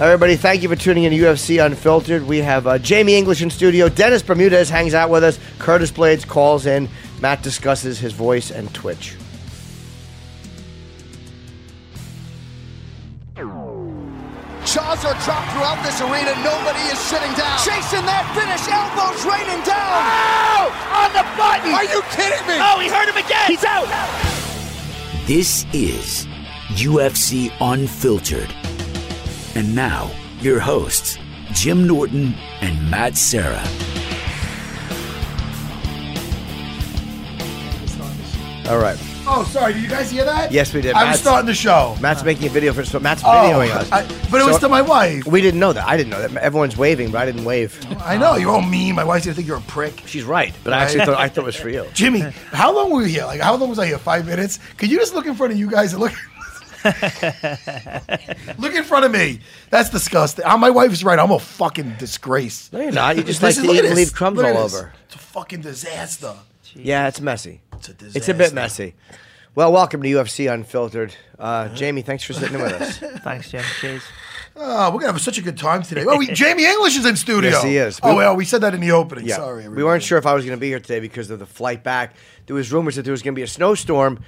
Everybody, thank you for tuning in to UFC Unfiltered. We have uh, Jamie English in studio. Dennis Bermudez hangs out with us. Curtis Blaydes calls in. Matt discusses his voice and Twitch. Jaws are dropped throughout this arena. Nobody is sitting down. Chasing that finish. Elbows raining down. Oh! On the button. Are you kidding me? Oh, he hurt him again. He's out. This is UFC Unfiltered. And now, your hosts, Jim Norton and Matt Serra. All right. Oh, sorry. Did you guys hear that? Yes, we did. I was Matt's- starting the show. Matt's uh, making a video for so Matt's Oh, videoing us. I- but it was So- to my wife. We didn't know that. I didn't know that. Everyone's waving, but I didn't wave. I know you're all mean. My wife's gonna think you're a prick. She's right, but I actually thought I thought it was for you. Jimmy, how long were you here? Like, how long was I here? Five minutes? Could you just look in front of you guys and look? look in front of me. That's disgusting. Uh, my wife is right. I'm a fucking disgrace. No, you're not. You just This like is- to eat and leave crumbs Look all over. It's a fucking disaster. Yeah, it's messy. It's a It's a bit messy. Well, welcome to UFC Unfiltered. Uh, Jamie, thanks for sitting in with us. Thanks, Jim. Cheers. Oh, we're gonna have such a good time today. Oh, we, Jamie English is in studio. Yes, he is. Oh, well, we said that in the opening. Yeah. Sorry, we weren't sure if I was going to be here today because of the flight back. There was rumors that there was going to be a snowstorm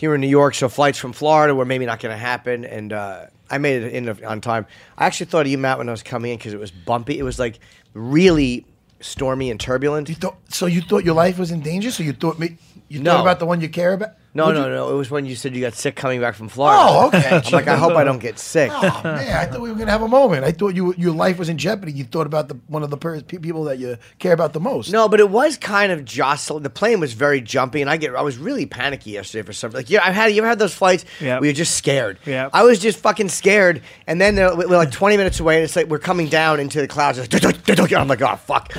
here in New York, so flights from Florida were maybe not going to happen. And uh, I made it in on time. I actually thought of you, Matt, when I was coming in because it was bumpy. It was like really stormy and turbulent. You thought, so you thought your life was in danger? So you thought me? You No. thought about the one you care about? No, What'd no, you- no. It was when you said you got sick coming back from oh, Florida. Oh, okay. I'm like, I hope I don't get sick. Oh man, I thought we were gonna have a moment. I thought you your life was in jeopardy. You thought about the one of the per- pe- people that you care about the most. No, but it was kind of jostling. The plane was very jumpy, and I get I was really panicky yesterday for something. Like, yeah, I've had you ever had those flights Yeah. where you're just scared. Yeah. I was just fucking scared, and then they're, we're like 20 minutes away, and it's like we're coming down into the clouds. It's like, I'm like, oh fuck.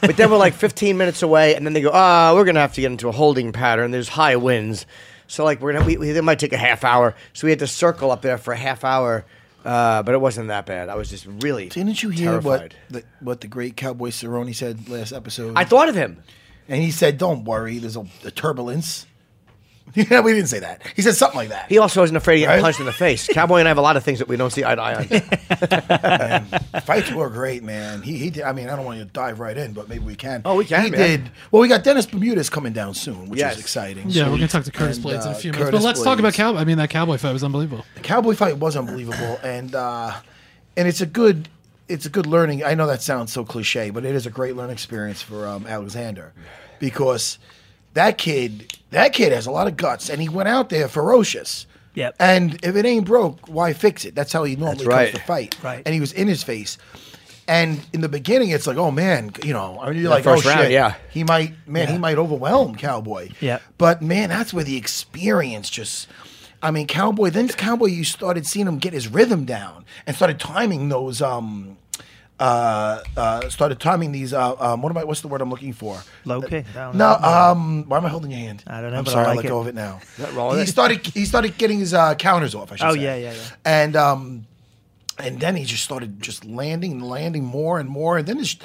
but then we're like 15 minutes away, and then they go, oh, we're gonna have to get into a holding pattern. There's high winds, so like we're gonna we, we it might take a half hour. So we had to circle up there for a half hour. Uh, but it wasn't that bad. I was just really Didn't you hear what the, what the great Cowboy Cerrone said last episode? I thought of him. and he said, "Don't worry, there's a, a turbulence." yeah, we didn't say that. He said something like that. He also wasn't afraid of getting Right? punched in the face. Cowboy and I have a lot of things that we don't see eye to eye on. Fights were great, man. He he. Did, I mean, I don't want you to dive right in, but maybe we can. Oh, we can, He man. did. Well, we got Dennis Bermudez coming down soon, which Yes. is exciting. Yeah, So- we're gonna talk to Curtis and, Blaydes in a uh, few minutes. Curtis But let's talk about Blaydes. cowboy. I mean, that cowboy fight was unbelievable. The cowboy fight was unbelievable, and uh, and it's a good it's a good learning. I know that sounds so cliche, but it is a great learning experience for um, Alexander because that kid that kid has a lot of guts, and he went out there ferocious. Yep. And if it ain't broke, why fix it? That's how he normally right. comes to fight. Right. And he was in his face. And in the beginning, it's like, oh man, you know, I mean, you're The like, first oh round, shit, yeah. he might, man, he might overwhelm Cowboy. Yeah. But man, that's where the experience just. I mean, Cowboy. Then Cowboy, you started seeing him get his rhythm down and started timing those. Um, uh, uh, started timing these. Uh, um, what am I? What's the word I'm looking for? Low kick. No. Um, why am I holding your hand? I don't know, I'm but I sorry. like let it. go of it now. Is that wrong he started. He started getting his uh, counters off. I should Oh, say. yeah, yeah, yeah. And um, and then he just started just landing and landing more and more, and then it's,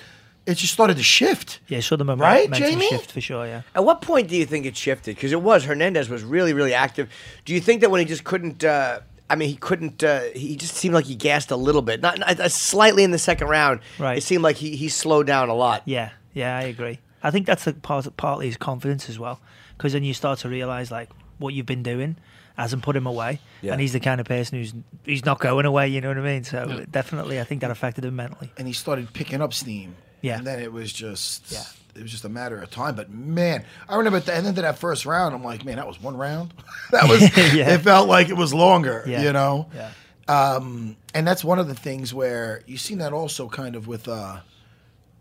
it just started to shift. Yeah, show them a Right, momentum Jamie? shift for sure. Yeah. At what point do you think it shifted? Because it was Hernandez was really, really active. Do you think that when he just couldn't? Uh, I mean, he couldn't. Uh, he just seemed like he gassed a little bit, not, not uh, slightly in the second round. Right. It seemed like he he slowed down a lot. Yeah, yeah, I agree. I think that's a part partly his confidence as well, because then you start to realize like what you've been doing, hasn't put him away, Yeah. and he's the kind of person who's he's not going away. You know what I mean? So Yeah. definitely, I think that affected him mentally. and he started picking up steam. Yeah. And then it was just Yeah. It was just a matter of time. But man, I remember at the end of that first round, I'm like, man, that was one round. that was Yeah. it felt like it was longer, Yeah. you know? Yeah. Um, and that's one of the things where you've seen that also kind of with uh,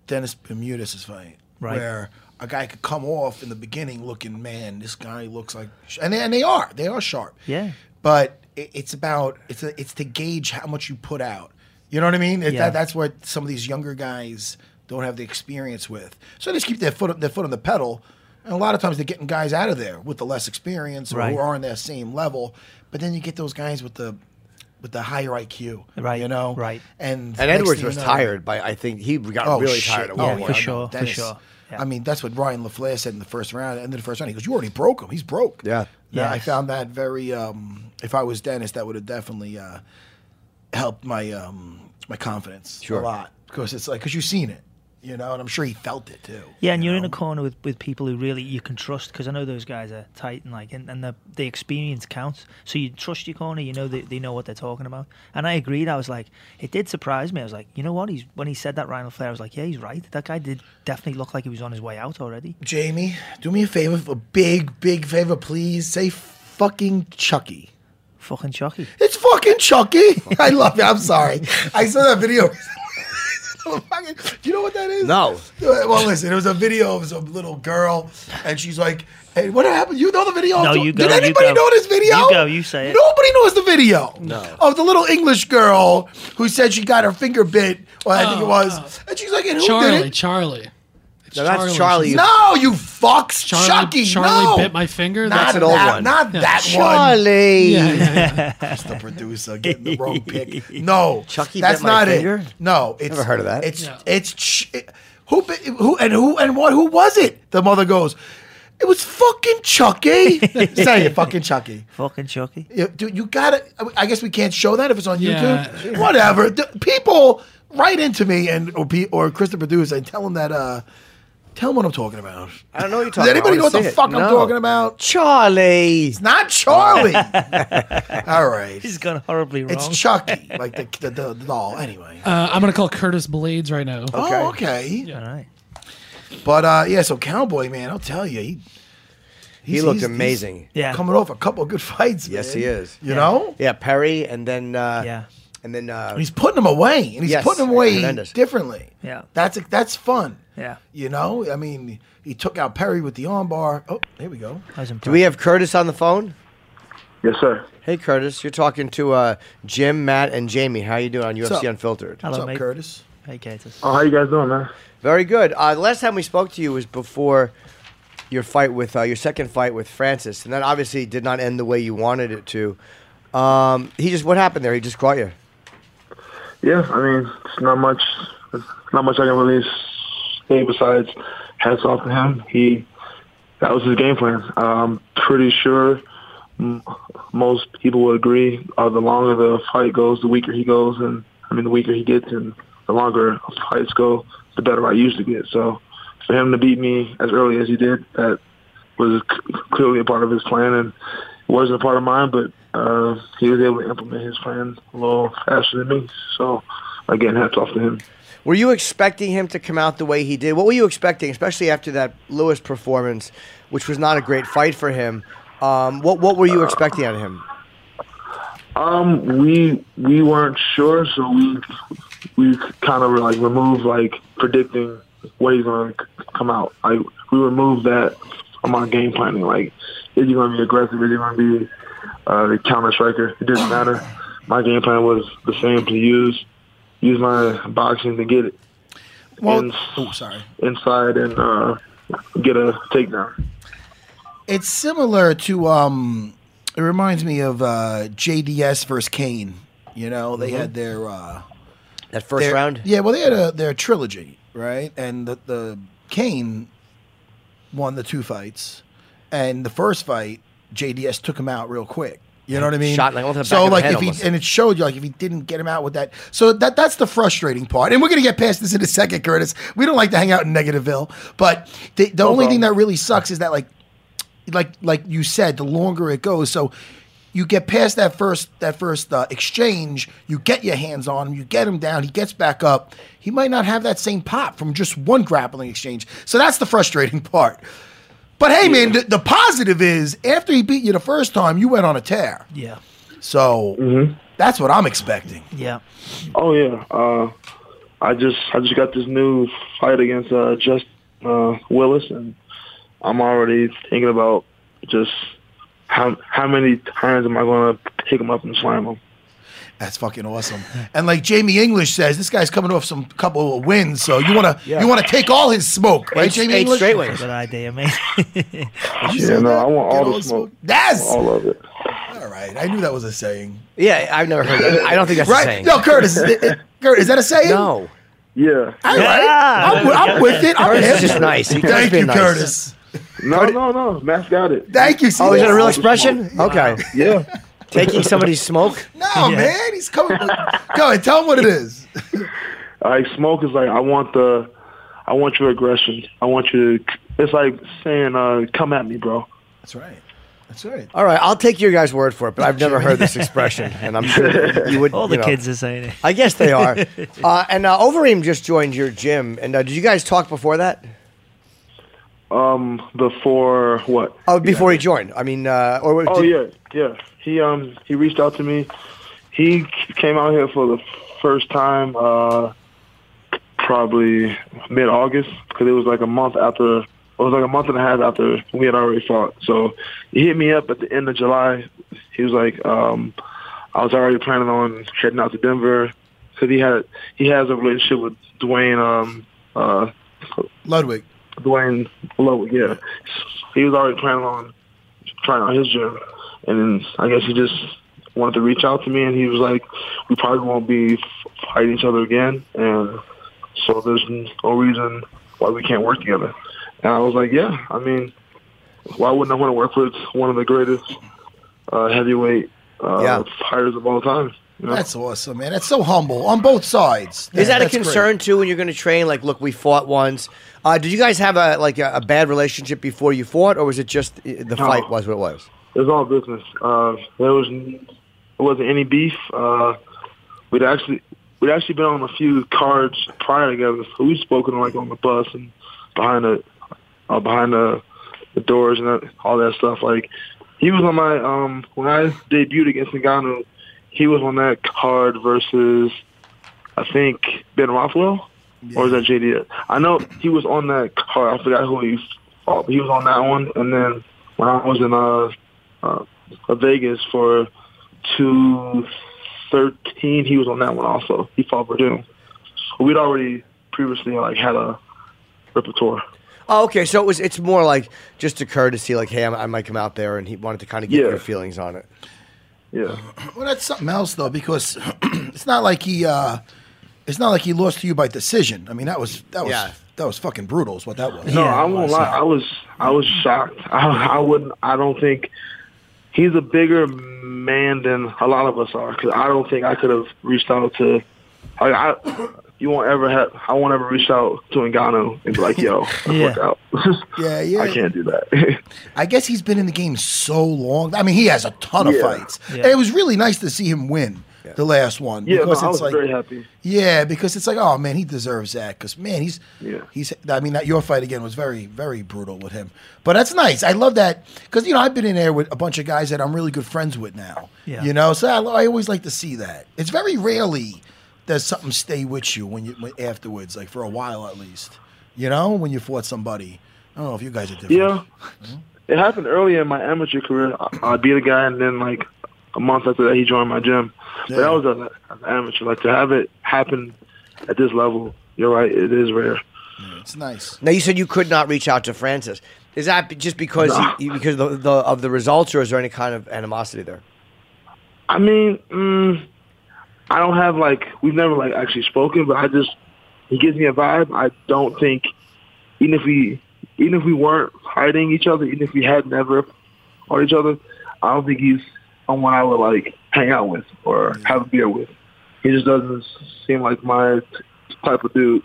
Dennis Bermudez' fight, Right. where a guy could come off in the beginning looking, man, this guy looks like, sh-" and they, and they are, they are sharp. Yeah. But it, it's about it's a, it's to gauge how much you put out. You know what I mean? It- Yeah. that, that's what some of these younger guys don't have the experience with. So they just keep their foot their foot on the pedal. And a lot of times they're getting guys out of there with the less experience or Right. who are on that same level. But then you get those guys with the with the higher IQ, Right, You know, right. And And Edwards was you know- tired, but I think he got Oh, really shit. tired. At Oh, one Yeah, point. for I know. sure, for Dennis- sure. Yeah. I mean, that's what Ryan LaFlare said in the first round, end of the first round. He goes, "You already broke him. He's broke." Yeah. Yeah, I found that very. Um, if I was Dennis, that would have definitely uh, helped my um, my confidence Sure. a lot because it's like because you've seen it, you know, and I'm sure he felt it too. Yeah, and you you're in a corner with, with people who really you can trust because I know those guys are tight and like and, and the the experience counts. So you trust your corner, you know they, they know what they're talking about. And I agreed. I was like, it did surprise me. I was like, you know what? He's when he said that Ryan Flair, I was like, yeah, he's right. That guy did definitely look like he was on his way out already. Jamie, do me a favor, a big big favor, please. Say fucking Chucky. Fucking Chucky. It's fucking Chucky. I love it. I'm sorry. I saw that video. Do you know what that is? No. Well, listen, it was a video of some little girl, and she's like, "Hey, what happened? You know the video? No, you go, Did you anybody go. know this video? You go, you say it. Nobody knows the video. No. Of the little English girl who said she got her finger bit. Well, I think it Oh, was, oh. and she's like, "And who Charlie, did it?" Charlie. It's No, that's Charlie. No, you fucks, Charlie, Chucky. Charlie no. bit my finger. Not That's an old that, one. Not that one. Charlie. yeah, yeah, yeah. That's the producer getting the wrong pick. No, Chucky that's bit my not finger? it. No, it's Never heard of that. It's Yeah. it's ch- it- who who and who and what? Who was it? The mother goes, "It was fucking Chucky." Say it, fucking Chucky. Fucking Chucky. You, dude, you gotta. I guess we can't show that if it's on YouTube. Yeah. Whatever. D- People write into me and or, pe- or Chris the producer and tell them that. uh Tell them what I'm talking about. I don't know what you're talking Does talking anybody know about. what the fuck it. I'm No. talking about? Charlie. It's not Charlie. All right. He's gone horribly wrong. It's Chucky, like the, the, the, the doll. Anyway. Uh, I'm gonna call Curtis Blaydes right now. Oh, okay. All right. But uh, yeah, so Cowboy, man, I'll tell you, he He he's- looked he's- amazing. Yeah. coming off a couple of good fights. Yes, man. he is. You know, Yeah, Perry, and then uh, Yeah. and then uh, he's putting them away, and he's Yes, putting them away Hernandez. differently. Yeah. that's that's fun. Yeah. You know, I mean, he took out Perry with the armbar. Oh, here we go. I was impressed. do we have Curtis on the phone? Yes, sir. Hey, Curtis, you're talking to uh, Jim, Matt, and Jamie. How are you doing on What's UFC up? Unfiltered? Hello, What's up, mate. Curtis? Hey, Curtis. Oh, how you guys doing, man? Very good. Uh, the last time we spoke to you was before your fight with uh, your second fight with Francis, and that obviously did not end the way you wanted it to. Um, he just what happened there? He just caught you. Yeah, I mean, it's not much. It's not much I can really say besides hats off to him. He that was his game plan. I'm pretty sure most people would agree. Uh, the longer the fight goes, the weaker he goes, and I mean, the weaker he gets, and the longer fights go, the better I usually get. So for him to beat me as early as he did, that was c- clearly a part of his plan, and it wasn't a part of mine. But uh, he was able to implement his plan a little faster than me. So again, hats off to him. Were you expecting him to come out the way he did? What were you expecting, especially after that Lewis performance, which was not a great fight for him? Um, what what were you expecting out of him? Um, we we weren't sure, so we we kind of like removed like predicting what he's gonna come out. Like we removed that from our game planning. Like, is he gonna be aggressive? Is he gonna be uh, the counter striker? It didn't matter. My game plan was the same to use use my boxing to get it Well, ins- oh, sorry. inside and uh, get a takedown. It's similar to um it reminds me of uh JDS versus Cain. You know, they had their uh That first their- round? Yeah, well they had a their trilogy, right? And the the Cain won the two fights. And the first fight, JDS took him out real quick. You know what I mean? Shot like the back so of the like head if he almost. and it showed you like if he didn't get him out with that. So that that's the frustrating part. And we're gonna get past this in a second, Curtis. We don't like to hang out in Negativeville, but the, the only thing that really sucks is that like like like you said, the longer it goes, so you get past that first that first uh, exchange, you get your hands on him, you get him down, he gets back up. He might not have that same pop from just one grappling exchange. So that's the frustrating part. But hey, man, the, the positive is after he beat you the first time, you went on a tear. Yeah. So that's what I'm expecting. Yeah. Oh yeah. Uh, I just I just got this new fight against uh, Just uh, Willis, and I'm already thinking about just how how many times am I going to pick him up and slam him. That's fucking awesome. And like Jamie English says, this guy's coming off some couple of wins, so you wanna Yeah. you wanna take all his smoke, right, Eight- Jamie eight English? straight wins. Good idea, man. Yeah, no, I want all the smoke. Yes. All of it. All right, I knew that was a saying. Yeah, I've never heard that. I don't think that's right? a saying. No, Curtis, is, it- Curtis, is that a saying? No. Yeah. All right, I'm, I'm with it. I'm Curtis is just nice. He- Thank you, nice. Curtis. No, no, no. Matt's got it. Thank you. Oh, is that a real Yeah. expression? Okay. Yeah. Taking somebody's smoke? No, man, he's coming. Go ahead, tell him what it is. Like smoke is like I want the, I want your aggression. I want you to. It's like saying, uh, "Come at me, bro." That's right. That's right. All right, I'll take your guys' word for it, but I've never heard this expression, and I'm sure you would. All the you know. kids are saying it. I guess they are. uh, and uh, Overeem just joined your gym, and uh, did you guys talk before that? Um, before what? Oh, before he joined. I mean, uh, or Oh did- yeah, yeah. He um he reached out to me. He came out here for the first time, uh, probably mid August because it was like a month after. It was like a month and a half after we had already fought. So he hit me up at the end of July. He was like, um, I was already planning on heading out to Denver because he had he has a relationship with Duane um uh Ludwig. Duane Lowe, yeah. He was already planning on trying out his gym. And then I guess he just wanted to reach out to me and he was like, we probably won't be fighting each other again. And so there's no reason why we can't work together. And I was like, yeah, I mean, why wouldn't I want to work with one of the greatest uh, heavyweight uh, Yeah. fighters of all time? You know? That's awesome, man. That's so humble on both sides. Is that a That's great. concern too when you're going to train? Like, look, we fought once. Uh, did you guys have a like a, a bad relationship before you fought, or was it just the No. fight was what it was? It was all business. Uh, there was there wasn't any beef. Uh, we'd actually we'd actually been on a few cards prior together. So we'd spoken like on the bus and behind the uh, behind the the doors and that, all that stuff. Like he was on my um when I debuted against Ngannou, he was on that card versus I think Ben Rothwell or was that JD? I know he was on that card. I forgot who he fought. He was on that one, and then when I was in uh uh, Vegas for two thirteen. He was on that one also. He fought Werdum. We'd already previously like had a repertoire. Oh, okay. So it was. It's more like just a courtesy, like, hey, I, I might come out there, and he wanted to kind of get Yeah. your feelings on it. Yeah. Well, that's something else though, because it's not like he uh it's not like he lost to you by decision. I mean, that was that was Yeah. that was fucking brutal. Is what that was. No, I won't lie. I was I was shocked. I, I wouldn't. I don't think he's a bigger man than a lot of us are. Because I don't think I could have reached out to. Like, I you won't ever have. I won't ever reach out to Ngannou and be like, "Yo, let's Yeah. work out." Yeah, yeah. I can't do that. I guess he's been in the game so long. I mean, he has a ton of Yeah. fights. Yeah. And it was really nice to see him win the last one. yeah, no, because I it's was like, very happy. Yeah, because it's like, oh man, he deserves that. Because man, he's Yeah. he's. I mean, that your fight again was very very brutal with him. But that's nice. I love that because you know I've been in there with a bunch of guys that I'm really good friends with now. Yeah. You know, so I, I always like to see that. It's very rarely does something stay with you when you when, afterwards, like for a while at least. You know, when you fought somebody. I don't know if you guys are different. Yeah, it happened early in my amateur career. I, I beat a guy, and then like a month after that, he joined my gym. But that was as a- an amateur. Like to have it happen at this level, you're right. It is rare. It's nice. Now you said you could not reach out to Francis. Is that just because No. he, because of the, the of the results, or is there any kind of animosity there? I mean, mm, I don't have like we've never like actually spoken, but I just he gives me a vibe. I don't think even if we even if we weren't fighting each other, even if we had never fought each other, I don't think he's someone I would like hang out with or have a beer with. He just doesn't seem like my t- type of dude.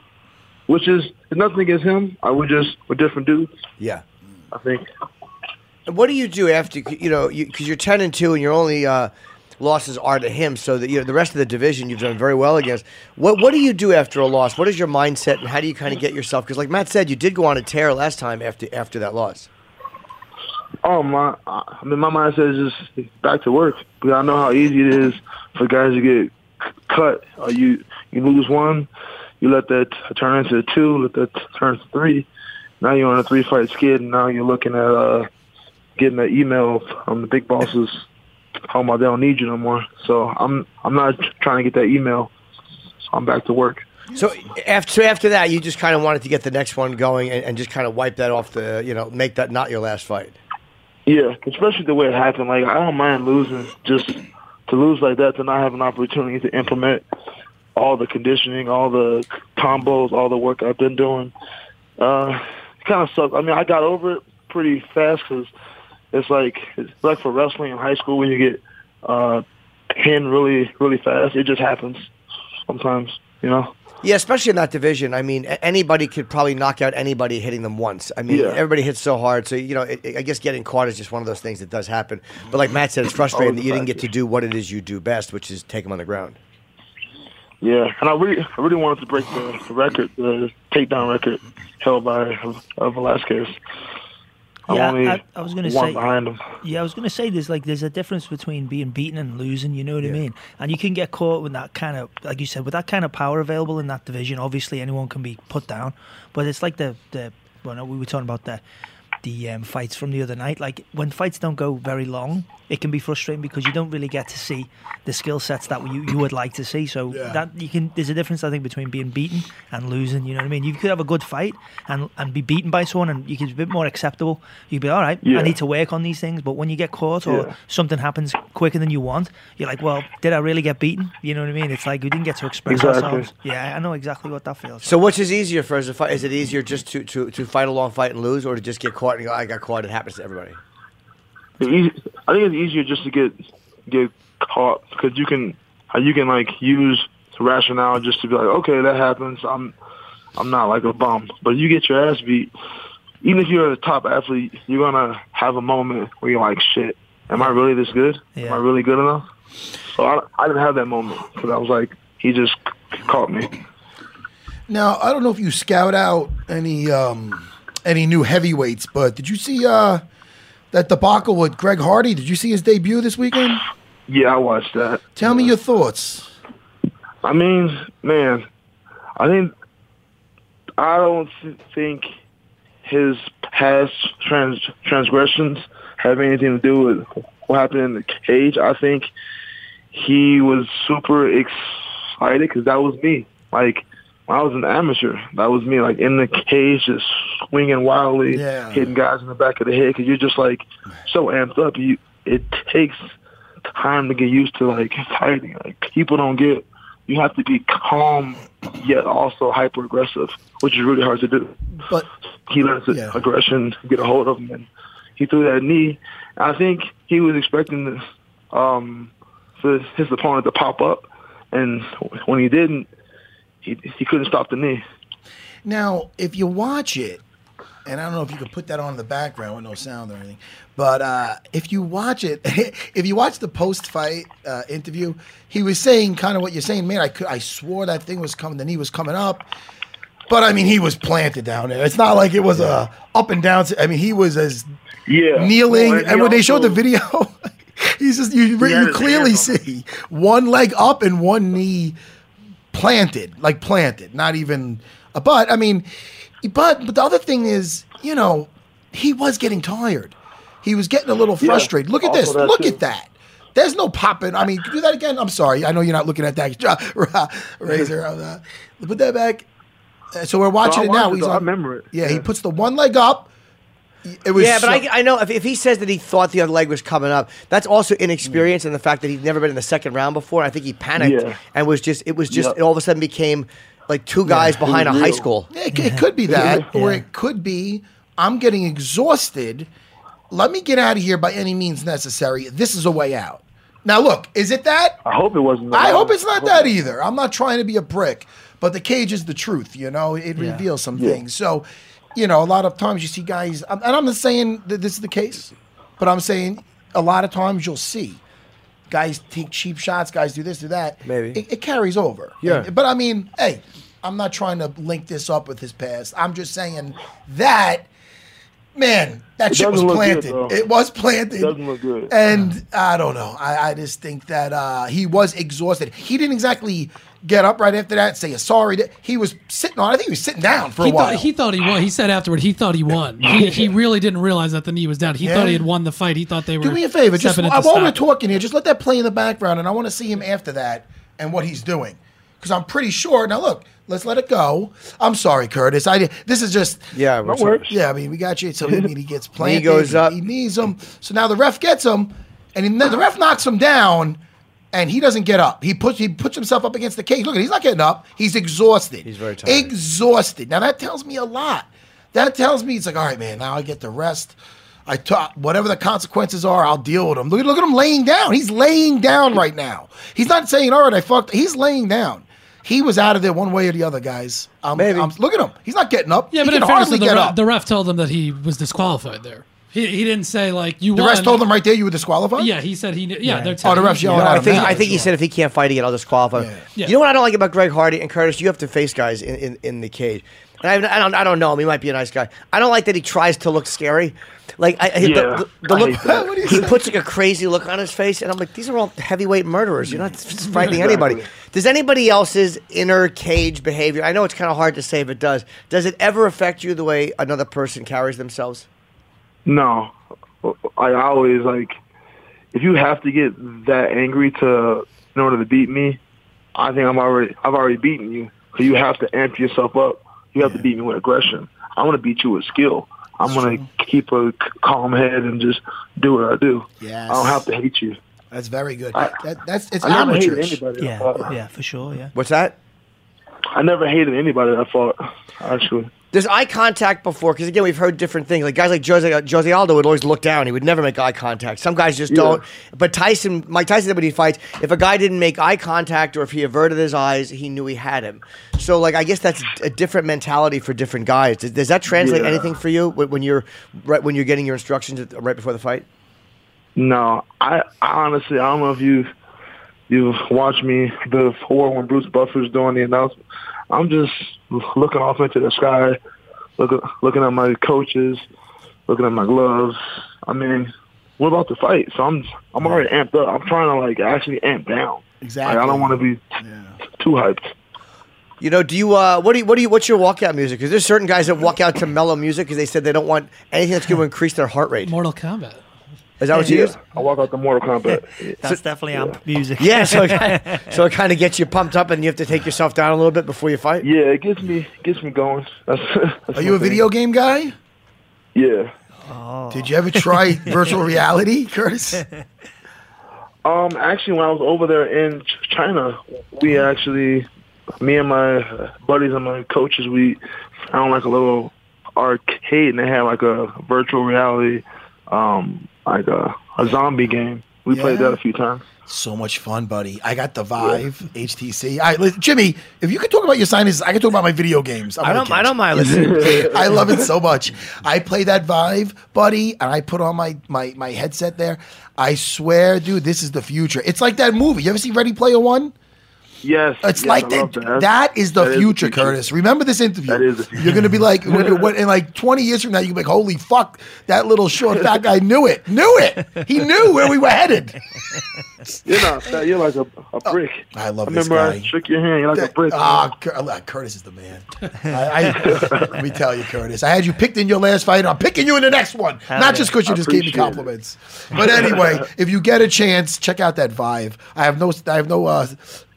Which is nothing against him. I would just we're different dudes. Yeah. I think. What do you do after you know because you, are ten and two and you're only uh, losses are to him, so that you know the rest of the division you've done very well against. What what do you do after a loss? What is your mindset and how do you kind of get yourself? Because like Matt said, you did go on a tear last time after after that loss. Oh my! I mean, my mindset is just back to work because I know how easy it is for guys to get cut. Uh, you you lose one, you let that turn into two, let that turn into three. Now you're on a three fight skid, and now you're looking at uh, getting an email from the big bosses talking about they don't need you no more. So I'm I'm not trying to get that email. So I'm back to work. So after so after that, you just kind of wanted to get the next one going and, and just kind of wipe that off the you know make that not your last fight. Yeah, especially the way it happened. Like I don't mind losing, just to lose like that, to not have an opportunity to implement all the conditioning, all the combos, all the work I've been doing. Uh, it kind of sucks. I mean, I got over it pretty fast because it's like it's like for wrestling in high school when you get uh, pinned really, really fast. It just happens sometimes, you know. Yeah, especially in that division. I mean, anybody could probably knock out anybody hitting them once. I mean, Yeah. everybody hits so hard. So, you know, it, I guess getting caught is just one of those things that does happen. But like Matt said, it's frustrating that you didn't get to do what it is you do best, which is take them on the ground. Yeah, and I really, I really wanted to break the, the record, the takedown record held by Velasquez. Yeah, I, I was going to say. Yeah, I was going to say there's like there's a difference between being beaten and losing. You know what I mean? And you can get caught with that kind of, like you said, with that kind of power available in that division. Obviously, anyone can be put down, but it's like the the. Well, no, we were talking about the the um, fights from the other night. Like when fights don't go very long, it can be frustrating because you don't really get to see the skill sets that you, you would like to see. So Yeah. that you can there's a difference I think between being beaten and losing. You know what I mean? You could have a good fight and and be beaten by someone, and you could be a bit more acceptable. You'd be all right. Yeah. I need to work on these things. But when you get caught or Yeah. something happens quicker than you want, you're like, well, did I really get beaten? You know what I mean? It's like we didn't get to express Exactly. ourselves. Yeah, I know exactly what that feels. So, which is easier for us to fight? Is it easier just to, to, to fight a long fight and lose, or to just get caught and go, I got caught? It happens to everybody. Easy, I think it's easier just to get get caught because you can uh, you can like use rationale just to be like, okay, that happens. I'm I'm not like a bum, but you get your ass beat. Even if you're a top athlete, you're gonna have a moment where you're like, shit, am I really this good? Am I really good enough? So I, I didn't have that moment because I was like, he just caught me. Now I don't know if you scout out any um, any new heavyweights, but did you see uh, that debacle with Greg Hardy? Did you see his debut this weekend? Yeah, I watched that. Tell me your thoughts. I mean, man, I think I don't think his past trans transgressions have anything to do with what happened in the cage. I think he was super excited because that was me. Like when I was an amateur, that was me. Like in the cage, just swinging wildly, Yeah. hitting guys in the back of the head because you're just like so amped up. You it takes time to get used to like fighting. Like people don't get. You have to be calm yet also hyper aggressive, which is really hard to do. But He lets the Yeah. aggression get a hold of him, and he threw that knee. I think he was expecting this, um, for his opponent to pop up, and when he didn't, he he couldn't stop the knee. Now, if you watch it, and I don't know if you could put that on in the background with no sound or anything, but uh, if you watch it, if you watch the post-fight uh, interview, he was saying kind of what you're saying. Man, I could, I swore that thing was coming, the knee was coming up, but I mean, he was planted down there. It's not like it was a up and down. I mean, he was as Yeah, kneeling, Well, and, he when they showed the video, he's just you, He you clearly see one leg up and one knee planted, like planted, not even. But I mean, but but the other thing is, you know, he was getting tired. He was getting a little Yeah, frustrated. Look at this. Look too. at that. There's no popping. I mean, do that again. I'm sorry. I know you're not looking at that razor. Put that back. Uh, So we're watching it now. it, He's though. I remember it. Yeah, he puts the one leg up. It was yeah, but so- I, I know if, if he says that he thought the other leg was coming up, that's also inexperience and the fact that he'd never been in the second round before. I think he panicked Yeah. and was just it was just Yep. it all of a sudden became like two guys behind a was high real. school. Yeah, it, it could be that, or it could be I'm getting exhausted. Let me get out of here by any means necessary. This is a way out. Now, look, is it that? I hope it wasn't. I that. hope it's not that either. I'm not trying to be a prick, but the cage is the truth. You know, it Yeah. reveals some Yeah. things. So, you know, a lot of times you see guys, and I'm not saying that this is the case, But I'm saying a lot of times you'll see guys take cheap shots, guys do this, do that. Maybe. it, it carries over. Yeah. But I mean, hey, I'm not trying to link this up with his past. I'm just saying that. Man, that It shit was doesn't good, planted. it was planted. It doesn't look good. And I don't know. I, I just think that uh, he was exhausted. He didn't exactly get up right after that and say sorry. He was sitting on. I think he was sitting down for He a while. thought, he thought he won. He said afterward he thought he won. He, he really didn't realize that the knee was down. He Yeah. thought he had won the fight. He thought they were. Do me a favor, just stepping while in to we're talking here, just let that play in the background, and I want to see him after that and what he's doing, because I'm pretty sure. Now look, let's let it go. I'm sorry, Curtis. I this is just Yeah, we're yeah. I mean, we got you. So I mean, he gets planted. goes up. He needs him. So now the ref gets him, and he, the ref knocks him down. And he doesn't get up. He puts he puts himself up against the cage. Look, at he's not getting up. He's exhausted. He's very tired. Exhausted. Now that tells me a lot. That tells me it's like, all right, man. Now I get the rest. I talk whatever the consequences are, I'll deal with them. Look, look at him laying down. He's laying down right now. He's not saying, "All right, I fucked." He's laying down. He was out of there one way or the other, guys. Um, Maybe. um, look at him. He's not getting up. Yeah, he but in can fairness, hardly the, get ref, up. the ref told him that he was disqualified there. He, he didn't say like you The won. rest told him right there you were disqualified. Yeah, he said he. knew- Yeah, they're Oh, telling the ref's yelling No, at I him think. I think he said if he can't fight again, I'll disqualify him. Yeah. You know what I don't like about Greg Hardy and Curtis? You have to face guys in, in, in the cage. And I, I don't I don't know him. He might be a nice guy. I don't like that he tries to look scary. Like I, I- Yeah, the, the, the I look, hate that. What do you he say? puts like a crazy look on his face, and I'm like, these are all heavyweight murderers. You're not fighting anybody. Does anybody else's inner cage behavior? I know it's kind of hard to say, but it does. Does it ever affect you the way another person carries themselves? No, I always like if you have to get that angry to in order to beat me, I think I'm already I've already beaten you. So you have to amp yourself up. You have to beat me with aggression. I'm going to beat you with skill. I'm going to keep a calm head and just do what I do. Yes. I don't have to hate you. That's very good. I- that, that's it's I never hated amateurish. anybody. that Yeah, fought. yeah, for sure. Yeah. What's that? I never hated anybody that fought. Actually, There's eye contact before, because again, we've heard different things. Like guys like Jose, uh, Jose Aldo would always look down. He would never make eye contact. Some guys just Yeah. don't. But Tyson, Mike Tyson said when he fights, if a guy didn't make eye contact or if he averted his eyes, he knew he had him. So, like, I guess that's a different mentality for different guys. Does, does that translate Yeah. anything for you when when you're right when you're getting your instructions right before the fight? no. I, I honestly I don't know if you you've watched me before when Bruce Buffer's doing the announcement. I'm just looking off into the sky, looking looking at my coaches, looking at my gloves. I mean, we're about to fight, so I'm I'm already amped up. I'm trying to like actually amp down. Exactly. Like, I don't want to be too hyped. You know, do you uh, what do you what do you what's your walkout music? Because there's certain guys that walk out to mellow music because they said they don't want anything that's going to increase their heart rate. Mortal Kombat. Is that what you Yeah, use? I walk out the Mortal Kombat. That's definitely amp music. Yeah, so it kinda, so it kind of gets you pumped up, and you have to take yourself down a little bit before you fight. yeah, it gets me gets me going. That's, that's Are you a thing. video game guy? Yeah. Did you ever try virtual reality, Curtis? Um, actually, when I was over there in China, we actually, me and my buddies and my coaches, we found like a little arcade, and they had like a virtual reality, um, like a, a zombie game. We played that a few times. So much fun, buddy. I got the Vive HTC. All right, listen, Jimmy, if you could talk about your sinuses, I can talk about my video games. I'm I don't. I don't mind listening. I love it so much. I play that Vive, buddy, and I put on my, my my headset there. I swear, dude, this is the future. It's like that movie. You ever see Ready Player One? Yes, It's yes, like I that. That is the That future, Curtis. Remember this interview. That is the future. You're gonna be like, when, you're- when- in like 20 years from now, you can be like, holy fuck, that little short fat guy knew it. Knew it. He knew where we were headed. You're not fat. You're like a, a brick. I love I this remember guy. I shook your hand. You're like a brick. Ah, Cur- uh, Curtis is the man. I, I, let me tell you, Curtis. I had you picked in your last fight. I'm picking you in the next one. Not just because you I just gave me appreciate it. compliments. But anyway, if you get a chance, check out that Vive. I have no, I have no uh,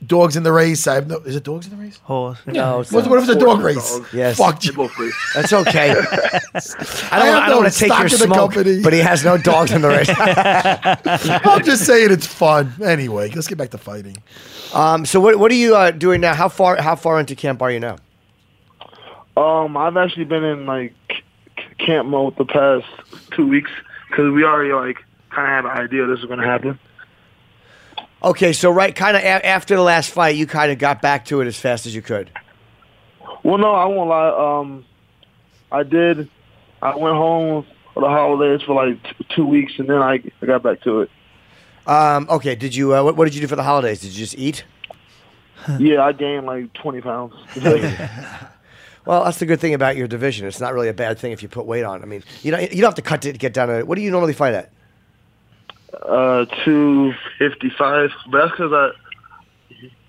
dogs in the race. I have no. Is it dogs in the race? Horse. No, it's What, not. what if it's a dog race? dog. Yes. Fuck you. That's okay. I don't. I wanna- have I don't no want to take stock your in the smoke, company. but he has no dogs in the race. I'm just saying it's fun. Anyway, let's get back to fighting. um, so what what are you uh, doing now? How far how far into camp are you now? Um, I've actually been in like c- c- camp mode the past two weeks because we already like kind of had an idea this was going to happen. Okay, so right, kind of a- after the last fight, you kind of got back to it as fast as you could. Well, no, I won't lie. Um, I did. I went home for the holidays for like t- two weeks, and then I, I got back to it. Um, okay, did you? Uh, what, what did you do for the holidays? Did you just eat? yeah, I gained like 20 pounds. Well, that's the good thing about your division. It's not really a bad thing if you put weight on. I mean, you know, you don't have to cut to get down to. It. What do you normally fight at? Uh, 255, but that's because I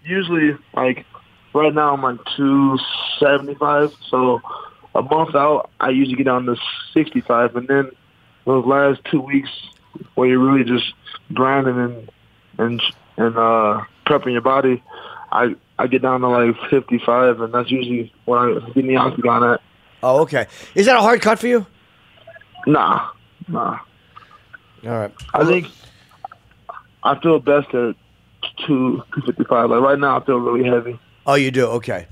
usually like right now I'm like 275. So a month out, I usually get down to 65, and then those last two weeks where you're really just grinding and and and uh, prepping your body, I I get down to like 55, and that's usually when I get in the octagon at. Oh, okay. Is that a hard cut for you? Nah, nah. All right. I think I feel best at two two fifty five. Like right now, I feel really heavy. Oh, you do? Okay.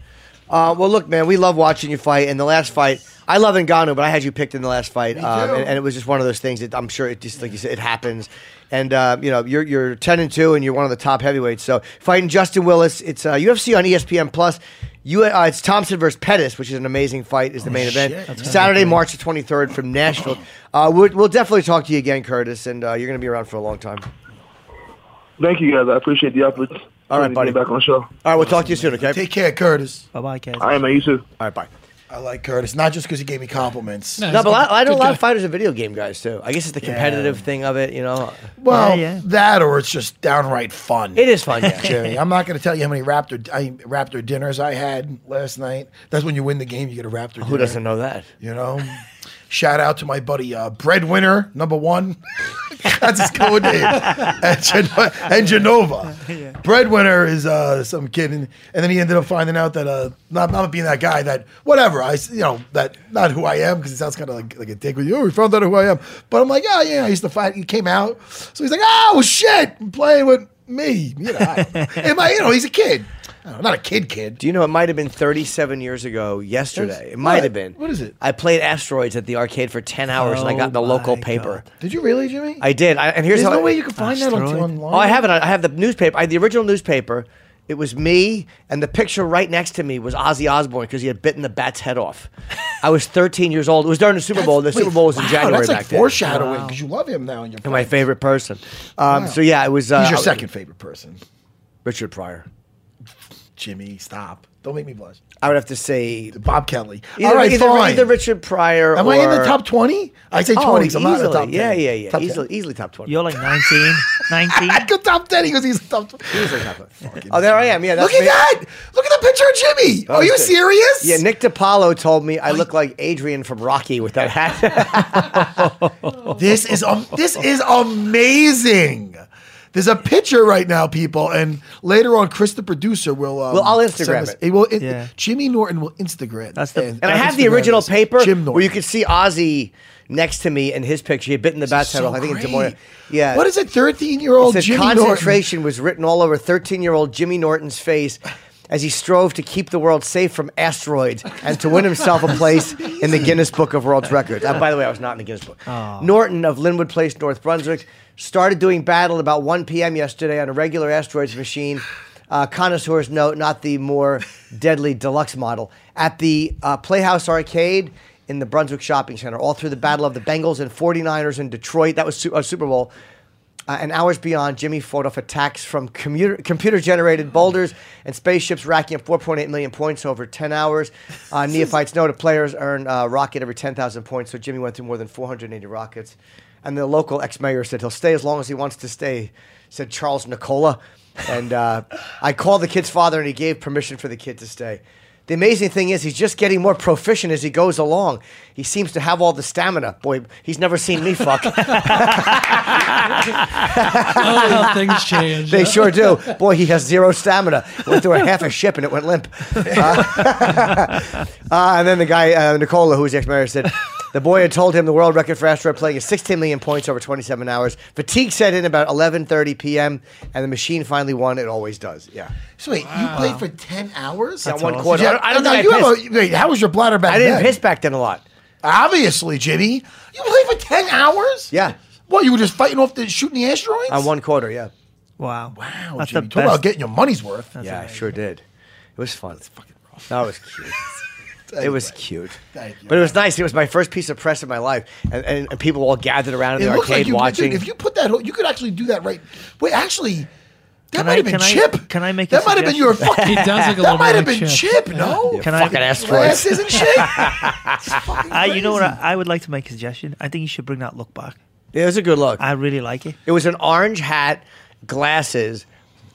Uh, well, look, man, we love watching you fight. And the last fight, I love Ngannou, but I had you picked in the last fight, um, too. and, and it was just one of those things that I'm sure it just like you said, it happens. And uh, you know, you're you're ten and two, and you're one of the top heavyweights. So fighting Justin Willis, it's uh, UFC on ESPN Plus. You, uh, it's Thompson versus Pettis, which is an amazing fight. Is the main event. That's Saturday, March the 23rd from Nashville. Uh, we'll, we'll definitely talk to you again, Curtis, and uh, you're going to be around for a long time. Thank you guys. I appreciate the opportunity. All right, buddy. Back on the show. All right, we'll talk to you soon. Okay. Take care, Curtis. Bye bye, Kaz. I am. You too. All right, bye. I like Curtis, not just because he gave me compliments. No, No, he's but a I, I know a good lot guy. of fighters are video game guys too. I guess it's the competitive thing of it, you know. Well, Yeah, yeah. that or it's just downright fun. It is fun, yeah. Jimmy. I'm not going to tell you how many Raptor I, Raptor dinners I had last night. That's when you win the game, you get a Raptor. Who dinner, doesn't know that? You know. Shout out to my buddy uh, Breadwinner number one. That's his code name. and, Gen- and Genova. Breadwinner is uh, some kid, and, and then he ended up finding out that uh, not not being that guy that whatever I you know that not who I am because it sounds kind of like like a dick with you. Oh, we found out who I am, but I'm like, yeah, yeah. I used to fight. He came out, so he's like, oh shit, I'm playing with me. You know, I, am I, you know, he's a kid. I don't know, not a kid, kid. Do you know it might have been 37 years ago yesterday? It What? might have been. What is it? I played Asteroids at the arcade for 10 hours and I got the Oh local paper. God. Did you really, Jimmy? I did. I, and here's There's how no I- way you can find that on, Asteroid? online. Oh, I have it. I have the newspaper. I had the original newspaper. It was me, and the picture right next to me was Ozzy Osbourne because he had bitten the bat's head off. I was 13 years old. It was during the Super Bowl. The Wait, Super Bowl was in wow, January That's like back then. foreshadowing because you love him now. In your And my favorite person. Um, Wow. So yeah, it was. Uh, He's your second favorite person. Richard Pryor. Jimmy, stop! Don't make me blush. I would have to say Bob Kelly. either, All right, either, fine. either Richard Pryor. Am or, I in the top twenty? I say Oh, twenty. 'cause I'm not in the easily. top 10. Yeah, yeah, yeah. Top 10. Easily, easily top 20. You're like 19, 19. I go top ten. He goes, he's top. 20. Easily top 20. Oh, there I am. Yeah, that's Look at me. that! Look at the picture of Jimmy. Oh, Are you good. serious? Yeah, Nick DiPaolo told me I look like Adrian from Rocky with that hat. This is um, this is amazing. There's a picture right now, people, and later on, Chris, the producer, will. Um, Well, I'll Instagram send us- it. Will. in- Yeah. Jimmy Norton will Instagram. That's the- and I have the original this. paper Jim Norton. where you could see Ozzy next to me in his picture. He had bitten the bat's head So. I think in Des great. Moines. Yeah. What is it? Thirteen-year-old It said Jimmy Norton. concentration was written all over 13-year-old Jimmy Norton's face as he strove to keep the world safe from asteroids and to win himself a place in the Guinness Book of World Records. Uh, by the way, I was not in the Guinness Book. Norton of Linwood Place, North Brunswick, started doing battle about 1 p.m. yesterday on a regular asteroids machine. Uh, connoisseurs note, not the more deadly deluxe model. At the uh, Playhouse Arcade in the Brunswick Shopping Center, all through the battle of the Bengals and 49ers in Detroit. That was su- uh, Super Bowl. Uh, and hours beyond, Jimmy fought off attacks from commuter, computer-generated boulders and spaceships, racking up 4.8 million points over 10 hours. Uh, neophytes know the players earn a rocket every 10,000 points, so Jimmy went through more than 480 rockets. And the local ex-mayor said he'll stay as long as he wants to stay, said Charles Nicola. And uh, I called the kid's father, and he gave permission for the kid to stay. The amazing thing is, he's just getting more proficient as he goes along. He seems to have all the stamina. Boy, he's never seen me fuck. Oh, things change. They sure do. Boy, he has zero stamina. Went through a half a ship and it went limp. Uh, uh, and then the guy, uh, Nicola, who was the ex-mayor, said the boy had told him the world record for asteroid playing is 16 million points over 27 hours. Fatigue set in about 11:30 p.m. and the machine finally won. It always does. Yeah. So wait, you played for ten hours? Yeah, one awesome. quarter. Did I don't, I don't no, think you have a, wait, how was your bladder back I didn't then? piss back then a lot. Obviously, Jimmy. You played for ten hours? Yeah. What? You were just fighting off the shooting the asteroids? On one quarter. Yeah. Wow. Wow, That's Jimmy. the Talk about getting your money's worth. yeah, I sure did. It was fun. That was cute. It was cute. Thank you. But it was nice. It was my first piece of press in my life, and, and, and people all gathered around in It the arcade like you, watching. Dude, if you put that, whole- you could actually do that right. Wait, actually, that Can might I- have been can I- Chip. can I make that might have been your fucking. He does look a that little might bit have like been Chip. Chip. No, Can I- fucking asteroids. glasses and shit. Uh, you know what? I, I would like to make a suggestion. I think you should bring that look back. it was a good look. I really like it. It was an orange hat, glasses.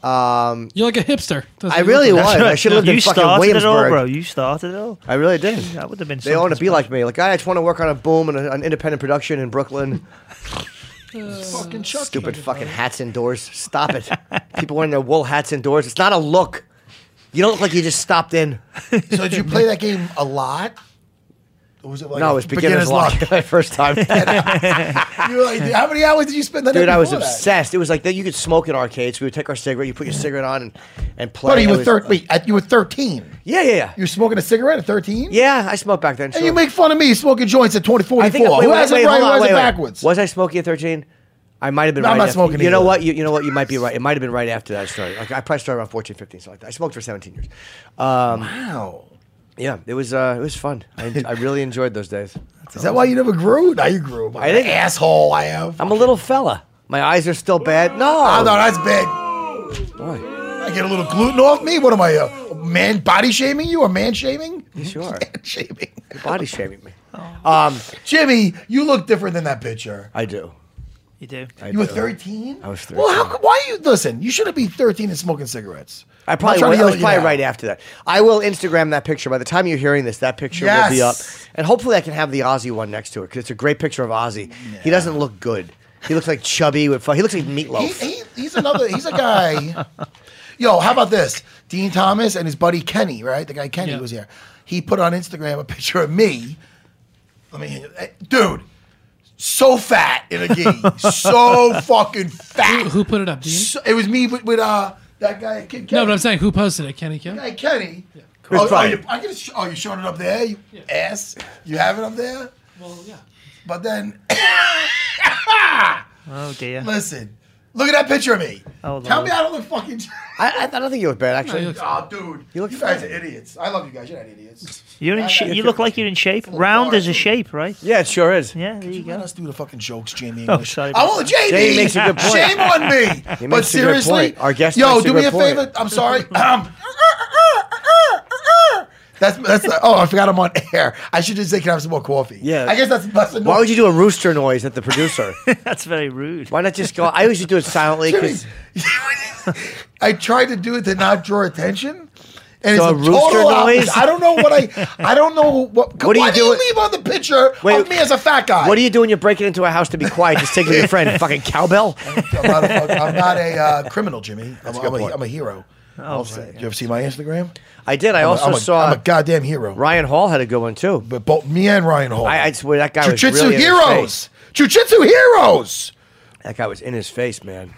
Um, You're like a hipster. That's I what really look like. was. I should have lived you in fucking started it all, Williamsburg. bro. You started it all. I really did. That would have been. They all want to something be like special. me. Like I just want to work on a boom and a- an independent production in Brooklyn. fucking Chucky. Stupid fucking hats indoors. Stop it. People wearing their wool hats indoors. It's not a look. You don't look like you just stopped in. So did you play that game a lot? Was it like no, it was beginner's luck. My first time. you were like, how many hours did you spend that? Dude, I was that? obsessed. It was like that you could smoke in arcades. We would take our cigarette. You put your cigarette on and, and play. Buddy, you were thir- wait, at- you were thirteen. Yeah, yeah, yeah. You were smoking a cigarette at thirteen. Yeah, I smoked back then. And you make fun of me smoking joints at twenty forty I think. Wait, Who wait, has wait, it right? Who has it backwards? Was I smoking at thirteen? I might have been No, right. I'm not after- smoking You know either. what? You, you know what? You might be right. It might have been right after that I started. Like I probably started around 14, 15, something like that. I smoked for 17 years. Um, Wow. Yeah, it was uh, it was fun. I, I really enjoyed those days. Is that why you never grew? Now you grew. I I didn't- Asshole, I have. I'm a little fella. My eyes are still bad. No, Oh, no, that's bad. Boy, I get a little gluten off me. What am I, uh, man? Body shaming you or man shaming? yes, you are. Man shaming. You're body shaming me. Um, Jimmy, you look different than that picture. I do. You do. I You were do. 13? I was Well, how, 13. come- why you, listen, you shouldn't be 13 and smoking cigarettes. I probably not trying to was, yell was at you probably now. right after that. I will Instagram that picture. By the time you're hearing this, that picture will be up, and hopefully I can have the Aussie one next to it because it's a great picture of Ozzy. He doesn't look good. He looks like chubby with. fu- He looks like meatloaf. he, he's another, he's a guy. Yo, how about this? Dean Thomas and his buddy Kenny, right? The guy Kenny Yeah. was here. He put on Instagram a picture of me. Let me, eh, dude, so fat in a gi. so fucking fat. Who, who put it up? Dean? So- it was me with, with uh, that guy, Ken- No, but I'm saying who posted it? Kenny Kim? Hey, Kenny. Chris Oh, oh, Bryant. you, I can sh- oh, you showing it up there, you ass? You have it up there? Well, yeah. But then, Oh dear. listen, look at that picture of me. Oh, Tell Lord. me I don't look fucking. I, I, I don't think you look bad actually. you look- Oh, dude, You look guys fine. are idiots. I love you guys. You're not idiots. You're in. Sh- you look like you're in shape. Round far, is a shape, right? yeah, it sure is. Yeah. There you Let go. us do the fucking jokes, Jamie. Oh, English. sorry I about want Jamie. Jamie makes a good point. Shame on me. He but makes a good seriously, point. Our guest yo, makes a do me good a favor. I'm sorry. Um, that's that's. The, oh, I forgot I'm on air. I should just say, can I have some more coffee? Yeah. I guess that's that's the Why would you do a rooster noise at the producer? That's very rude. Why not just go? I usually do it silently Jimmy, because I tried to do it to not draw attention. And So it's a a rooster total opposite. noise? I don't know what I. I don't know what. What do why you do do you leave on the picture Wait, of me as a fat guy? what do you do when you're breaking into a house to be quiet? Just taking your friend, fucking cowbell. I'm not a, fuck- I'm not a uh, criminal, Jimmy. I'm, a I'm, good a, point. I'm a hero. Oh, say. You ever see my Instagram? I did. I I'm also I'm a, saw I'm a goddamn hero. Ryan Hall had a good one too. But both me and Ryan Hall. I, I swear that guy was Jiu-jitsu really in his heroes. face. Jiu-jitsu heroes. That guy was in his face, man.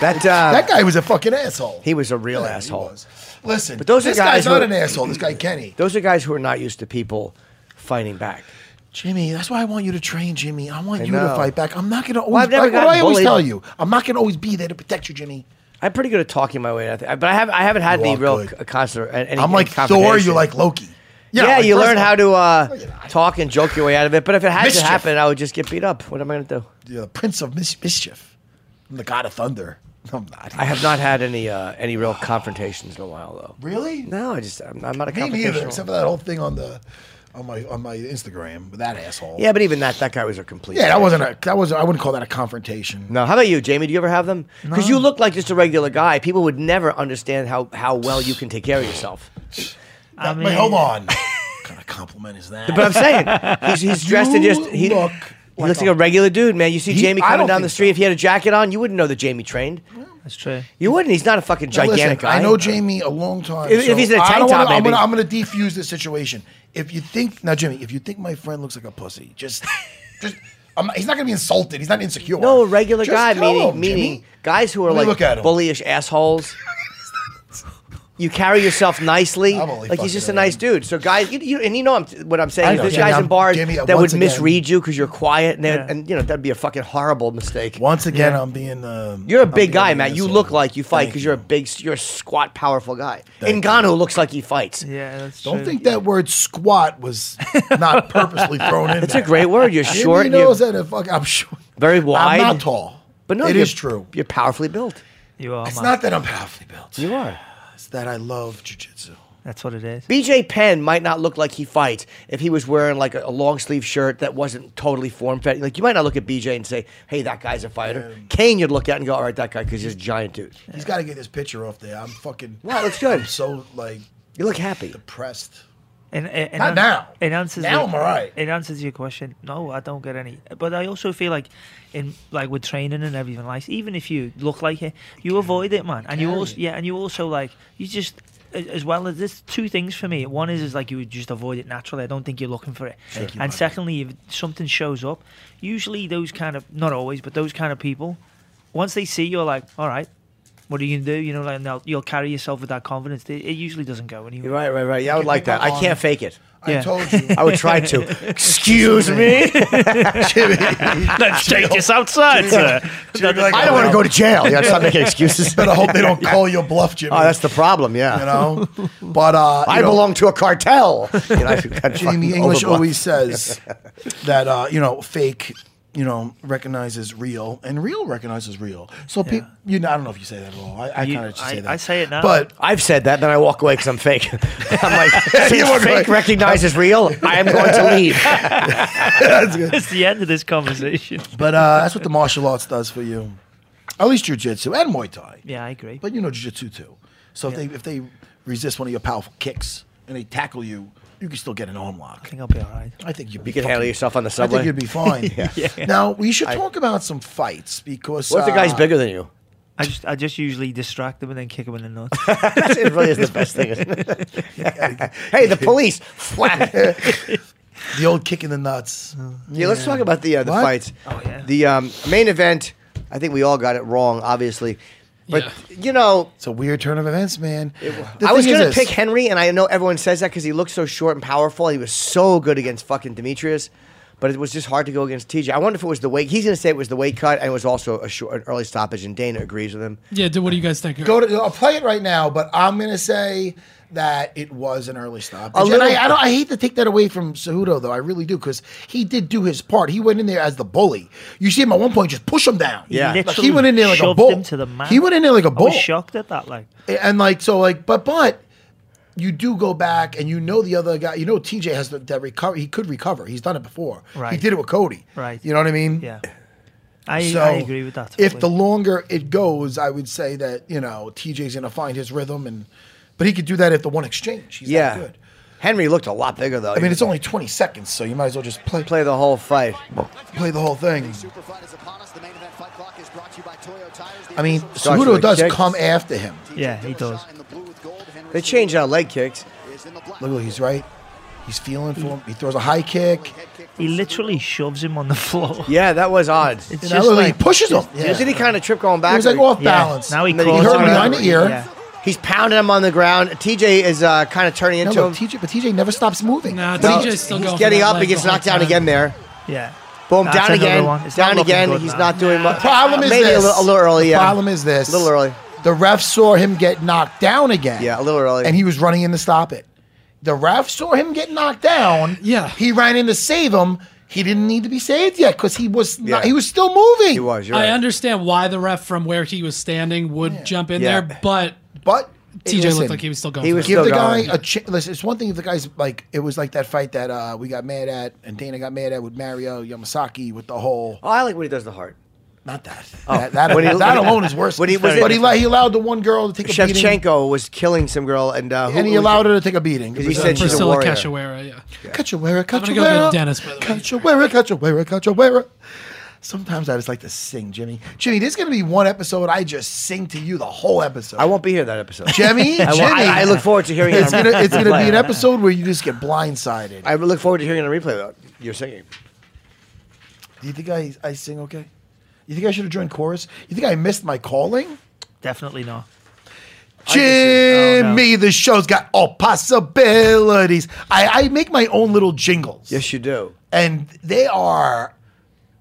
That uh, That guy was a fucking asshole. he was a real Yeah, he asshole. was. Listen, But those are this guys guy's not who- an asshole. This guy Kenny. Those are guys who are not used to people fighting back. Jimmy, that's why I want you to train, Jimmy. I want I you to fight back. I'm not going to always. Well, I've never like what do I always bullied. tell you. I'm not going to always be there to protect you, Jimmy. I'm pretty good at talking my way, I think. but I have I haven't had You are real good. c- concert. Any, I'm any like Thor. confrontation. You're like Loki. Yeah, like, you first learn of all, how to uh, Look at that. talk and joke your way out of it. But if it had Mischief. to happen, I would just get beat up. What am I going to do? You're the Prince of mis- Mischief. I'm the God of Thunder. I'm not. I have not had any uh, any real confrontations in a while, though. really. No, I just I'm, I'm not a Me neither, confrontational. except for that whole thing on the on my on my Instagram with that asshole. yeah, but even that that guy was a complete. yeah, that wasn't a that was I wouldn't call that a confrontation. No, how about you, Jamie? Do you ever have them? Because you look like just a regular guy. People would never understand how, how well you can take care of yourself. I Wait, mean, hold on. what kind of compliment is that? But I'm saying he's, he's dressed in just he, look he looks like a regular dude, man. You see He- Jamie I coming don't down the think street. so. If he had a jacket on, you wouldn't know that Jamie trained. That's true. You wouldn't. He's not a fucking Now, listen, gigantic guy. I know Jamie a long time. If- if he's in a I tank don't wanna- top, I'm maybe. gonna, I'm gonna defuse this situation. If you think now, Jimmy, if you think my friend looks like a pussy, just, just, I'm, he's not gonna be insulted. He's not insecure. No, a regular Just guy, tell meaning him, meaning Jimmy. guys who are Let me like look at him. bullyish assholes. you carry yourself nicely. Like he's just a nice dude. So guys, you, you and you know I'm, what I'm saying. I There's guys I'm- in bars Jimmy, that would again- misread you because you're quiet, and, Yeah. and you know that'd be a fucking horrible mistake. Once again, I'm being. Um, You're a I'm big guy, an Matt. You look like you fight because you're a big, you're a squat, powerful guy. Thank Ngannou looks like he fights. Yeah, that's Don't true. think that word squat was not purposely thrown in. It's a great word. You're short. and you're knows that. Fuck, I'm short. very wide. I'm not tall, but no, it is true. You're powerfully built. You are, It's not that I'm powerfully built. You are. It's that I love jujitsu. That's what it is. BJ Penn might not look like he fights if he was wearing like a, a long sleeve shirt that wasn't totally form fitting. Like you might not look at BJ and say, "Hey, that guy's a fighter." Um, Cain, you'd look at and go, "All right, that guy," because he's a giant dude. He's got to get this picture off there. I'm fucking. Wow, looks good. I'm so like You look happy. depressed. And, and, Not and now. It answers Now your- I'm alright. It answers your question. No, I don't get any. But I also feel like, in like with training and everything, like even if you look like it, you avoid it, man. And you also yeah, and you also like you just as well as there's two things for me. One is is like you would just avoid it naturally. I don't think you're looking for it. You, and buddy. secondly, if something shows up, usually those kind of not always, but those kind of people, once they see you're like, all right. What are you gonna do? You know, like and you'll carry yourself with that confidence. It, it usually doesn't go anywhere. Right, right, right. Yeah, I would like that. I can't fake it. I Yeah. told you. I would try to. Excuse me. Jimmy. Let's take this outside, sir. Jimmy, like, I don't want to go to jail. Yeah, stop making excuses. Better hope they don't call you a bluff, Jimmy. Oh, that's the problem. Yeah. you know. But uh, you I know, belong to a cartel. You know, I- I'd fucking Jamie English overbluff. always says that uh, you know fake, you know, recognizes real, and real recognizes real. So pe- you know, I don't know if you say that at all. I, I kind of just say that. I say it now. but I've said that, then I walk away because I'm fake. I'm like, You since walk fake away. recognizes real, I am going to leave. that's good. It's the end of this conversation. But uh, that's what the martial arts does for you. At least jujitsu and Muay Thai. Yeah, I agree. But you know jujitsu too. So if they if they resist one of your powerful kicks and they tackle you, you can still get an arm lock. I think I'll be all right. I think you'd be You can handle yourself on the subway. I think you'd be fine. Now we should talk about some fights because What if the guy's uh, bigger than you? I just I just usually distract them and then kick them in the nuts. it really is the best thing, isn't it? hey, the police! Whack. the old kick in the nuts. Yeah, let's talk about the uh, the What? fights. Oh, yeah. The um, main event. I think we all got it wrong, obviously. But Yeah. you know, It's a weird turn of events, man. The I was thing is gonna this. pick Henry, and I know everyone says that because he looks so short and powerful. He was so good against fucking Demetrius, but it was just hard to go against TJ. I wonder if it was the weight. He's gonna say it was the weight cut, and it was also a short, an early stoppage. And Dana agrees with him. Yeah, dude, what do you guys think? Go to. I'll play it right now, but I'm gonna say that it was an early stop. A and little- I, I, don't, I hate to take that away from Cejudo, though. I really do, because he did do his part. He went in there as the bully. You see him at one point just push him down. Yeah. like he went in there like a bull. him to the. He went in there like a bull. was shocked at that. Like, and like so like but but you do go back and you know the other guy you know TJ has the, that recover he could recover he's done it before Right. he did it with Cody Right. you know what I mean yeah, I so I agree with that. if the longer it goes I would say that you know TJ's gonna find his rhythm and but he could do that at the one exchange he's yeah, that good Henry looked a lot bigger though. I mean it's only 20 seconds so you might as well just play play the whole fight. play the whole thing Super fight is upon us. The main event fight clock is brought to you by Toyo Tires. The I mean Starts with Cejudo does kick. come after him yeah, he does. in the blue with gold. Henry They changed out leg kicks. is in the look he's right he's feeling for him he throws a high kick He literally shoves him on the floor. Yeah, that was odd. It's you just like he pushes him Did he kind of trip going back? he was like or- off Yeah, balance Now he, And then he he hurt him behind the ear Yeah. He's pounding him on the ground. TJ is uh, kind of turning No, into look, him. TJ, but TJ never stops moving. Nah, No, TJ's still he's going. for getting up. He gets knocked down again there. Yeah. Boom, That's down again. one. It's Down again. good He's now. not doing much. Problem is Maybe this. a little, a little early. The Yeah. problem is this. A little early. The ref saw him get knocked down again. Yeah, a little early. And he was running in to stop it. The ref saw him get knocked down. Yeah. He ran in to save him. He didn't need to be saved yet because he was not, Yeah. he was still moving. He was. You're I understand why the ref from where he was standing would jump in Yeah. there, but But TJ listen, looked like he was still going. he was it. Give still the guy going. a chance. Listen, it's one thing if the guy's like it was like that fight that uh, we got mad at and Dana got mad at with Mario Yamasaki with the whole Oh, I like when he does the heart. not that that, that, When he- that alone is worse. when he was- but he, he allowed the one girl to take a beating. Shevchenko was killing some girl, and uh, who- and he allowed her to take a beating because he said she's a Priscilla warrior. Cachoeira, yeah. Cachoeira, gonna Cachoeira. go get Dennis, by the way. Cachoeira, Cachoeira, Cachoeira. Sometimes I just like to sing, Jimmy. Jimmy, there's going to be one episode I just sing to you the whole episode. I won't be here that episode. Jimmy, I, Jimmy. won't- I, I look forward to hearing it. It's on- gonna, it's gonna be an replay. episode where you just get blindsided. I look forward to hearing a replay though. You're singing. Do you think I, I sing okay? You think I should have joined chorus? You think I missed my calling? Definitely not. Jimmy, oh, the show's got all possibilities. I, I make my own little jingles. Yes, you do. And they are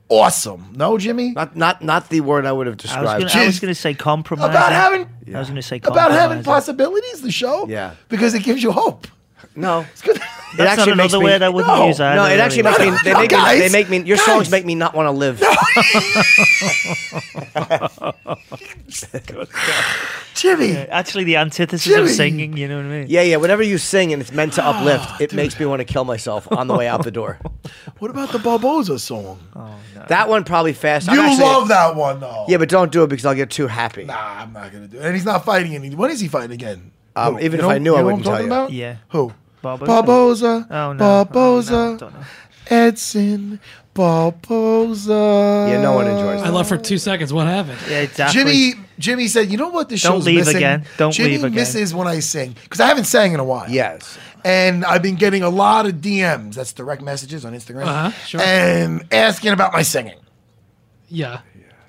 awesome. No, Jimmy? Not not not the word I would have described. gonna, I was gonna say compromise. About having I was gonna say about having possibilities, the show? Yeah. Because it gives you hope. No, It's good. it That's not actually makes another me. word I wouldn't No, use either. no, it actually makes me. They No, make me. guys, They make me. Your songs guys. make me not want to live. Jimmy. Actually, the antithesis Jimmy. of singing. You know what I mean? Yeah, yeah. Whenever you sing and it's meant to uplift, ah, it makes me want to kill myself on the way out the door. What about the Barboza song? Oh, that one probably fast. I'm you actually- love that one, though. Yeah, but don't do it because I'll get too happy. Nah, I'm not going to do it. And he's not fighting any. When is he fighting again? Um, Who? even You if I know- knew, I you know wouldn't what I'm tell talking you. about? Yeah. Who? Barboza? Barboza. Oh, no. Oh, no. Don't know. Edson. Barboza. Yeah, no one enjoys that. I that. left for two seconds. What happened? Yeah, exactly. Jimmy Jimmy said, "You know what? This Don't show's leave missing. again. Don't Jimmy leave again. misses when I sing because I haven't sang in a while. Yes. and I've been getting a lot of DMs. That's direct messages on Instagram, Uh-huh, sure. and asking about my singing. Yeah.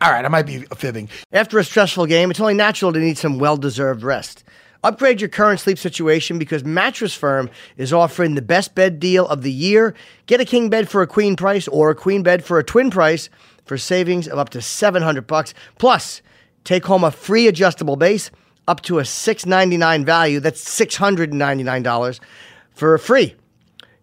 All right, I might be fibbing. After a stressful game, it's only natural to need some well deserved rest. Upgrade your current sleep situation because Mattress Firm is offering the best bed deal of the year. Get a king bed for a queen price or a queen bed for a twin price for savings of up to 700 bucks. Plus, take home a free adjustable base up to a 699 value. That's $699 for free.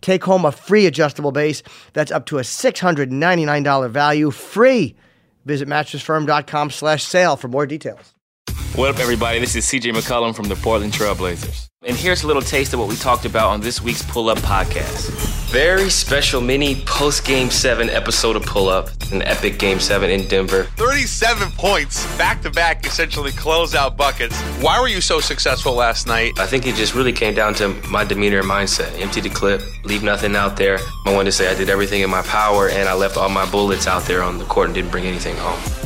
Take home a free adjustable base that's up to a $699 value free. Visit mattressfirm.com slash sale for more details. What up, everybody? This is CJ McCollum from the Portland Trailblazers. And here's a little taste of what we talked about on this week's Pull Up podcast. Very special mini post Game 7 episode of Pull Up, an epic Game 7 in Denver. 37 points, back to back, essentially closeout buckets. Why were you so successful last night? I think it just really came down to my demeanor and mindset. Empty the clip, leave nothing out there. I wanted to say I did everything in my power and I left all my bullets out there on the court and didn't bring anything home.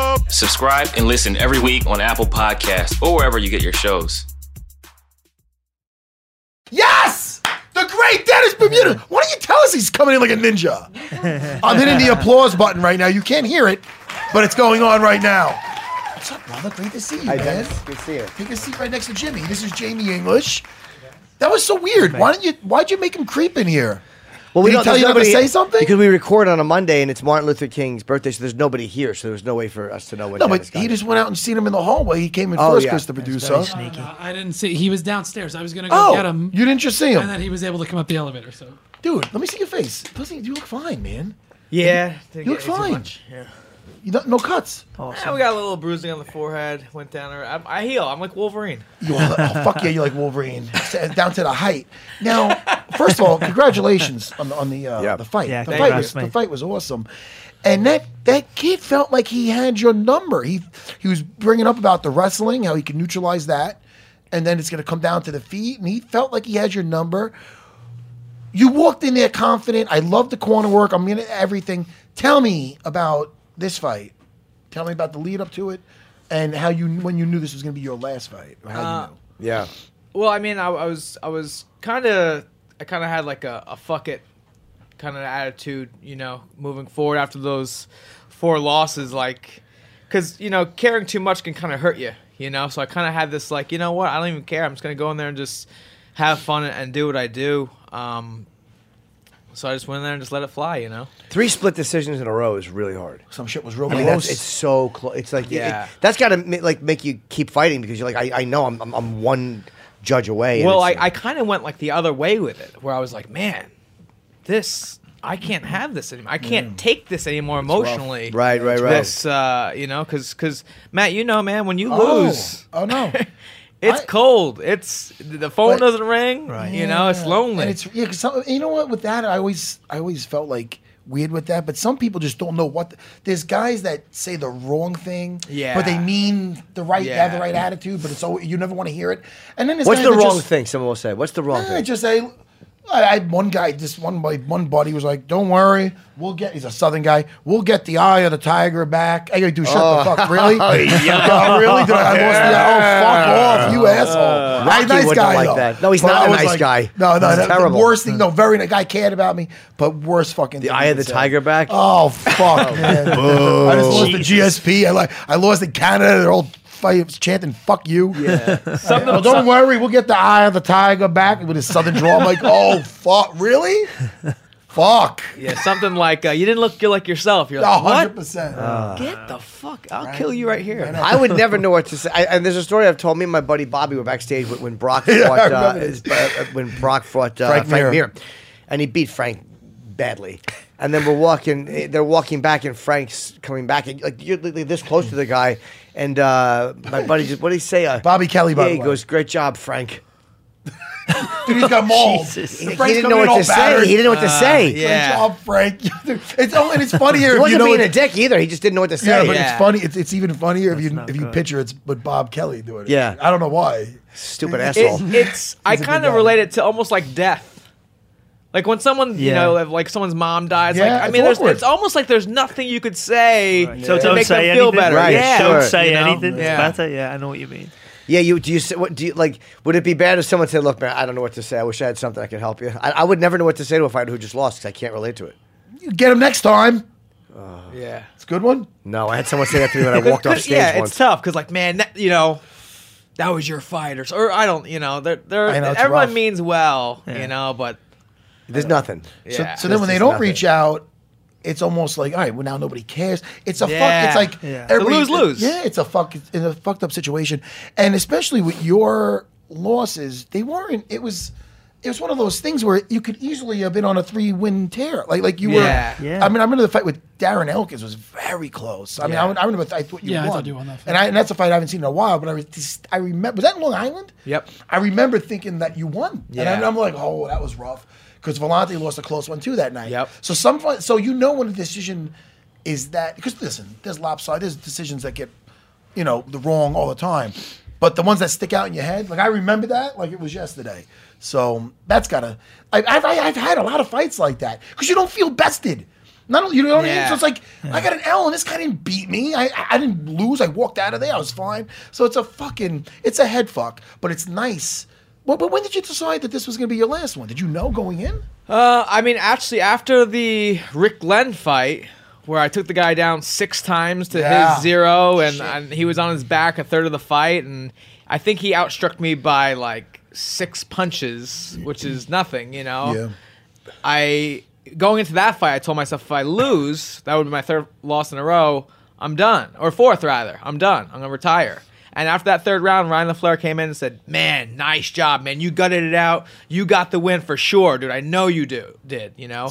subscribe and listen every week on Apple Podcasts or wherever you get your shows. Yes! The great Dennis Bermudez. Why don't you tell us he's coming in like a ninja? I'm hitting the applause button right now. You can't hear it, but it's going on right now. What's up, brother? Great to see you, Hi, man. Dennis. Good to see you. Take a seat right next to Jimmy. This is Jamie English. That was so weird. Why didn't you? Why'd you make him creep in here? Well, we Did he don't- tell there's you not to say something? Because we record on a Monday and it's Martin Luther King's birthday, so there's nobody here, so there's no way for us to know when. No, but Dennis got he just went out and seen him in the hallway. He came in Oh, first, yeah. Chris, the That's producer. very sneaky. Uh, I didn't see. He was downstairs. I was gonna go Oh, get him, you didn't just see him, and him, then he was able to come up the elevator. So dude. Let me see your face. Pussy, you look fine, man. Yeah, You look fine. You don't, no cuts. Yeah, we got a little bruising on the forehead. Went down there. I, I heal. I'm like Wolverine. You are, oh, fuck yeah, you're like Wolverine. Down to the height. Now, first of all, congratulations on, on the uh, Yeah. the fight. Yeah, the, fight was, mate. the fight was awesome. And that, that kid felt like he had your number. He he was bringing up about the wrestling, how he can neutralize that, and then it's going to come down to the feet. And he felt like he had your number. You walked in there confident. I love the corner work. I'm gonna everything. Tell me about this fight. Tell me about the lead up to it, and how you when you knew this was gonna be your last fight. Or how Uh, you knew. Yeah. Well, I mean, I, I was I was kind of I kind of had like a, a fuck it kind of attitude, you know, moving forward after those four losses, like, because you know, caring too much can kind of hurt you, you know. So I kind of had this like, you know what, I don't even care. I'm just gonna go in there and just have fun and, and do what I do. Um, so I just went in there and just let it fly, you know. Three split decisions in a row is really hard. Some shit was real I mean, close. that's, it's so close. It's like, Yeah. it, that's got to like make you keep fighting because you're like, I, I know I'm, I'm, I'm one judge away. Well, I, I kind of went like the other way with it, where I was like, man, this I can't have this anymore. I can't take this anymore emotionally. Right, right, right. This, uh, you know, because because Matt, you know, man, when you Oh. lose, Oh no. it's cold. It's the phone But- doesn't ring. Right. You know, it's lonely. And it's yeah, some, you know what? With that, I always I always felt like weird with that. But some people just don't know what. The, there's guys that say the wrong thing, Yeah. but they mean the right. They have the right attitude, but it's all you never want to hear it. And then What's the wrong just, thing? Someone will say. What's the wrong Eh, thing? just say. I I had one guy, this one my one buddy was like, "Don't worry, we'll get." He's a Southern guy. We'll get the eye of the tiger back. I gotta do shut Oh. the fuck, really? Yeah. Oh, really? Oh, oh, Did I, I lost the eye? Oh, fuck off, you asshole. Rocky nice guy like though. that. No, he's But not a nice like- guy. No, no, He's the, the terrible. worst thing. No, very nice guy cared about me, but worst fucking. The eye of the say. Uh, tiger back. Oh fuck, oh, man! I just lost the GSP. I like I lost in Canada. They're all fight, chanting "fuck you." Yeah. Something- don't worry, we'll get the eye of the tiger back with his southern drawl. I'm like, oh fuck, really? fuck. yeah, something like uh, you didn't look like yourself. You're like, hundred what? percent. Get the fuck! I'll kill you right here. I would never know what to say. I, and there's a story I've told me and my buddy Bobby were backstage when, when Brock fought I uh, remember his- uh, when Brock fought uh, Frank Frank, Mir. Mir. and he beat Frank badly. And then we're walking. eh, They're walking back, and Frank's coming back, and like you're li- li- this close to the guy. And uh, my buddy just what did he say? Uh, Bobby Kelly, by Yeah, the he way. goes, "Great job, Frank." Dude, he's got mauled. Jesus. He, Frank's didn't coming know in what all to say. battered. He didn't know what to say. Great Yeah. job, Frank. it's oh, and it's funnier He if you wasn't know being it- a dick either. He just didn't know what to say. Yeah, but Yeah. it's funny. It's, it's even funnier if you not if you good. picture it's but Bob Kelly doing it. Yeah. I don't know why. Stupid asshole. It, it's I He's a big kind of relate it to almost like death. Like when someone, you know, like someone's mom dies. Yeah, like I it's mean, there's, it's almost like there's nothing you could say So to don't make say them feel better. Right, yeah, sure. Don't say you know? anything. Yeah. Better. Yeah, I know what you mean. Yeah, you do you say what do you like? Would it be bad if someone said, "Look, man, I don't know what to say. I wish I had something I could help you." I, I would never know what to say to a fighter who just lost because I can't relate to it. You get him next time. Yeah. It's a good one. No, I had someone say that to me when I walked off stage yeah, once. it's tough because like man, that, you know, that was your fight or, or I don't, you know, they're, they're know, everyone rough. means well, Yeah. you know, but There's nothing. yeah. So, so then when they don't nothing. reach out, it's almost like, all right, well now nobody cares. It's a Yeah. fuck. It's like Yeah. everybody- It's a lose-lose. Yeah, it's a fuck. It's in a fucked up situation, and especially with your losses, they weren't. It was. It was one of those things where you could easily have been on a three-win tear, like like you Yeah. were. Yeah. I mean, I remember the fight with Darren Elkins was very close. I mean, Yeah. I, I remember I thought you Yeah, I thought you won that fight. and, I, and that's a fight I haven't seen in a while. But I, re- just- I remember was that in Long Island? Yep. I remember thinking that you won, yeah. and Yeah. I, am like, oh, that was rough because Volante lost a close one too that night. Yep. So some so you know when a decision is that because listen, there's lopsided, there's decisions that get you know the wrong all the time, but the ones that stick out in your head, like I remember that like it was yesterday. So that's gotta. I, I've I- I've had a lot of fights like that because you don't feel bested. Not only- you know what I mean. Yeah. So it's like I got an L and this guy didn't beat me. I I- I didn't lose. I walked out of there. I was fine. So it's a fucking it's a head fuck, but it's nice. Well, but when did you decide that this was going to be your last one? Did you know going in? Uh, I mean, actually, after the Rick Glenn fight, where I took the guy down six times to Yeah. his zero, and, and he was on his back a third of the fight, and I think he outstruck me by like six punches, which is nothing, you know. I going into that fight, I told myself if I lose, that would be my third loss in a row. I'm done, or fourth rather. I'm done. I'm gonna retire. And after that third round, Ryan LaFlare came in and said, "Man, nice job, man. You gutted it out. You got the win for sure, dude. I know you do did. You know."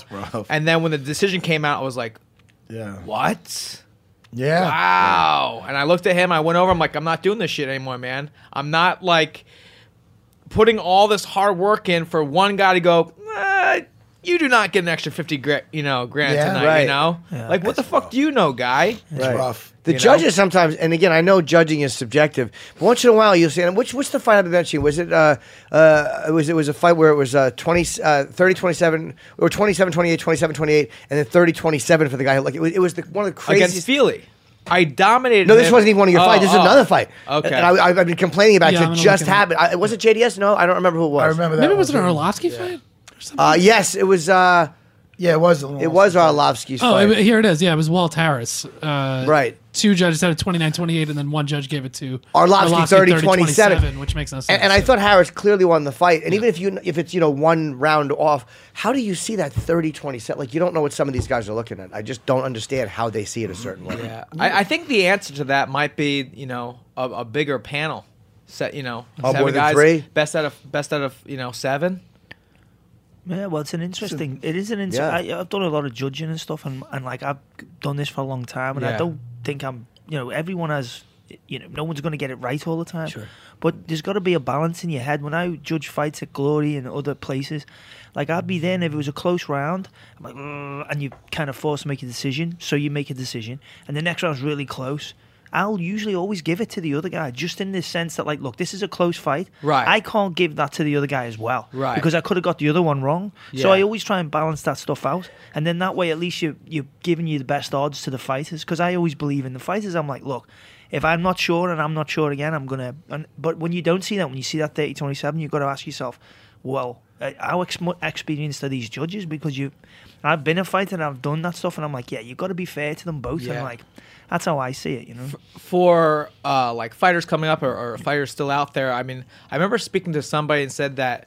And then when the decision came out, I was like, Yeah. "What? Yeah. Wow!" And I looked at him. I went over. I'm like, "I'm not doing this shit anymore, man. I'm not like putting all this hard work in for one guy to go." "Uh, you do not get an extra fifty grand, you know, grand Yeah. tonight. Right. You know, like what the fuck do you know, guy? It's Right. rough. The You know? judges sometimes, and again, I know judging is subjective. But once in a while, you'll see. And which what's the fight I've been mentioning? Was it? Uh, uh, it was. It was a fight where it was uh, 20, uh, 30, 27, or 27, 28, 27, 28, and then 30, 27 for the guy. who- Like it was. It was the, one of the craziest. Against Fili, I dominated. no, this him. wasn't even one of your Oh, fights. This is oh. another fight. Okay. And I, I've been complaining about Yeah, it. I'm 'cause It gonna just look it up. happened. I, was it JDS? No, I don't remember who it was. I remember that. Maybe it one was an too. Arlovsky fight. Or something? Uh, yes, it was. Uh, Yeah, it was. it was Arlovsky's Oh, fight. it- here it is. Yeah, it was Walt Harris. Uh, Right. Two judges had it 29 28, and then one judge gave it to Arlovsky 30 27, which makes no sense. And, and I thought Harris clearly won the fight. And even if you if it's you know one round off, how do you see that 30-27? Like you don't know what some of these guys are looking at. I just don't understand how they see it a certain way. Yeah, I, I think the answer to that might be, you know, a, a bigger panel set, you know, Oh, seven more than guys, three? best out of best out of you know seven. Yeah, well, it's an interesting. it is an interesting. Yeah. I've done a lot of judging and stuff, and, and like I've done this for a long time, and I don't think I'm. You know, everyone has. You know, no one's going to get it right all the time. Sure. But there's got to be a balance in your head. When I judge fights at Glory and other places, like I'd be there, and if it was a close round, I'm like, and you kind of forced to make a decision, so you make a decision, and the next round's really close. I'll usually always give it to the other guy, just in the sense that, like, look, this is a close fight. Right. I can't give that to the other guy as well. Right. Because I could have got the other one wrong. Yeah. So I always try and balance that stuff out, and then that way at least you you're giving you the best odds to the fighters. Because I always believe in the fighters. I'm like, look, if I'm not sure and I'm not sure again, I'm gonna. But when you don't see that, when you see that 30-27, you've got to ask yourself, well, uh, how ex- experienced are these judges? Because you, I've been a fighter and I've done that stuff, and I'm like, yeah, you've got to be fair to them both. Yeah. And like, that's how I see it. You know. for uh, like fighters coming up or, or fighters still out there. I mean, I remember speaking to somebody and said that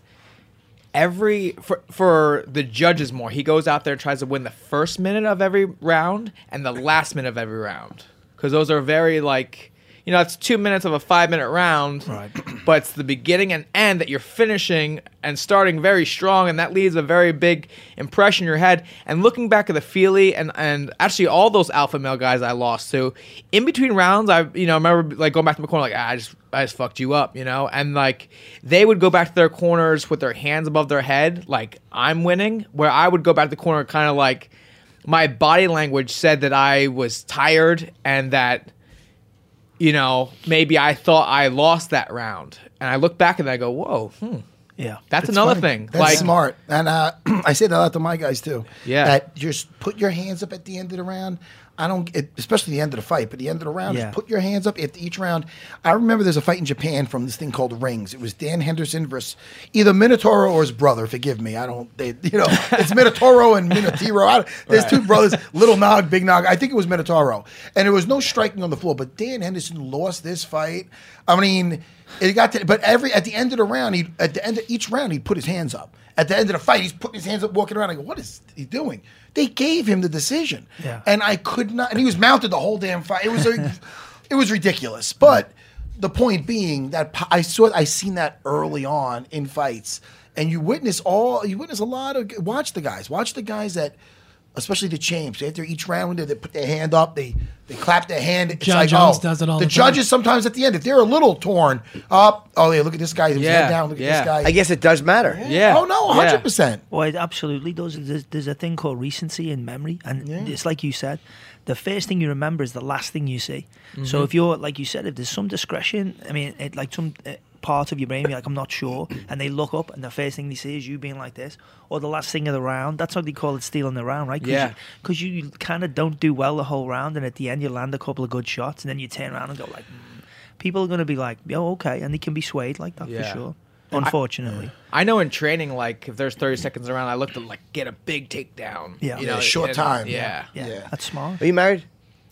every for for the judges more, he goes out there and tries to win the first minute of every round and the last minute of every round because those are very like. You know, it's two minutes of a five minute round, right. but it's the beginning and end that you're finishing and starting very strong, and that leaves a very big impression in your head. And looking back at the Fili and, and actually all those alpha male guys I lost to, in between rounds, I you know remember like going back to my corner like ah, I just I just fucked you up, you know, and like they would go back to their corners with their hands above their head, like I'm winning, where I would go back to the corner kind of like my body language said that I was tired and that you know, maybe I thought I lost that round. And I look back and I go, whoa, hmm. Yeah. That's It's another funny. thing. That's like smart, and uh, I say that a lot to my guys too. Yeah. that just put your hands up at the end of the round. I don't, it, especially the end of the fight, but the end of the round, Yeah. just put your hands up at each round. I remember there's a fight in Japan from this thing called Rings. It was Dan Henderson versus either Minotauro or his brother. Forgive me, I don't, they, you know, it's Minotauro and Minotiro. I, there's two brothers, Little Nog, Big Nog. I think it was Minotauro, and there was no striking on the floor. But Dan Henderson lost this fight. I mean, it got to, but every at the end of the round, he at the end of each round, he'd put his hands up. At the end of the fight, he's putting his hands up, walking around. I go, what is he doing? They gave him the decision, Yeah. and I could not. And he was mounted the whole damn fight. It was a, it was ridiculous. But the point being that I saw, I seen that early on in fights, and you witness all, you witness a lot of. Watch the guys. Watch the guys that. Especially the champs, after each round, they put their hand up, they they clap their hand. It's Jon like, Jones oh, does it all the the time. judges sometimes at the end, if they're a little torn up, oh yeah, look at this guy, his Yeah, head down, look at this guy. I guess it does matter. Yeah. Oh no, Yeah. hundred percent. Well, it absolutely does. There's, there's a thing called recency in memory, and it's like you said, the first thing you remember is the last thing you see. So if you're like you said, if there's some discretion, I mean, it, like some uh, part of your brain, you're like, I'm not sure, and they look up, and the first thing they see is you being like this, or the last thing of the round. That's what they call it, stealing the round, right? Cause Yeah. Because you, kind of don't do well the whole round, and at the end you land a couple of good shots, and then you turn around and go like, mm. people are going to be like, oh, okay, and they can be swayed like that for sure. Unfortunately. I know in training, like if there's 30 seconds around, I look to like get a big takedown. Yeah. you Yeah, short and- time. Yeah. yeah, Yeah. that's smart. Are you married?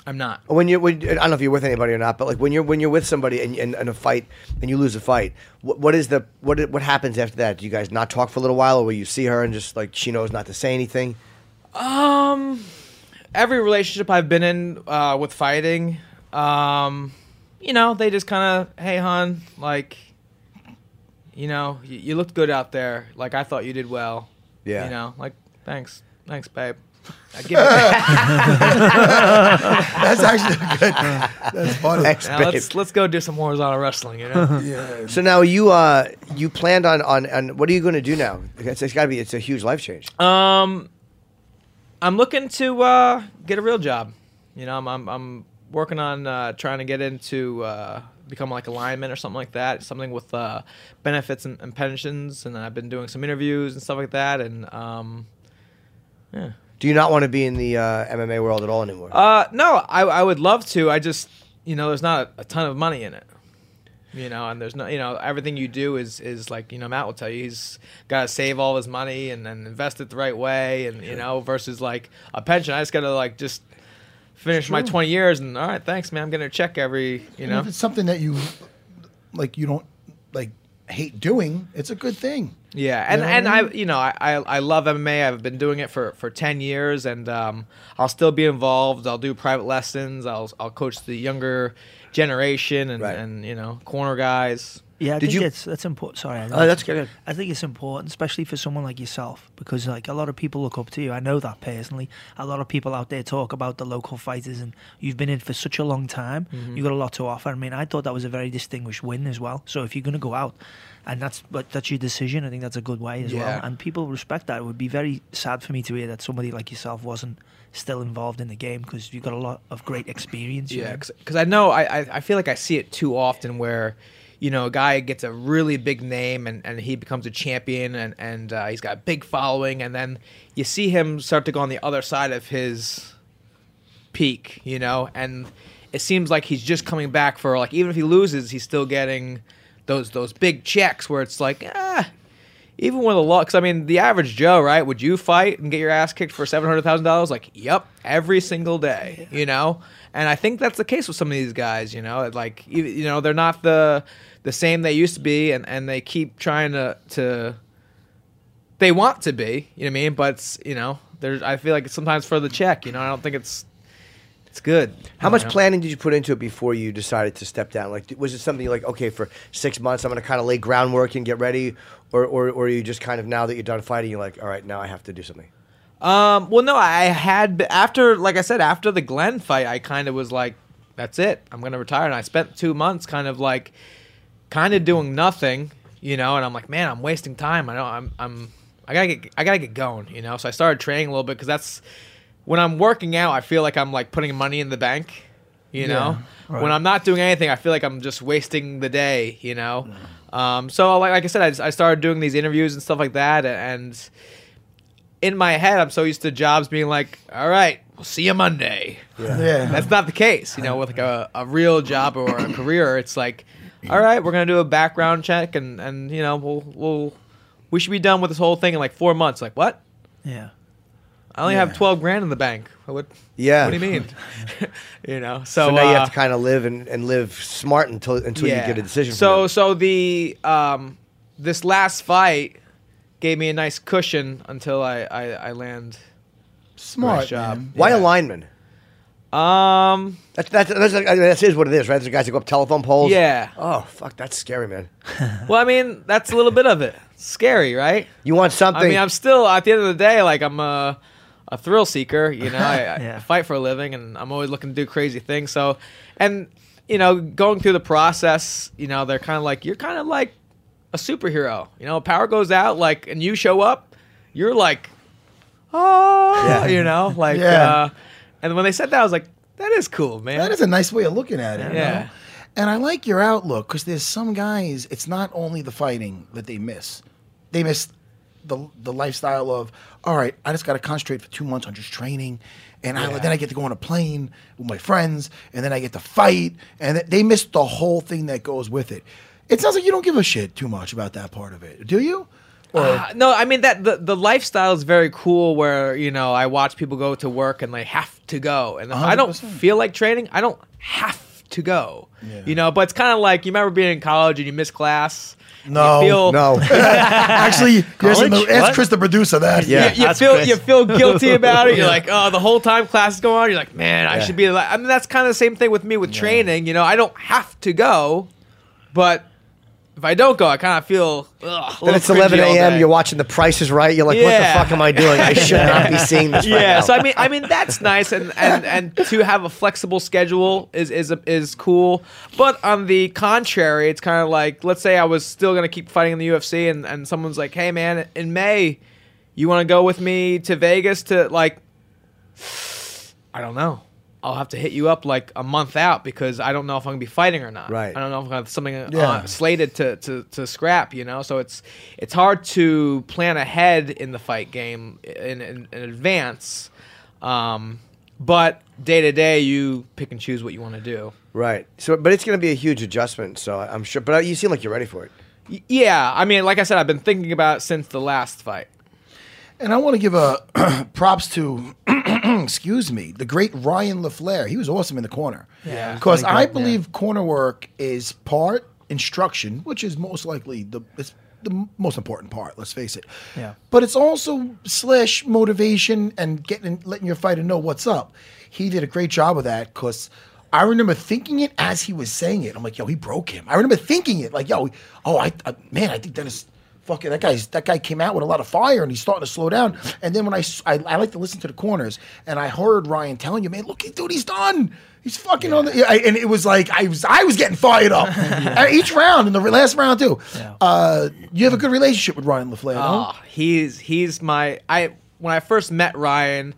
I'm not. When you when I don't know if you're with anybody or not, but like when you're when you're with somebody and in, in a fight and you lose a fight, what, what is the what what happens after that? Do you guys not talk for a little while, or will you see her and just like she knows not to say anything? Um, every relationship I've been in uh, with fighting, um, you know, they just kind of, hey, hon, like, you know, you, you looked good out there. Like I thought you did well. Yeah. You know, like thanks, thanks, babe. I give it That's actually good. That's funny. Thanks, now babe. let's let's go do some horizontal wrestling. You know. Yeah. So now you uh you planned on on, on what are you going to do now? It's, it's got to be it's a huge life change. Um, I'm looking to uh, get a real job. You know, I'm I'm, I'm working on uh, trying to get into uh, become like a lineman or something like that. Something with uh, benefits and, and pensions, and I've been doing some interviews and stuff like that. And um, yeah. Do you not want to be in the uh, MMA world at all anymore? Uh, no, I I would love to. I just you know, there's not a, a ton of money in it. You know, and there's no, you know, everything you do is is like, you know, Matt will tell you he's got to save all his money and then invest it the right way, and you know, versus like a pension. I just got to like just finish my 20 years and all right, thanks, man. I'm getting a check every, you And know. if it's something that you like, you don't like hate doing, it's a good thing. Yeah, and know and I I, you know, I, I I love MMA. I've been doing it for for ten years, and um, I'll still be involved. I'll do private lessons. I'll I'll coach the younger generation, and and you know, corner guys. Yeah, I Did think you? it's that's important. Sorry, I Oh, that's good. I think it's important, especially for someone like yourself, because like a lot of people look up to you. I know that personally. A lot of people out there talk about the local fighters, and you've been in for such a long time. Mhm. You've got a lot to offer. I mean, I thought that was a very distinguished win as well. So if you're going to go out, and that's but that's your decision, I think that's a good way as well. And people respect that. It would be very sad for me to hear that somebody like yourself wasn't still involved in the game because you've got a lot of great experience. Yeah, because I know I, I I feel like I see it too often where, you know, a guy gets a really big name and, and he becomes a champion and and uh, he's got a big following and then you see him start to go on the other side of his peak, you know, and it seems like he's just coming back for like even if he loses, he's still getting those those big checks where it's like ah. Even with a lot, because I mean, the average Joe, right? Would you fight and get your ass kicked for seven hundred thousand dollars? Like, yep, every single day, you know. And I think that's the case with some of these guys, you know. Like, you, you know, they're not the the same they used to be, and, and they keep trying to to. They want to be, you know what I mean? But it's, you know, there's. I feel like it's sometimes for the check, you know. I don't think it's it's good. How much know? planning did you put into it before you decided to step down? Like, was it something like, okay, for six months, I'm going to kind of lay groundwork and get ready, or, or, or are you just kind of now that you're done fighting, you're like, all right, now I have to do something. Um, well, no, I had after, like I said, after the Glenn fight, I kind of was like, "That's it, I'm gonna retire." And I spent two months kind of like, kind of doing nothing, you know. And I'm like, man, I'm wasting time. I know I'm, I'm, I gotta get, I gotta get going, you know. So I started training a little bit because that's when I'm working out. I feel like I'm like putting money in the bank, you know. Yeah, right. When I'm not doing anything, I feel like I'm just wasting the day, you know. Um, so like, like I said, I, just, I started doing these interviews and stuff like that, and in my head, I'm so used to jobs being like, all right, we'll see you Monday. Yeah. Yeah. That's not the case. You know, with like a, a real job or a career, it's like, all right, we're gonna do a background check and and you know we'll we'll we should be done with this whole thing in like four months. Like what? Yeah. I only have twelve grand in the bank. What? Yeah. What do you mean? you know. So, So, now you uh, have to kind of live and, and live smart until until you get a decision. So so the um this last fight gave me a nice cushion until I I, I land Smart, job. man. Why a lineman? Um, that's that's that's, I mean, that is what it is, right? There's guys that go up telephone poles. Yeah. Oh fuck, that's scary, man. well, I mean, that's a little bit of it. Scary, right? You want something? I mean, I'm still at the end of the day, like I'm a, a thrill seeker. You know, I, I fight for a living, and I'm always looking to do crazy things. So, and you know, going through the process, you know, they're kind of like you're kind of like a superhero. You know, power goes out, like, and you show up, you're like, oh, Yeah. you know, like, Yeah. uh, and when they said that, I was like, that is cool, man. That is a nice way of looking at it. you Yeah. know? And I like your outlook because there's some guys, it's not only the fighting that they miss. They miss the the lifestyle of, all right, I just got to concentrate for two months on just training. And I, then I get to go on a plane with my friends, and then I get to fight. And they miss the whole thing that goes with it. It sounds like you don't give a shit too much about that part of it, do you? Or Uh, no, I mean that the the lifestyle is very cool. Where you know I watch people go to work and they have to go, and if I don't 100%. feel like training, I don't have to go. You know, but it's kind of like you remember being in college and you miss class. No, you feel, no. Actually, here's some- College? ask What? Chris, the producer, that. you, you feel you feel guilty about it. You're Yeah. like, oh, the whole time class is going on, you're like, man, I should be. Like, I mean, that's kind of the same thing with me with training. You know, I don't have to go, but if I don't go, I kind of feel. Ugh, Then it's 11 a.m. You're watching The Price is Right. You're like, what the fuck am I doing? I should not be seeing this. right yeah, now. so I mean, I mean that's nice, and and and to have a flexible schedule is is is cool. But on the contrary, it's kind of like let's say I was still gonna keep fighting in the UFC, and and someone's like, hey man, in May, you want to go with me to Vegas to like, I don't know. I'll have to hit you up like a month out because I don't know if I'm gonna be fighting or not. Right. I don't know if I'm gonna have something uh, slated to, to, to scrap. You know, so it's it's hard to plan ahead in the fight game in in, in advance. Um, but day to day, you pick and choose what you want to do. Right. So, but it's to be a huge adjustment. So I'm sure. But you seem like you're ready for it. Y- Yeah, I mean, like I said, I've been thinking about it since the last fight. And I want to give a props to, excuse me, the great Ryan LaFlare. He was awesome in the corner. Yeah. Because I guy, believe corner work is part instruction, which is most likely the it's the most important part. Let's face it. Yeah. But it's also slash motivation and getting letting your fighter know what's up. He did a great job of that because I remember thinking it as he was saying it. I'm like, yo, he broke him. I remember thinking it like, yo, oh, I, I man, I think Dennis. Fucking that guy's that guy came out with a lot of fire and he's starting to slow down. And then when I, I like to listen to the corners and I heard Ryan telling you, man, look, dude, he's done. He's fucking on the. yeah, I- And it was like I was I was getting fired up Uh, each round in the last round too. Uh, you have a good relationship with Ryan LaFlare, no? Oh, he's he's my I when I first met Ryan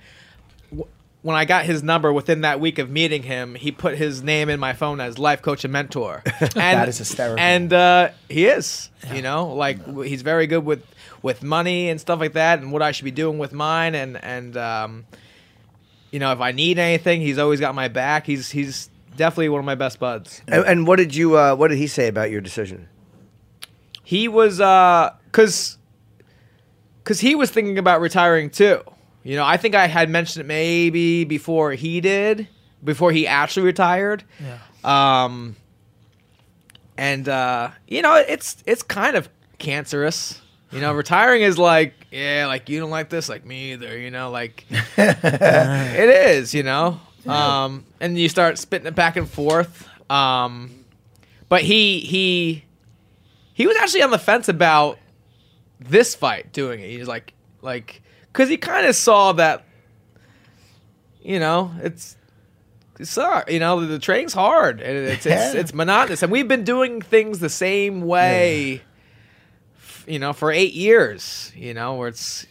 when I got his number within that week of meeting him, he put his name in my phone as life coach and mentor. And, That is hysterical. And uh, he is, you know, like w- he's very good with with money and stuff like that, and what I should be doing with mine, and and um, you know, if I need anything, he's always got my back. He's he's definitely one of my best buds. And, and what did you? Uh, what did he say about your decision? he was uh cuz cuz he was thinking about retiring too. You know, I think I had mentioned it maybe before he did, before he actually retired. Yeah. Um and uh you know, it's it's kind of cancerous. You know, retiring is like, yeah, like you don't like this, like me either, you know, like it is, you know. Um and you start spitting it back and forth. Um but he he he was actually on the fence about this fight doing it. He's like, like, because he kind of saw that, you know, it's, uh, you know, the training's hard and it's it's, Yeah. it's monotonous, and we've been doing things the same way, f- you know, for eight years. You know, where it's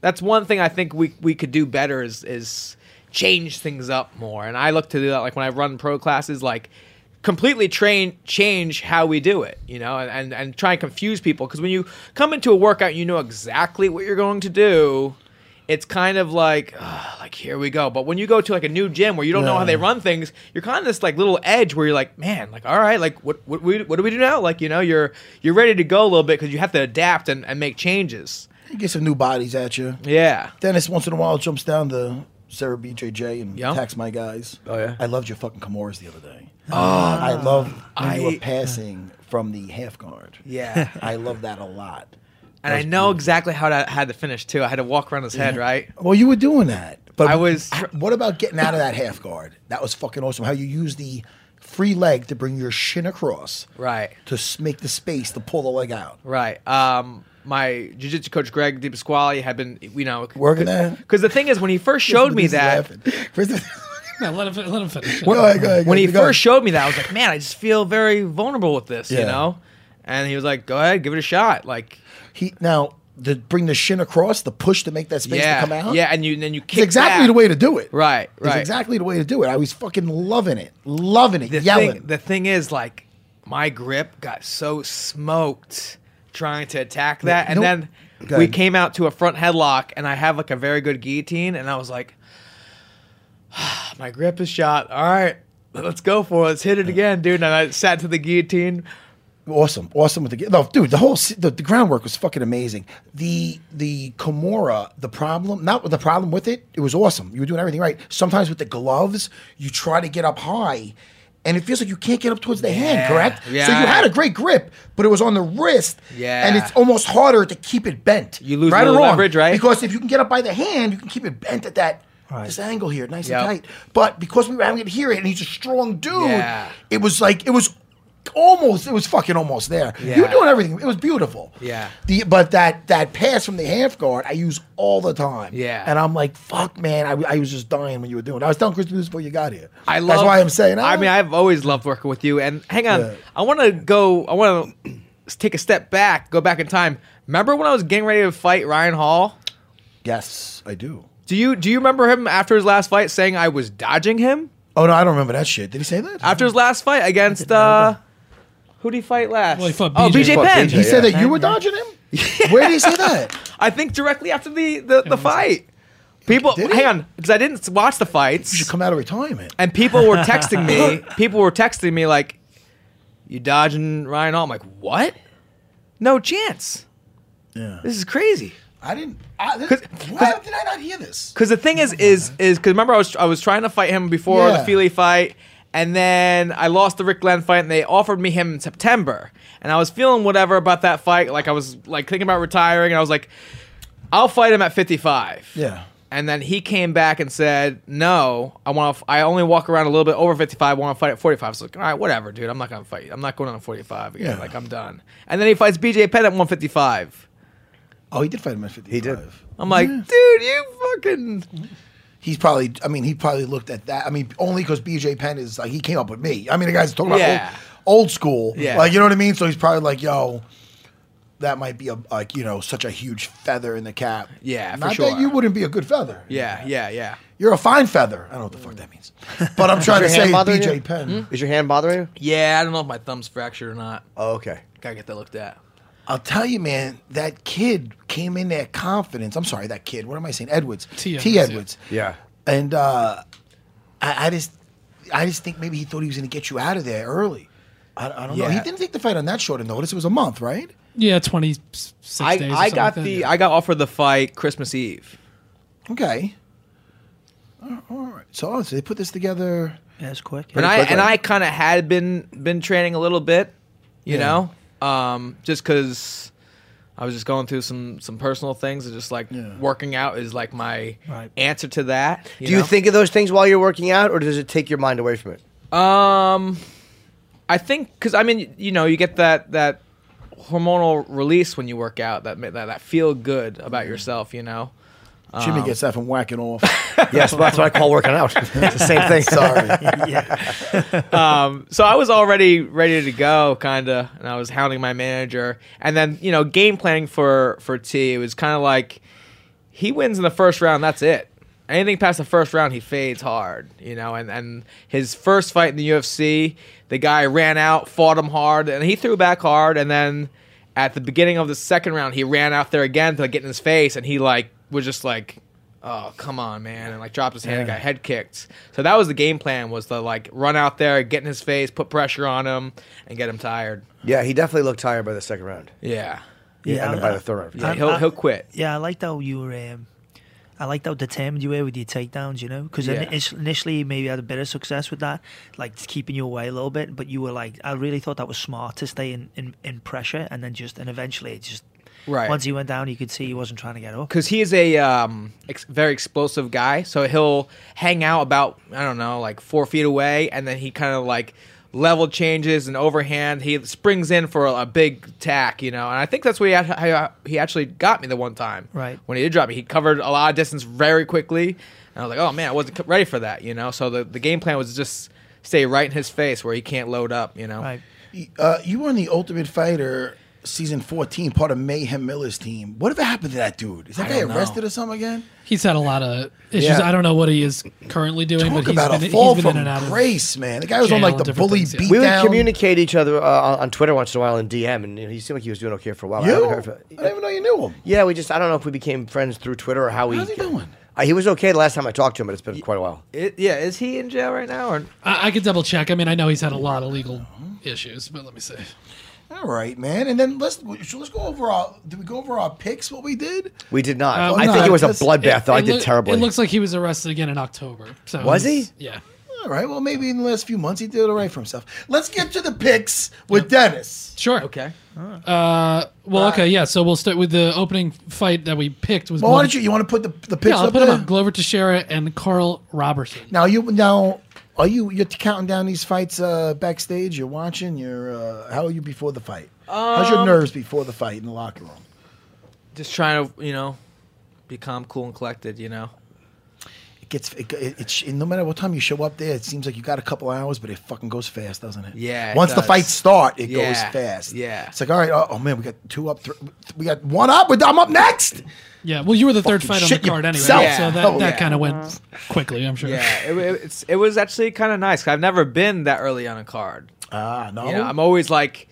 that's one thing I think we we could do better is is change things up more. And I look to do that like when I run pro classes, like completely train change how we do it, you know, and and, and try and confuse people because when you come into a workout, you know exactly what you're going to do. It's kind of like, ugh, like here we go. But when you go to like a new gym where you don't know how they run things, you're kind of this like little edge where you're like, man, like all right, like what what we, what do we do now? Like you know, you're you're ready to go a little bit because you have to adapt and, and make changes. You get some new bodies at you. Yeah. Dennis once in a while jumps down to Serra BJJ and Yeah. attacks my guys. Oh, yeah? I loved your fucking Kimuras the other day. Oh, I love when you were passing from the half guard. Yeah. I love that a lot. And I know exactly how that had to finish too. I had to walk around his head, right? Well, you were doing that, but I was What about getting out of that half guard? That was fucking awesome. How you use the free leg to bring your shin across, Right. to make the space to pull the leg out. Right. Um, my jiu-jitsu coach Greg DiPasquale had been, you know, Working that? Because the thing is, when he first showed me that, No, let him, let him finish. Go ahead, go ahead, when he go ahead. first showed me that, I was like, man, I just feel very vulnerable with this, you Yeah. know. And he was like, go ahead, give it a shot. Like, He now to bring the shin across, the push to make that space yeah, to come out. yeah, and you then you kick it's exactly back. the way to do it. Right, It's right. exactly the way to do it. I was fucking loving it, loving it, the yelling. Thing, the thing is, like, my grip got so smoked trying to attack that, and no- then Go we ahead. came out to a front headlock, and I have like a very good guillotine, and I was like, my grip is shot. All right, let's go for it. Let's hit it again, dude. And I sat to the guillotine. Awesome, awesome with the no, dude. The whole the, the groundwork was fucking amazing. The the Kimura, the problem, not with the problem with it, it was awesome. You were doing everything right. Sometimes with the gloves, you try to get up high, and it feels like you can't get up towards the hand. Yeah, Correct. So you had a great grip, but it was on the wrist. Yeah. and it's almost harder to keep it bent. You lose right or wrong, leverage, right? Because if you can get up by the hand, you can keep it bent at that. This angle here, nice Yep. and tight. But because we were having it here, and he's a strong dude, Yeah. it was like it was almost it was fucking almost there. You were doing everything. It was beautiful. Yeah. The but that that pass from the half guard I use all the time. Yeah. And I'm like, fuck, man. I, I was just dying when you were doing. it. I was telling Chris this before you got here. I love. That's why I'm saying. I oh, mean, I've always loved working with you. And hang on, Yeah. I want to go. I want to take a step back, go back in time. Remember when I was getting ready to fight Ryan Hall? yes, I do. Do you do you remember him after his last fight saying I was dodging him Oh no, I don't remember that shit. Did he say that? after his last fight against uh who did he fight last? Well, he fought oh, BJ. BJ Penn. he said that you were dodging him. Where did he say that? I think directly after the the, the fight. People, Did he? hang on, because I didn't watch the fights. You should come out of retirement. and people were texting me. People were texting me like, "You dodging Ryan Hall?" I'm like, "What? No chance. Yeah. This is crazy." I didn't. I, this, 'Cause- why 'cause- did I not hear this? Because the thing is, oh is, is because remember I was I was trying to fight him before Yeah. the Fili fight, And then I lost the Rick Glenn fight, and they offered me him in September. And I was feeling whatever about that fight. Like I was like thinking about retiring, and I was like, I'll fight him at 55. Yeah. And then he came back and said, "No, I want to. I only walk around a little bit over 55. I want to fight at 45." I was like, "All right, whatever, dude. I'm not gonna fight. I'm not going on 45 again. Yeah. Like I'm done." And then he fights BJ Penn at 155. Oh, he did fight him at 55. He did. I'm like, dude, you fucking. He's probably. I mean, he probably looked at that. I mean, only because BJ Penn is like he came up with me. I mean, the guy's talking about old, old school. Yeah. Like you know what I mean. So he's probably like, yo, that might be a like you know such a huge feather in the cap. Yeah, for Not sure. that you wouldn't be a good feather. Yeah, yeah, yeah. You're a fine feather. I don't know what the fuck that means. But I'm trying to Is your hand say BJ you? Penn. Hmm? Is your hand bothering you? Yeah, I don't know if my thumb's fractured or not. Oh, okay. Gotta get that looked at. I'll tell you, man, that kid came in there confidence. I'm sorry, that kid. What am I saying? Edwards. T. T. Edwards, Edwards. Yeah. And uh, I, I just, I just think maybe he thought he was going to get you out of there early. I, I don't know. He didn't take the fight on that short a notice. It was a month, right? Yeah, twenty six I, days. or I something got like the yeah. I got offered the fight Christmas Eve. Okay. All right. So, so they put this together. Yeah, it's quick. and I and I kind of had been been training a little bit, you Yeah. know, um, just because I was just going through some some personal things. and just like working out is like my Right. answer to that. Do you know? think of those things while you're working out, or does it take your mind away from it? Um, I think because I mean, you know, you get that that hormonal release when you work out. That ma- that, that feel good about yourself. You know. Jimmy Um, gets that from whacking off. Yes, that's what I call working out. It's the same thing. Sorry. um, so I was already ready to go, kind of, and I was hounding my manager. And then, you know, game planning for for T. It was kind of like he wins in the first round. That's it. Anything past the first round, he fades hard, you know. And and his first fight in the UFC, the guy ran out, fought him hard, and he threw back hard. And then at the beginning of the second round, he ran out there again to get in his face, and he like was just like oh come on man and like dropped his hand and got head kicked so that was the game plan was to like run out there get in his face put pressure on him and get him tired Yeah, he definitely looked tired by the second round. yeah Yeah, and then by the third round. yeah he'll, he'll quit Yeah, I liked how you were. Um, I liked how determined you were with your takedowns. You know, because Yeah. initially you maybe had a bit of success with that, like keeping you away a little bit. But you were like, I really thought that was smart to stay in, in, in pressure, and then just and eventually it just Right. Once he went down, you could see he wasn't trying to get up. because he is a um, ex- very explosive guy. So he'll hang out about I don't know, like four feet away, and then he kind of like level changes and overhand. He springs in for a, a big tack, you know. And I think that's what he had, he actually got me the one time. Right. when he did drop me, he covered a lot of distance very quickly, and I was like, oh man, I wasn't ready for that, you know. So the the game plan was just stay right in his face where he can't load up, you know. Right. Uh, you were in the Ultimate Fighter season 14, part of Mayhem Miller's team. What Whatever happened to that dude? Is that I guy don't know. arrested or something again? He's had a lot of issues. Yeah. I don't know what he is currently doing, Talk but he's about been, a he's fall been from in and out of grace, man. The guy was on like the bully things, yeah. beat We would down. communicate each other uh, on, on Twitter once in a while in DM, and you know, he seemed like he was doing okay for a while. I You? haven't I heard from- didn't even know you knew him. Yeah, we just I don't know if we became friends through Twitter or how we. How's he doing? Uh, he was okay the last time I talked to him, but it's been quite a while. It, yeah, is he in jail right now? Or I, I could double check. I mean, I know he's had a lot of legal issues, but let me see. All right, man. And then let's so let's go over our. Did we go over our picks? What we did? We did not. Uh, I no, think it was a that's- bloodbath, though. I did loo- terribly. It looks like he was arrested again in October. So Was he? Yeah. All right. Well, maybe in the last few months he did it all right for himself. Let's get to the picks with Dennis. Sure. okay. Uh, well, okay, yeah. So we'll start with the opening fight that we picked was. Well, why Glover- don't you? You want to put the the picks Yeah, I'll up put there? him up. Glover Teixeira and Karl Roberson. Now you now are you you're counting down these fights uh, backstage? You're watching. You're uh, how are you before the fight? How's your Um, nerves before the fight in the locker room? Just trying to, you know, be calm, cool, and collected. You know. It gets it, it, it's no matter what time you show up there, it seems like you got a couple hours, but it fucking goes fast, doesn't it? Yeah, it Once the does. fights start, it goes fast. yeah. It's like all right, oh, oh, man, we got two up, th- we got one up, but I'm up next. Yeah, well, you were the third fight on the card anyway, yourself. so that, Oh, that yeah. kind of went quickly, I'm sure. Yeah, it, it, it's, it was actually kind of nice. I've never been that early on a card. Ah, no. You know, I'm always like,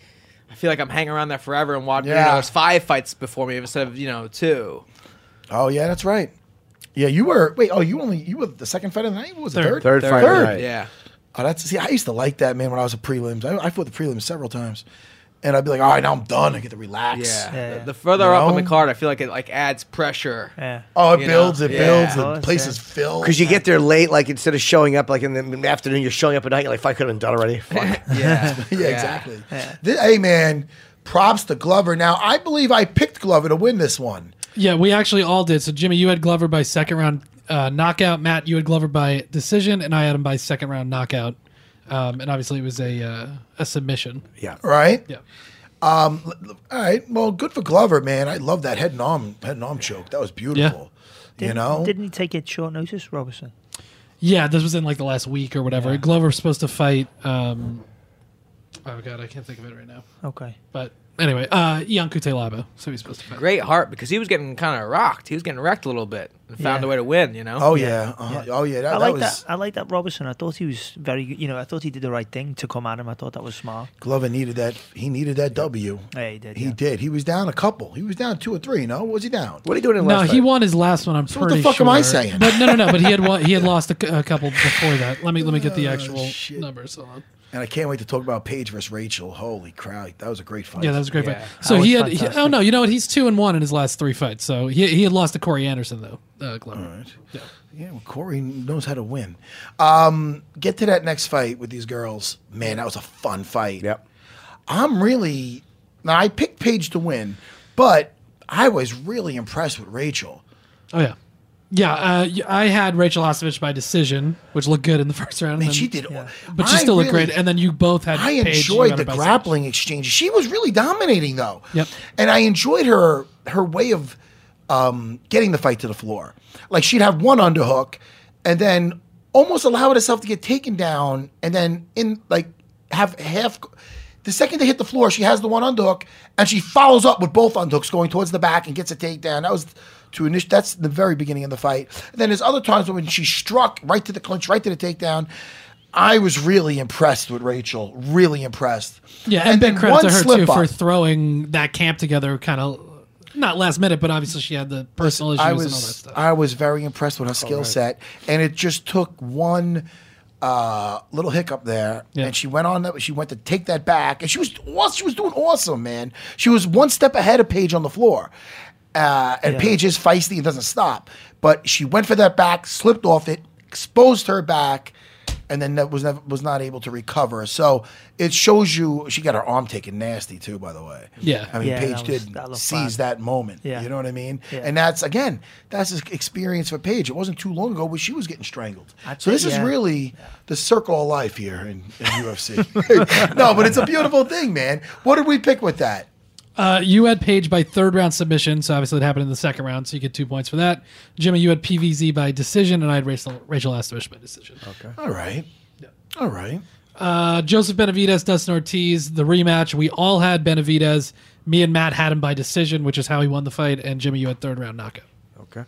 I feel like I'm hanging around there forever and watching. You Yeah. know, there's five fights before me instead of you know two. oh yeah, that's right. Yeah, you were. Wait, oh, you only you were the second fight of the night. What was it Third. third? Third fight of the Third. night. Yeah. Oh, that's see. I used to like that man when I was a prelims. I, I fought the prelims several times, and I'd be like, all right, now I'm done. I get to relax. Yeah. The, the further up on the know? card, I feel like it like adds pressure. Yeah. Oh, it You know? builds. It Yeah. builds. The Oh, it's place fair. is filled. Because you get there late, like instead of showing up like in the, afternoon, you're showing up at night. You're like, "Fuck, I could have been done already. Fuck. Yeah. yeah, exactly. Th- hey, man, props to Glover. Now, I believe I picked Glover to win this one. Yeah, we actually all did. So Jimmy, you had Glover by second round uh, knockout. Matt, you had Glover by decision, and I had him by second round knockout. Um, and obviously, it was a uh, a submission. Yeah. Right? Yeah. Um. l- l- All right. Well, good for Glover, man. I love that head and arm head and arm choke. That was beautiful. You Didn't- know. Didn't he take it short notice, Roberson? Yeah, this was in like the last week or whatever. Glover was supposed to fight. Um, oh god, I can't think of it right now. Okay. But anyway, uh, Ion Cutelaba. So he's supposed to fight. Great heart because he was getting kind of rocked. He was getting wrecked a little bit and found Yeah. a way to win. You know. Oh yeah. Uh, Oh yeah. That, I that like was that. I like that Roberson. I thought he was very. You know, I thought he did the right thing to come at him. I thought that was smart. Glover needed that. He needed that W. Yeah, he did. He yeah. did. He was down a couple. He was down two or three. No, what was he down? What are you doing in No, last he fight? won his last one. I'm So what pretty the fuck sure. am I saying? But no, no, no. But he had won, he had lost a, a couple before that. Let me let me get the Oh, actual shit. numbers. Hold on. And I can't wait to talk about Paige versus Rachael. Holy crap, that was a great fight. Yeah, that was a great Yeah. fight. So That he was had. He, fantastic. oh no, you know what? He's two and one in his last three fights. So he he had lost to Corey Anderson though. Uh, Glover. All right. Yeah, well, Corey knows how to win. Um, get to that next fight with these girls. Man, that was a fun fight. Yep. I'm really now. I picked Paige to win, but I was really impressed with Rachael. Oh yeah, yeah. Uh, I had Rachael Ostovich by decision, which looked good in the first round. and Man, then- she did. but she I still looked really- great. And then you both had. I Paige, enjoyed the grappling exchange. She was really dominating, though. Yep. And I enjoyed her her way of um, getting the fight to the floor. Like she'd have one underhook, and then almost allow herself to get taken down, and then in like have half. The second they hit the floor, she has the one underhook, and she follows up with both underhooks going towards the back and gets a takedown. That was to initiate. That's the very beginning of the fight. And then there's other times when she struck right to the clinch, right to the takedown. I was really impressed with Rachael. Really impressed. Yeah, and, big then credit to her too slip-up. for throwing that camp together. Kind of not last minute, but obviously she had the personal issues I and all that was stuff. I was very impressed with her skill set, and it just took one uh, little hiccup there, Yeah. and she went on that. She went to take that back, and she was she was doing awesome, man. She was one step ahead of Paige on the floor, uh, and Paige is feisty and doesn't stop. But she went for that back, slipped off it, exposed her back. And then that was never, was not able to recover. So it shows you she got her arm taken nasty too. By the way, Yeah. I mean Yeah, Paige did that seize bad. that moment. Yeah. You know what I mean? Yeah. And that's again, that's his experience for Paige. It wasn't too long ago where she was getting strangled. I so this think- is yeah. really the circle of life here in, in UFC. no, but it's a beautiful thing, man. What did we pick with that? Uh, you had Paige by third round submission, so obviously it happened in the second round, so you get two points for that. Jimmy, you had PVZ by decision, and I had Rachael, Rachael Ostovich by decision. Okay. All right. All right. Uh, Joseph Benavidez, Dustin Ortiz, the rematch. We all had Benavides. Me and Matt had him by decision, which is how he won the fight, and Jimmy, you had third round knockout. Okay.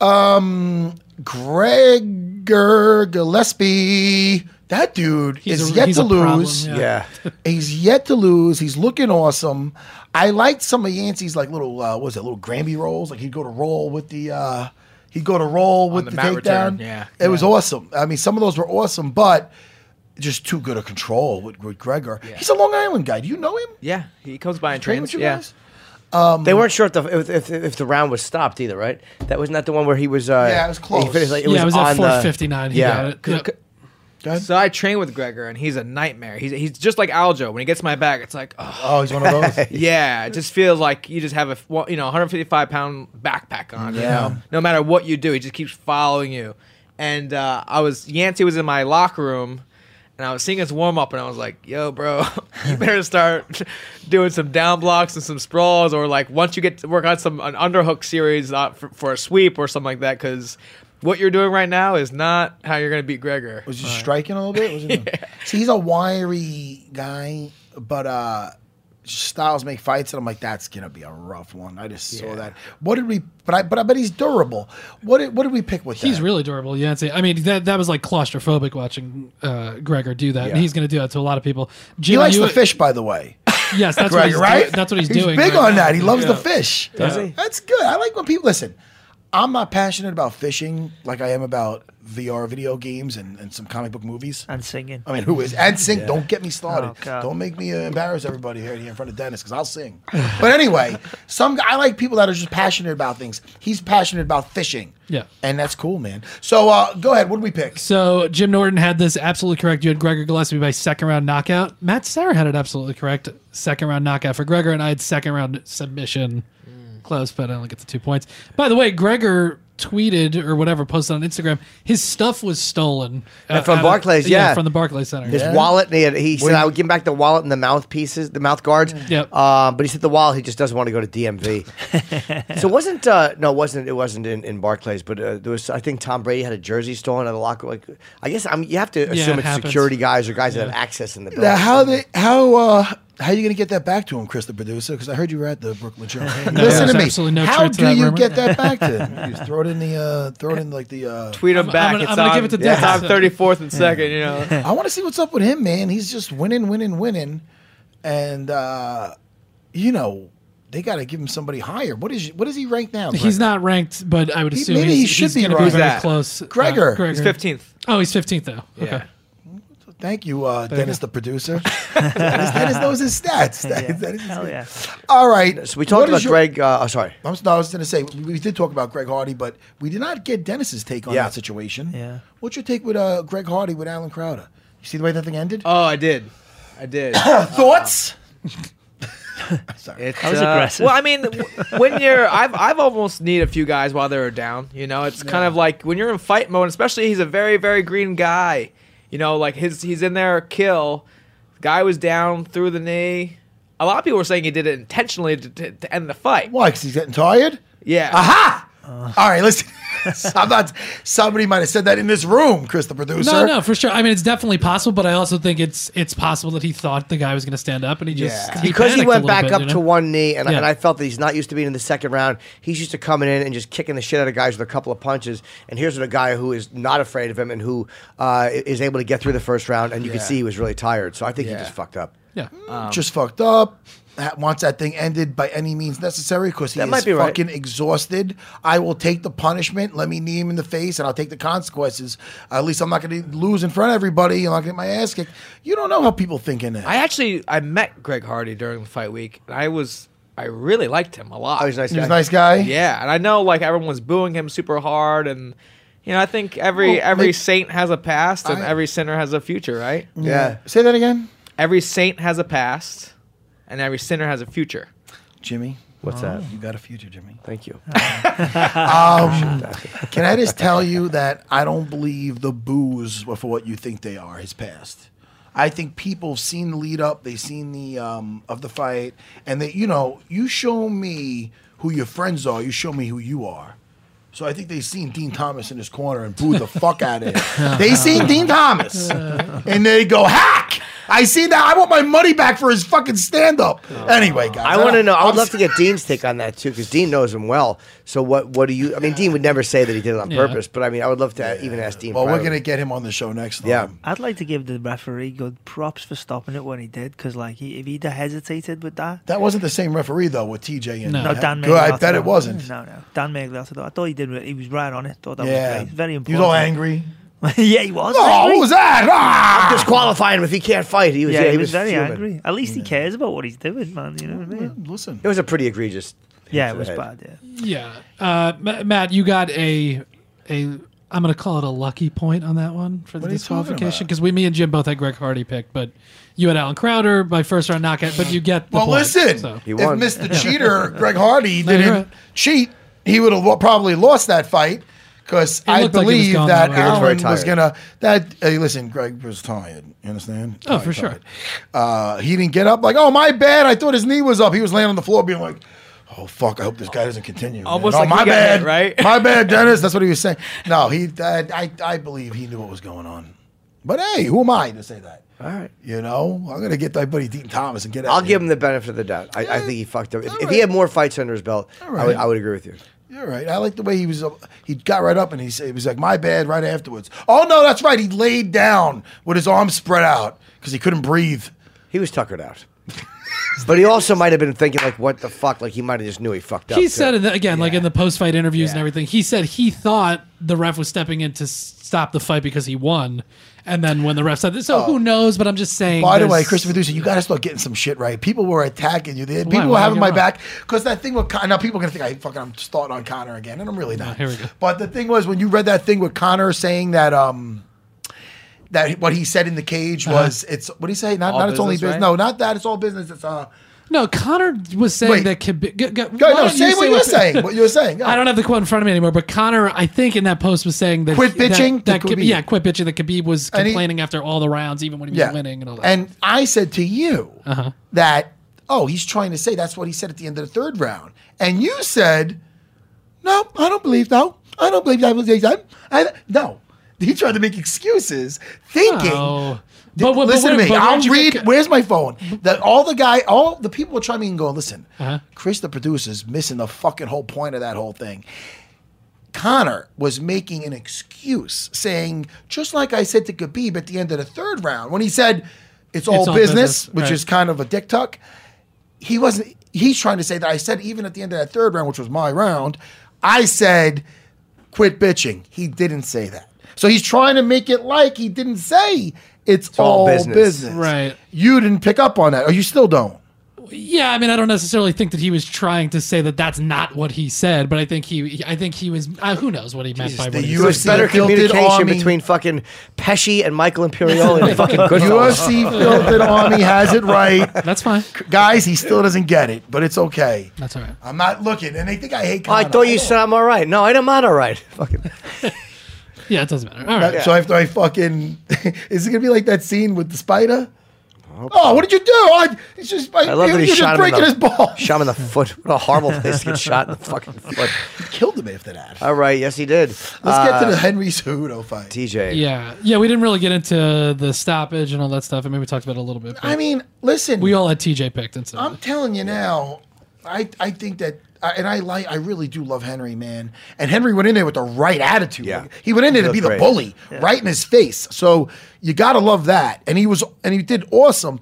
Um, Gregor Gillespie. That dude He's is a- yet to a problem, lose. yeah. Yeah. He's yet to lose. He's looking awesome. I liked some of Yancy's like little uh, what was it little Granby rolls? Like he'd go to roll with the uh he'd go to roll with the the, mat return, takedown. yeah. It was awesome. I mean some of those were awesome, but just too good a control with, with Gregor. He's a Long Island guy. Do you know him? Yeah, he comes by and Train trains. with you yeah. guys? Um, They weren't sure if the if, if, if the round was stopped either, right? That wasn't the one where he was. Uh, Yeah, it was close. he close. finished, like, yeah, it was at on the- 459. He yeah. got So I train with Gregor, and he's a nightmare. He's he's just like Aljo. When he gets my back, it's like, oh, Oh, he's one of those. yeah. It just feels like you just have a well, you know 155 pound backpack on. You Yeah. know, no matter what you do, he just keeps following you. And uh, I was Yancy was in my locker room, and I was seeing his warm up, and I was like, "Yo, bro, you better start doing some down blocks and some sprawls, or like once you get to work on some an underhook series uh, for, for a sweep or something like that, because." What you're doing right now is not how you're gonna beat Gregor. Was he striking a little bit? Was he doing- See, he's a wiry guy, but uh Styles make fights, and I'm like, that's gonna be a rough one. I just saw that. What did we? But I, but I bet he's durable. What did, what did we pick with He's that? really durable. Yeah, I'd say- I mean that that was like claustrophobic watching uh, Gregor do that. And he's going to do that to a lot of people. he Jimmy, likes you- the fish, by the way. Yes, that's what he's right? doing. That's what he's, he's doing. big right on now. that. He loves Yeah. the fish. Does he? That's good. I like when people listen. I'm not passionate about fishing like I am about VR video games and, and some comic book movies. And singing. I mean, who is and sing? Yeah. Don't get me started. Oh, Don't make me uh, embarrass everybody here in front of Dennis because I'll sing. but anyway, some I like people that are just passionate about things. He's passionate about fishing. Yeah. and that's cool, man. So uh, go ahead. What do we pick? So Jim Norton had this absolutely correct. You had Gregor Gillespie by second round knockout. Matt Serra had it absolutely correct. Second round knockout for Gregor, and I had second round submission. Close, but I only get the two points. By the way, Gregor tweeted or whatever, posted on Instagram, his stuff was stolen Uh, uh, from out of- Barclays, yeah. from the Barclays Center. His wallet, and he, had, he said, I would give him back the wallet and the mouthpieces, the mouth guards. Yep. Um, but he said the wallet, he just doesn't want to go to DMV. so it wasn't, uh, no, it wasn't, it wasn't in, in Barclays, but uh, there was, I think Tom Brady had a jersey stolen at a locker. Like, I guess I mean, you have to Yeah, assume it it's happens. security guys or guys that have access in the building. Now, how they how uh how are you gonna get that back to him, Chris, the producer? Because I heard you were at the Brooklyn show. Listen there's to me. absolutely no how do you rumor. get that back to him? You just throw it in the uh, throw it in like the. Uh, Tweet him I'm back. gonna- I'm gonna on, give it to it's Dennis. on 34th and second. You know. I want to see what's up with him, man. He's just winning, winning, winning, and uh, you know they got to give him somebody higher. What is what is he ranked now? He's not ranked, but I would He- assume maybe he's, he should he's be gonna right. be very that? close. Uh, Gregor. He's 15th. Oh, he's 15th though. Yeah. Okay. Thank you, uh, Dennis, the producer. Dennis, Dennis knows his stats. Dennis- Dennis is Hell good. yeah. All right. So we talked about your- Greg. Uh, oh, sorry. I'm, no, I was going to say we, we did talk about Greg Hardy, but we did not get Dennis's take on Yeah. that situation. Yeah. What's your take with uh, Greg Hardy with Allen Crowder? You see the way that thing ended? Oh, I did. I did. Thoughts? Sorry. It's, That was uh, aggressive. Well, I mean, when you're, I've, I've almost need a few guys while they're down. You know, it's kind of like when you're in fight mode, especially he's a very, very green guy. You know, like his, he's in there kill. Guy was down through the knee. A lot of people were saying he did it intentionally to, to, to end the fight. Why? Because he's getting tired? Yeah. Aha! All right, listen. I'm not. Somebody might have said that in this room, Chris, the producer. No, no, for sure. I mean, it's definitely possible, but I also think it's it's possible that he thought the guy was going to stand up, and he just Yeah. because he went back bit, up you know? to one knee, and, Yeah. and I felt that he's not used to being in the second round. He's used to coming in and just kicking the shit out of guys with a couple of punches. And here's a guy who is not afraid of him and who uh, is able to get through the first round. And you can Yeah. see he was really tired. So I think Yeah. he just fucked up. Yeah. just fucked up. Ha- Wants that thing ended by any means necessary because he That is might be right. fucking exhausted. I will take the punishment. Let me knee him in the face, and I'll take the consequences. At least I'm not going to lose in front of everybody. And I'm not going to get my ass kicked. You don't know how people think in that. I actually, I met Greg Hardy during the fight week, and I was, I really liked him a lot. Oh, he's a nice He's guy. a nice guy. Yeah, and I know like everyone was booing him super hard, and you know I think every Well, every like- saint has a past and I- every sinner has a future, right? Yeah. Say that again, Every saint has a past, and every sinner has a future. Jimmy. What's that? You got a future, Jimmy. Thank you. Um, can I just tell you that I don't believe the boos were for what you think they are, has passed. I think people have seen the lead up, they've seen the um, of the fight, and they, you know, you show me who your friends are, you show me who you are. So I think they've seen Din Thomas in his corner and booed the fuck out of him. They seen Din Thomas and they go hack. I see that. I want my money back for his fucking stand up. Anyway, guys, I want to know. I would love to get Din's take on that too, because Din knows him well. So what? What do you? I mean, Din would never say that he did it on Yeah. purpose, but I mean, I would love to even ask Din. Well, we're gonna get him on the show next time. Yeah. I'd like to give the referee good props for stopping it when he did, because like he, if he'd have hesitated with that. That wasn't the same referee though with TJ and No. No, Dan Good, I bet it wasn't. No, no, Dan Miragliotta. though. I thought he did. re- He was right on it. Thought that Yeah, was great. Very important. He was all angry. yeah, he was. Oh, angry. what was that? Ah! disqualifying him if he can't fight. He was. yeah, Yeah, he, was, very fuming. angry. At least he cares about what he's doing, man. You know what I mean? Listen, It was a pretty egregious. Yeah, it was head. bad. Yeah. Yeah. Uh, Matt, you got a a I'm going to call it a lucky point on that one for the What are you talking disqualification because we, me and Jim both had Greg Hardy picked, but you had Allen Crowder by first round knockout, but you get the well, point, listen. so. He If won. Mr. Cheater Greg Hardy didn't right. cheat, he would have probably lost that fight. Because I looked like believe going that that way. Was was gonna. That hey, listen, Greg was tired. You understand? Oh, Tired, for sure. Uh, he didn't get up like, oh my bad. I thought his knee was up. He was laying on the floor, being like, oh fuck. I hope this guy doesn't continue. Almost oh, like he my bad, hit, right? my bad, Dennis. That's what he was saying. No, he. I, I, I believe he knew what was going on. But hey, who am I to say that? All right. You know, I'm gonna get my buddy Din Thomas and get. I'll at give him the benefit of the doubt. I, I think he fucked up. If, if he had more fights under his belt, I, would. I would agree with you. You're right. I like the way he was. uh, He got right up and he said, "He was like my bad." Right afterwards. Oh no, that's right. He laid down with his arms spread out because he couldn't breathe. He was tuckered out. But he also might have been thinking like, "What the fuck?" Like he might have just knew he fucked up. He too. said in the, again, like in the post-fight interviews and everything, he said he thought the ref was stepping in to s- stop the fight because he won, and then when the ref said, this, "So who knows?" But I'm just saying. By the way, Christopher Ducey, you got to start getting some shit right. People were attacking you. They, people Why? were having my wrong? back because that thing with Con- now people are gonna think I fucking I'm starting on Conor again, and I'm really not. here we go. But the thing was when you read that thing with Conor saying that um that what he said in the cage Uh-huh. was it's what did he say? Not All not it's only business, business. right? No, not that. It's all business. It's uh. No, Conor was saying Wait. that. Khabib, go, go, Go, no, say what you were saying. What you were saying. I don't have the quote in front of me anymore, but Conor, I think in that post was saying that Quit that- bitching That, to Khabib- Khabib. yeah, quit bitching. That Khabib was And he- complaining after all the rounds, even when he was Yeah. winning and all that. And I said to you Uh-huh. that, oh, he's trying to say that's what he said at the end of the third round. And you said, no, I don't believe no. I don't believe that was. I, no. He tried to make excuses, thinking. Oh. But but listen what- to me. but I'll read. Where's my phone? That all the guy, all the people were trying to go. Listen, Uh-huh. Chris, the producer's missing the fucking whole point of that whole thing. Conor was making an excuse, saying, just like I said to Khabib at the end of the third round, when he said, it's all, all business, business, which right. is kind of a dick tuck. He wasn't, he's trying to say that I said, even at the end of that third round, which was my round, I said, quit bitching. He didn't say that. So he's trying to make it like he didn't say it's, all all, business. business. Right. You didn't pick up on that, or you still don't. Yeah, I mean, I don't necessarily think that he was trying to say that that's not what he said, but I think he, I think he was. Uh, who knows what he meant by the what he UFC said. Better communication Army. between fucking Pesci and Michael Imperioli and fucking Goodfellas. UFC Filtered Army has it right. That's fine. Guys, he still doesn't get it, but it's okay. That's all right. I'm not looking, and they think I hate Oh, I thought you don't. said I'm all right. No, I'm not all right. Fucking. Yeah, it doesn't matter. All That- right. So after I fucking, is it gonna be like that scene with the spider? Oh, what did you do? I, it's just, I, I love that you're he just shot him breaking in his the, ball. shot him in the foot. What a horrible place to get shot in the fucking foot. Killed him after that. All right, yes, he did. Let's get to Uh, the Henry Cejudo fight. TJ. Yeah, yeah. We didn't really get into the stoppage and all that stuff. I mean, we talked about it a little bit. but I mean, listen, we all had TJ picked, and so I'm telling you now, I I think that, I- and I like, I really do love Henry, man. And Henry went in there with the right attitude. Yeah. Like, he went in there He to be the great. bully, right in his face. So you gotta love that. And he was, and he did awesome.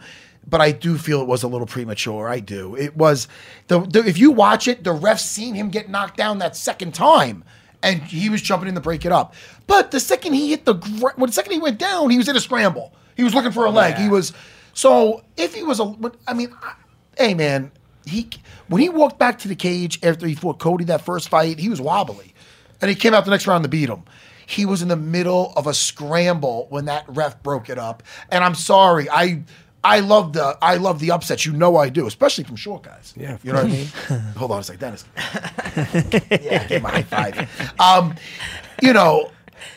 But I do feel it was a little premature. I do. It was the, the if you watch it, the ref seen him get knocked down that second time, and he was jumping in to break it up. But the second he hit the, gr- when the second he went down, he was in a scramble. He was looking for a leg. He was so if he was a, I mean, I- hey man, he when he walked back to the cage after he fought Cody that first fight, he was wobbly, and he came out the next round to beat him. He was in the middle of a scramble when that ref broke it up, and I'm sorry, I. I love the I love the upsets. You know I do, especially from short guys. Yeah. you know what I mean. Hold on a second, Dennis. yeah, give him a high five. Um, you know,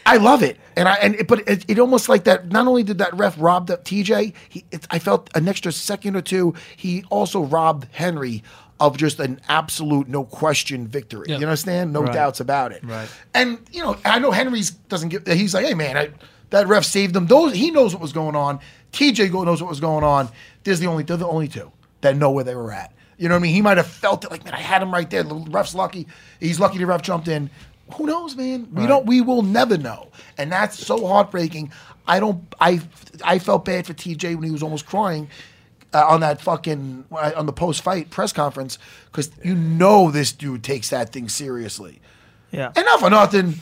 I love it, and I and it, but it, it almost like that. Not only did that ref rob the TJ, he it, I felt an extra second or two. He also robbed Henry of just an absolute no question victory. Yeah. You understand? No Right. doubts about it. Right. And you know, I know Henry's doesn't give. He's like, hey man, I, that ref saved him. Those he knows what was going on. TJ knows what was going on. There's the only they're the only two that know where they were at. You know what I mean? He might have felt it like, man, I had him right there. The ref's lucky. He's lucky the ref jumped in. Who knows, man? We don't. We will never know, and that's so heartbreaking. I don't. I I felt bad for TJ when he was almost crying uh, on that fucking uh, on the post fight press conference because you know this dude takes that thing seriously. Yeah. Enough not for nothing.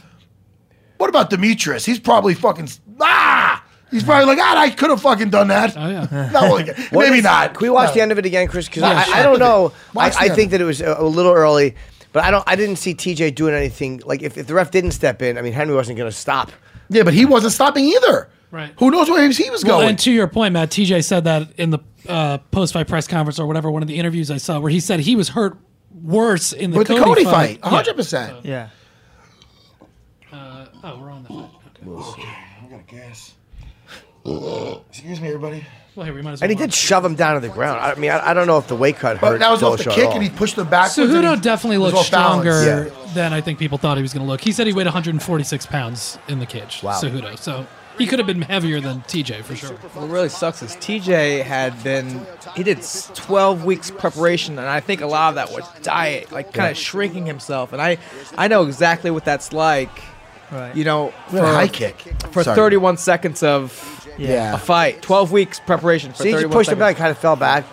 What about Demetrius? He's probably fucking ah. He's probably like, ah, I could have fucking done that. Oh yeah. Not like, maybe if- not. Can we watch No. the end of it again, Chris? Because Yeah, I, sure. I don't know. I, I think that it was a, a little early, but I don't. I didn't see TJ doing anything. Like if, if the ref didn't step in, I mean Henry wasn't going to stop. Yeah, but he wasn't stopping either. Right. Who knows where he was, he was Well, going? and to your point, Matt, TJ said that in the uh, post-fight press conference or whatever, one of the interviews I saw, where he said he was hurt worse in the With the Cody, Cody fight, 100%. Yeah. Uh, oh, we're on that. Okay. I got a gas. Excuse me, everybody. Well, here we might as well. And he did shove him down to the ground. I mean, I, I don't know if the weight cut hurt. But that was off the Dillashaw at kick, all. and he pushed him back. and Cejudo definitely looked stronger Yeah. than I think people thought he was going to look. He said he weighed 146 pounds in the cage. Wow. Cejudo. So he could have been heavier than TJ for sure. What really sucks is TJ had been he did 12 weeks preparation, and I think a lot of that was diet, like kind of shrinking himself. And I I know exactly what that's like. Right. You know, What a high kick. for Sorry. 31 seconds of Yeah. a fight, 12 weeks preparation for See, he just pushed him seconds. back, kind of fell back.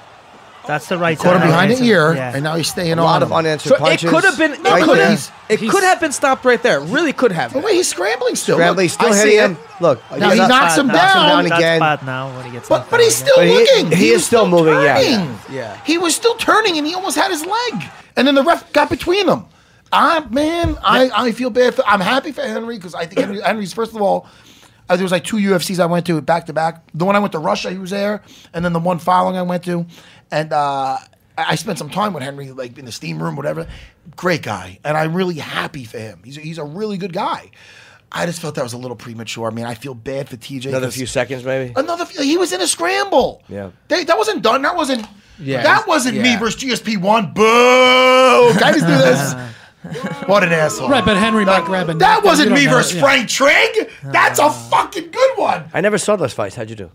That's the right. Caught him time. behind the ear, Yeah. and now he's staying on. A on. lot of unanswered So it could have been. It Right could have. It He's- could have been stopped right there. Really could have. But wait, he's scrambling still. Scrambling, Look, still I see hitting it. him. Look, Now he he's- knocks him knocks him down. down That's again. bad now when he gets. But but he's still But he- looking. he is was still moving, yeah. turning. Yeah. He was still turning, and he almost had his leg. And then the ref got between them. I man, I, I feel bad. For, I'm happy for Henry because I think Henry, Henry's first of all. Uh, there was like two UFCs I went to back to back. The one I went to Russia, he was there, and then the one following I went to, and uh, I I spent some time with Henry, like in the steam room, whatever. Great guy, and I'm really happy for him. He's a, he's a really good guy. I just felt that was a little premature. I mean, I feel bad for TJ. Another few seconds, maybe. Another. few- He was in a scramble. Yeah. They, that wasn't done. That wasn't. Yeah, That wasn't me versus GSP one. Boo! Can I do this? what an asshole. Right, but Henry might grab a That wasn't me versus yeah. Frank Trigg. That's a fucking good one. I never saw those fights. How'd you do?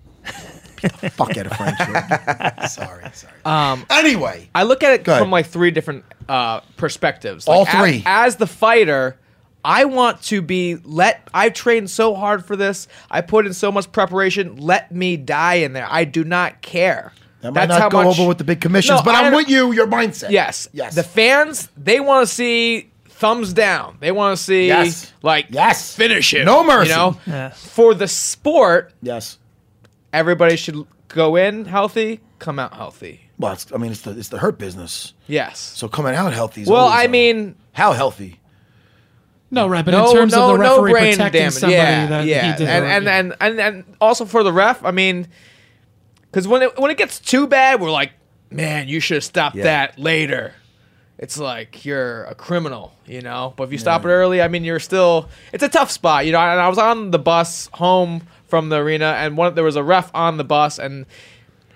The Fuck out of Frank Trigg. sorry, sorry. Um, Anyway, I look at it Go ahead. from like three different uh, perspectives. All Like, a- three. As, the fighter, I want to be let. I've trained so hard for this. I put in so much preparation. Let me die in there. I do not care. That might not go over with the big commissions, No, but I I'm with you. Your mindset. Yes. Yes. The fans, they want to see thumbs down. They want to see Yes. like Yes. finish it. No mercy. You know? Yeah. For the sport, Yes. everybody should go in healthy, come out healthy. Well, it's, I mean, it's the it's the hurt business. Yes. So coming out healthy. Is well, always, I mean, how healthy? No, right, but no, in terms no, of the referee brain protecting damage. somebody yeah, that yeah. he did, and, and, and and and also for the ref, I mean, because when it when it gets too bad, we're like, man, you should have stopped Yeah. that later. It's like you're a criminal, you know. But if you stop it early, I mean, you're still. It's a tough spot, you know. And I was on the bus home from the arena, and one there was a ref on the bus, and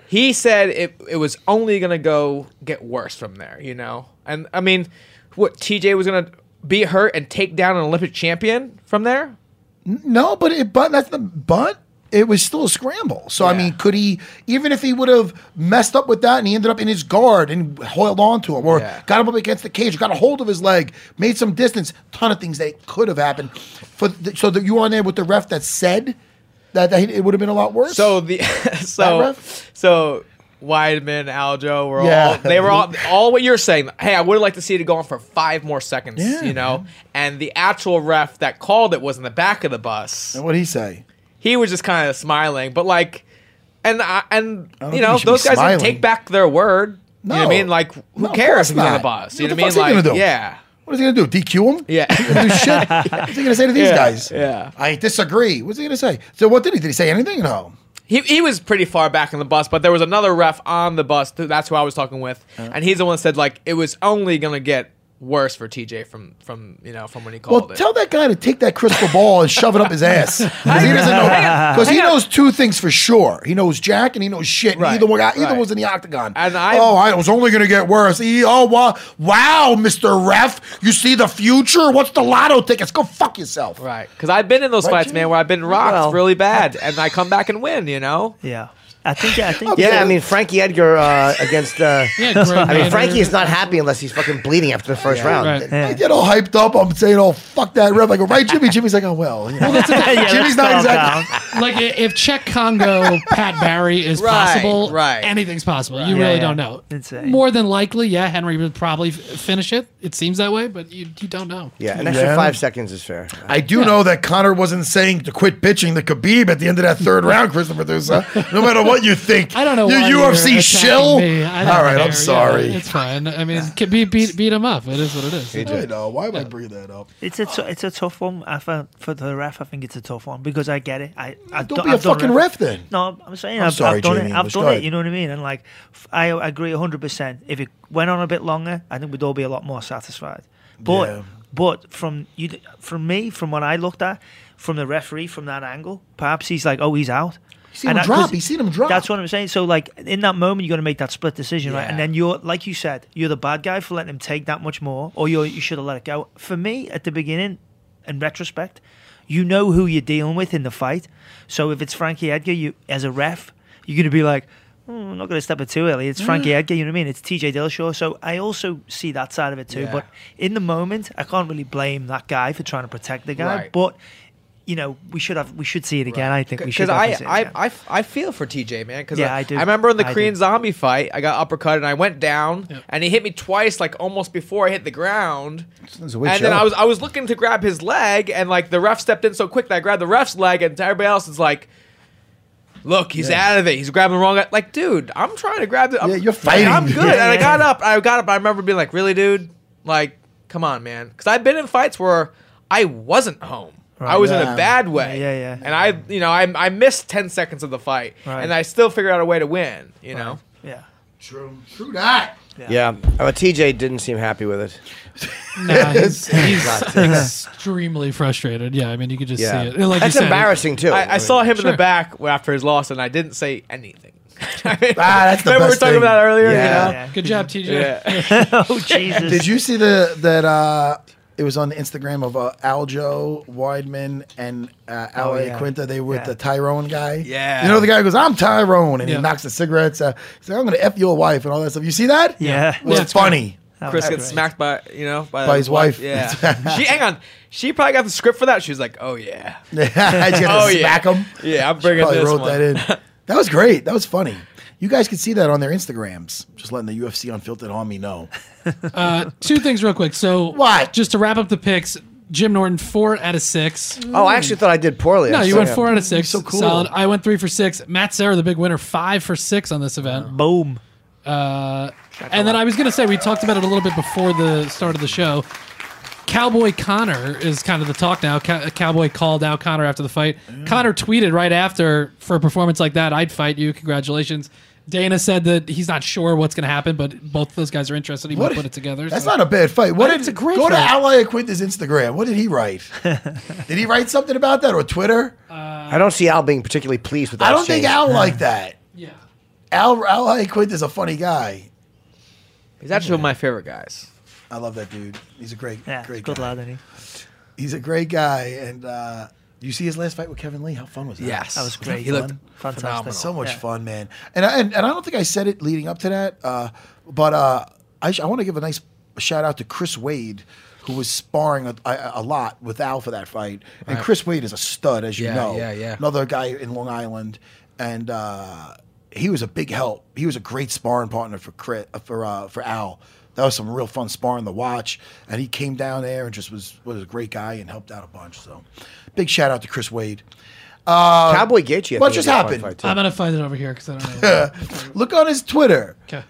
he said it it was only gonna go get worse from there, you know. And I mean, what TJ was gonna be hurt and take down an Olympic champion from there? No, but it, but that's the but it was still a scramble. So I mean, could he even if he would have messed up with that and he ended up in his guard and held on to him or Yeah. got him up against the cage, got a hold of his leg, made some distance, ton of things that could have happened. For the, so that you on there with the ref that said that, that it would have been a lot worse. So the so so Weidman, Aljo were Yeah. all they were all all what you're saying. Hey, I would like to see it go on for five more seconds. Yeah, you know, and the actual ref that called it was in the back of the bus. and what would he say? He was just kind of smiling, but like, and I, and I you know he should be those guys didn't take back their word. You know what I mean? Like, who No, cares if he's on the bus? You know what I mean? he Like, gonna do? yeah, What is he gonna do? DQ him? yeah. Gonna do shit? What's he gonna say to these Yeah, guys? yeah. I disagree. What's he gonna say? So what did he? Did he say anything? No. He, he was pretty far back in the bus, but there was another ref on the bus. That's who I was talking with, Uh-huh. and he's the one that said like it was only gonna get worse for TJ from from you know from when he called Well, it. tell that guy to take that crystal ball and shove it up his ass. Because he doesn't know. Because he knows two things for sure. He knows Jack and he knows shit. And Right, Either one, got, either right. was in the octagon. And I- oh, I, was only going to get worse. He, oh, wow, wow, Mister Ref, you see the future? What's the lotto tickets? Go fuck yourself. right? Because I've been in those Right, fights, Jimmy? man, where I've been rocked Well- really bad, and I come back and win. You know? Yeah. I think. I think. Yeah, I mean Frankie Edgar uh, against. Uh, Yeah, Greg I mean Frankie is not happy unless he's fucking bleeding after the first round. Right. I get all hyped up. I'm saying, oh, fuck that ref. I go, right, Jimmy? Jimmy's like, oh, well. you know. Yeah, Jimmy's let's not exactly. like if Cheick Kongo Pat Barry is Right, possible, right. anything's possible. You really yeah. don't know. Insane. More than likely, yeah, Henry would probably f- finish it. It seems that way, but you you don't know. Yeah, an extra Yeah. five seconds is fair. I do know that Conor wasn't saying to quit bitching the Khabib at the end of that third round, Christopher Dusa. No matter what you think. I don't know. You why UFC you're shill? attacking me. I All right, care. I'm sorry. Yeah, it's fine. I mean, can beat beat beat him up. It is what it is. I know. Why am I bringing that up? It's a t- it's a tough one I for, for the ref. I think it's a tough one because I get it. I, I Don't be a fucking ref then. No, I'm saying I'm I've, sorry, I've done Jamie it. I've done it. You know what I mean? And like, f- I I agree 100. percent If it went on a bit longer, I think we'd all be a lot more satisfied. But Yeah. but from you, from me, from what I looked at, from the referee, from that angle, perhaps he's like, oh, he's out. Seen And him that- drop. He's seen him drop. That's what I'm saying. So like in that moment, you got to make that split decision, right? And then you're like you said, you're the bad guy for letting him take that much more, or you you should have let it go. For me, at the beginning, in retrospect, you know who you're dealing with in the fight. So if it's Frankie Edgar, you as a ref, you're gonna be like. "Hmm, I'm not going to step it too early. It's Frankie Edgar, you know what I mean? It's TJ Dillashaw. So I also see that side of it too. Yeah. But in the moment, I can't really blame that guy for trying to protect the guy. Right. But you know, we should have we should see it again. I think we should. Because I, definitely see it I, again. I, f- I feel for TJ, man. Because Yeah, I, I do. I remember in the I Korean do. Zombie fight, I got uppercut and I went down, and he hit me twice, like almost before I hit the ground. And weird then. I was I was looking to grab his leg, and like the ref stepped in so quick that I grabbed the ref's leg, and everybody else is like, "Look, he's Yeah. out of it. He's grabbing the wrong guy." Like, dude, I'm trying to grab the. I'm, Yeah, you're fighting. I'm good, Yeah, and I yeah. got up. I got up. I remember being like, "Really, dude? Like, come on, man." Because I've been in fights where I wasn't home. I was in a bad way. Yeah, yeah, And I, you know, I, I missed 10 seconds of the fight. Right. And I still figured out a way to win, you know? yeah. True. True that. Yeah, but TJ didn't seem happy with it. Nah, he's, he's extremely frustrated. Yeah, I mean, you could just Yeah. see it. Like That's you said, embarrassing too. I, I saw him in the back after his loss, and I didn't say anything. Ah, that's the Remember we were talking thing. about that earlier? you Yeah. know? Yeah. Good job, TJ. Yeah. oh Jesus! Did you see the that uh it was on the Instagram of uh, Aljo Weidman and uh, Oh, yeah. Quinta. They were with Yeah. the Tyrone guy. Yeah. You know the guy who goes, "I'm Tyrone," and Yeah. he knocks the cigarettes. Uh, he's like, "I'm going to f your wife" and all that stuff. You see that? Yeah. It was Yeah, it's funny. That Chris gets smacked by, you know, by, By his wife. Yeah. she, hang on. She probably got the script for that. She was like, oh, yeah. I just got to Oh, yeah. smack him. Yeah, I'm She bringing probably this wrote one. that in. That was great. That was funny. You guys can see that on their Instagrams. Just letting the UFC Unfiltered me know. Uh, two things real quick. So, What? Just to wrap up the picks, Jim Norton four out of six. Oh, I actually thought I did poorly. No, I you saw- went four out of six. so cool. Solid. I went three for six. Matt Serra, the big winner, five for six on this event. Boom. Uh, and then I was going to say, we talked about it a little bit before the start of the show. Cowboy Conor is kind of the talk now. Cow- Cowboy called out Conor after the fight. Conor tweeted right after, for a performance like that, I'd fight you. Congratulations. Dana said that he's not sure what's going to happen, but both of those guys are interested. He might put it together. That's so- not a bad fight. What I did it's a great go to fight. Al Iaquinta's Instagram? What did he write? did he write something about that or Twitter? I don't see Al being particularly pleased with that. I don't think exchange. Al liked that. Yeah. Al Ally Quinta's a funny guy. He's actually one of my favorite guys. I love that dude. He's a great, Yeah, great good guy. lad, he? He's a great guy. And uh, you see his last fight with Kevin Lee? How fun was that? Yes. That was great. He looked fantastic. phenomenal. So much Yeah. fun, man. And I, and, and I don't think I said it leading up to that, uh, but uh, I, sh- I want to give a nice shout out to Chris Wade, who was sparring a, a, a lot with Al for that fight. And Chris Wade is a stud, as you Yeah, know. yeah, yeah. Another guy in Long Island, and uh, he was a big help. He was a great sparring partner for Chris, uh, for uh, for Al. That was some real fun sparring to watch, and he came down there and just was was a great guy and helped out a bunch. So, big shout out to Chris Wade. Uh, Cowboy Gaethje. I what think, just was a fun happened? fight, too. I'm going to find it over here because I don't know. Look on his Twitter. Okay.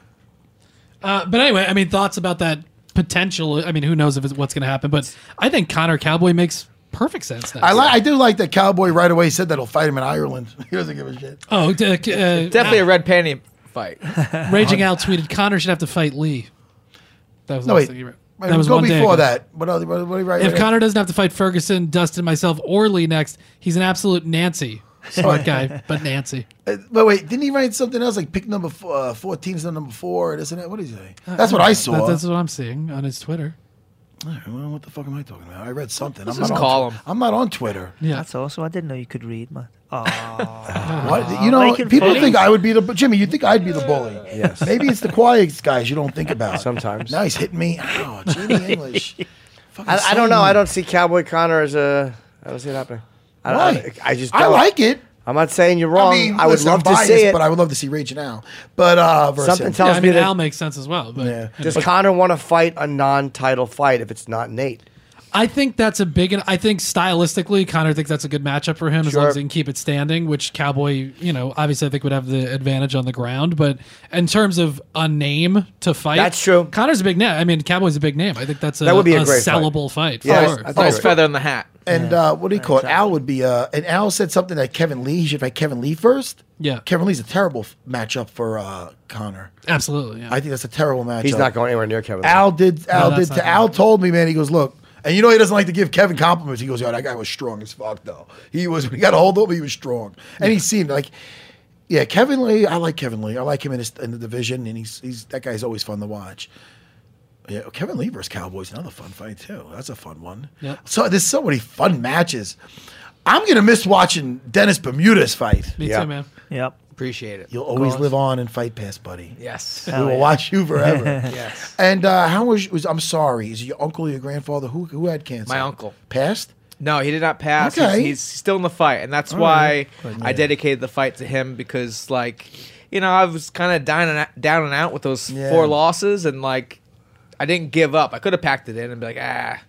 Uh, but anyway, I mean, thoughts about that potential. I mean, who knows if it's what's going to happen? But I think Conor Cowboy makes perfect sense. Now. I like. I do like that Cowboy right away said that he'll fight him in Ireland. He doesn't give a shit. Oh, d- uh, Definitely a red panty fight. Raging Al tweeted Conor should have to fight Lee. That was the No last wait, thing he wrote. That was go one day before that. What, what, he? If right Conor doesn't have to fight Ferguson, Dustin, myself, or Lee next, he's an absolute Nancy. Smart guy, but Nancy. Uh, But wait, didn't he write something else like pick number four, uh, 14's the number four? This and that. What did he say? That's what I saw. That- that's what I'm seeing on his Twitter. All right, well, what the fuck am I talking about? I read something. Let's I'm just not call on, him. I'm not on Twitter. Yeah. That's awesome. I didn't know you could read, man. Oh, What ah. you know? making People funny. think I would be the Jimmy. You think I'd be the bully? Yes. Maybe it's the quiet guys you don't think about. Sometimes. Now he's hitting me. Oh, Jimmy English. I, I don't know. I don't see Cowboy Conor as a. I don't see it happening. I, don't- Why? I, I just. I don't. like it. I'm not saying you're wrong. I, I mean, would listen, love I'm to see it. but I would love to see Rage now. But uh, versus Something tells Yeah, I me mean, that. Al makes sense as well. But Yeah. does Conor want to fight a non-title fight if it's not Nate? I think that's a big. I think stylistically, Conor thinks that's a good matchup for him as long as he can keep it standing. Which Cowboy, you know, obviously I think would have the advantage on the ground. But in terms of a name to fight, That's true. Conor's a big name. I mean, Cowboy's a big name. I think that's a, That would be a great sellable fight. Yeah, for sure. Nice feather in the hat. And uh, what do you call it? Al would be. Uh, and Al said something that Kevin Lee. He should fight Kevin Lee first. Yeah. Kevin Lee's a terrible f- matchup for uh, Conor. Absolutely. Yeah. I think that's a terrible matchup. He's not going anywhere near Kevin. Al did. Al that's did. To, Al told me, man. He goes, look. And you know he doesn't like to give Kevin compliments. He goes, "Yo, that guy was strong as fuck, though. He was. He got a hold of him, he was strong, and he seemed like, yeah, Kevin Lee. I like Kevin Lee. I like him in, his, in the division, and he's he's that guy's always fun to watch. Yeah, Kevin Lee versus Cowboys, another fun fight too. That's a fun one. Yep. So there's so many fun matches. I'm gonna miss watching Dennis Bermudez fight. Me Yeah. too, man. Yep. Appreciate it. You'll always live on in Fight Pass, buddy. Yes. we will yeah. watch you forever. Yes. And uh, how was, was? I'm sorry. Is it your uncle or your grandfather who who had cancer? My uncle. passed. No, he did not pass. Okay. He's, he's still in the fight, and that's All why right. I dedicated the fight to him because, like, you know, I was kind of down and out, down and out with those Yeah. four losses, and like, I didn't give up. I could have packed it in and be like, ah,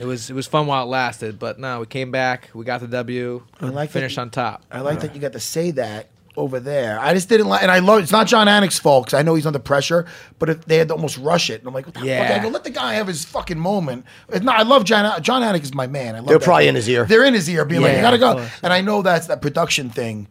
it was it was fun while it lasted, but no, we came back, we got the W, I like that finished you- on top. I like that you got to say that over there. I just didn't like, and I love. It's not Jon Anik's fault because I know he's under pressure, but if they had to almost rush it, and I'm like, what the Yeah. fuck? I go, let the guy have his fucking moment. It's not. I love Jon. Jon Anik is my man. I love They're that probably in his ear. They're in his ear, being like, you gotta go. And I know that's that production thing.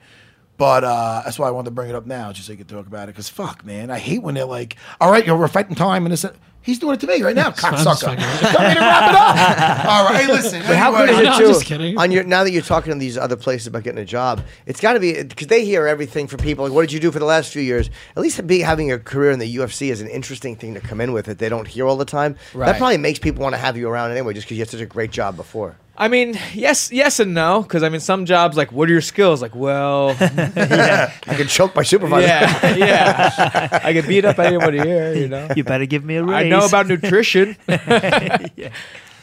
But uh, that's why I wanted to bring it up now, just so you could talk about it. Because fuck, man, I hate when they're like, "All right, you know, we're fighting time," and it's he's doing it to me right now, I'm cocksucker. fucking Tell me to wrap it up. All right, listen. But how good is it No, I'm too? just kidding. On your now that you're talking to these other places about getting a job, it's got to be because they hear everything from people. Like, what did you do for the last few years? At least be, having a career in the UFC is an interesting thing to come in with that they don't hear all the time. That Right. probably makes people want to have you around anyway, just because you had such a great job before. I mean, yes, yes and no, because I mean, some jobs like, what are your skills? Like, well, yeah. I can choke my supervisor. yeah, yeah, I can beat up anybody here, you know. You better give me a raise. I know about nutrition.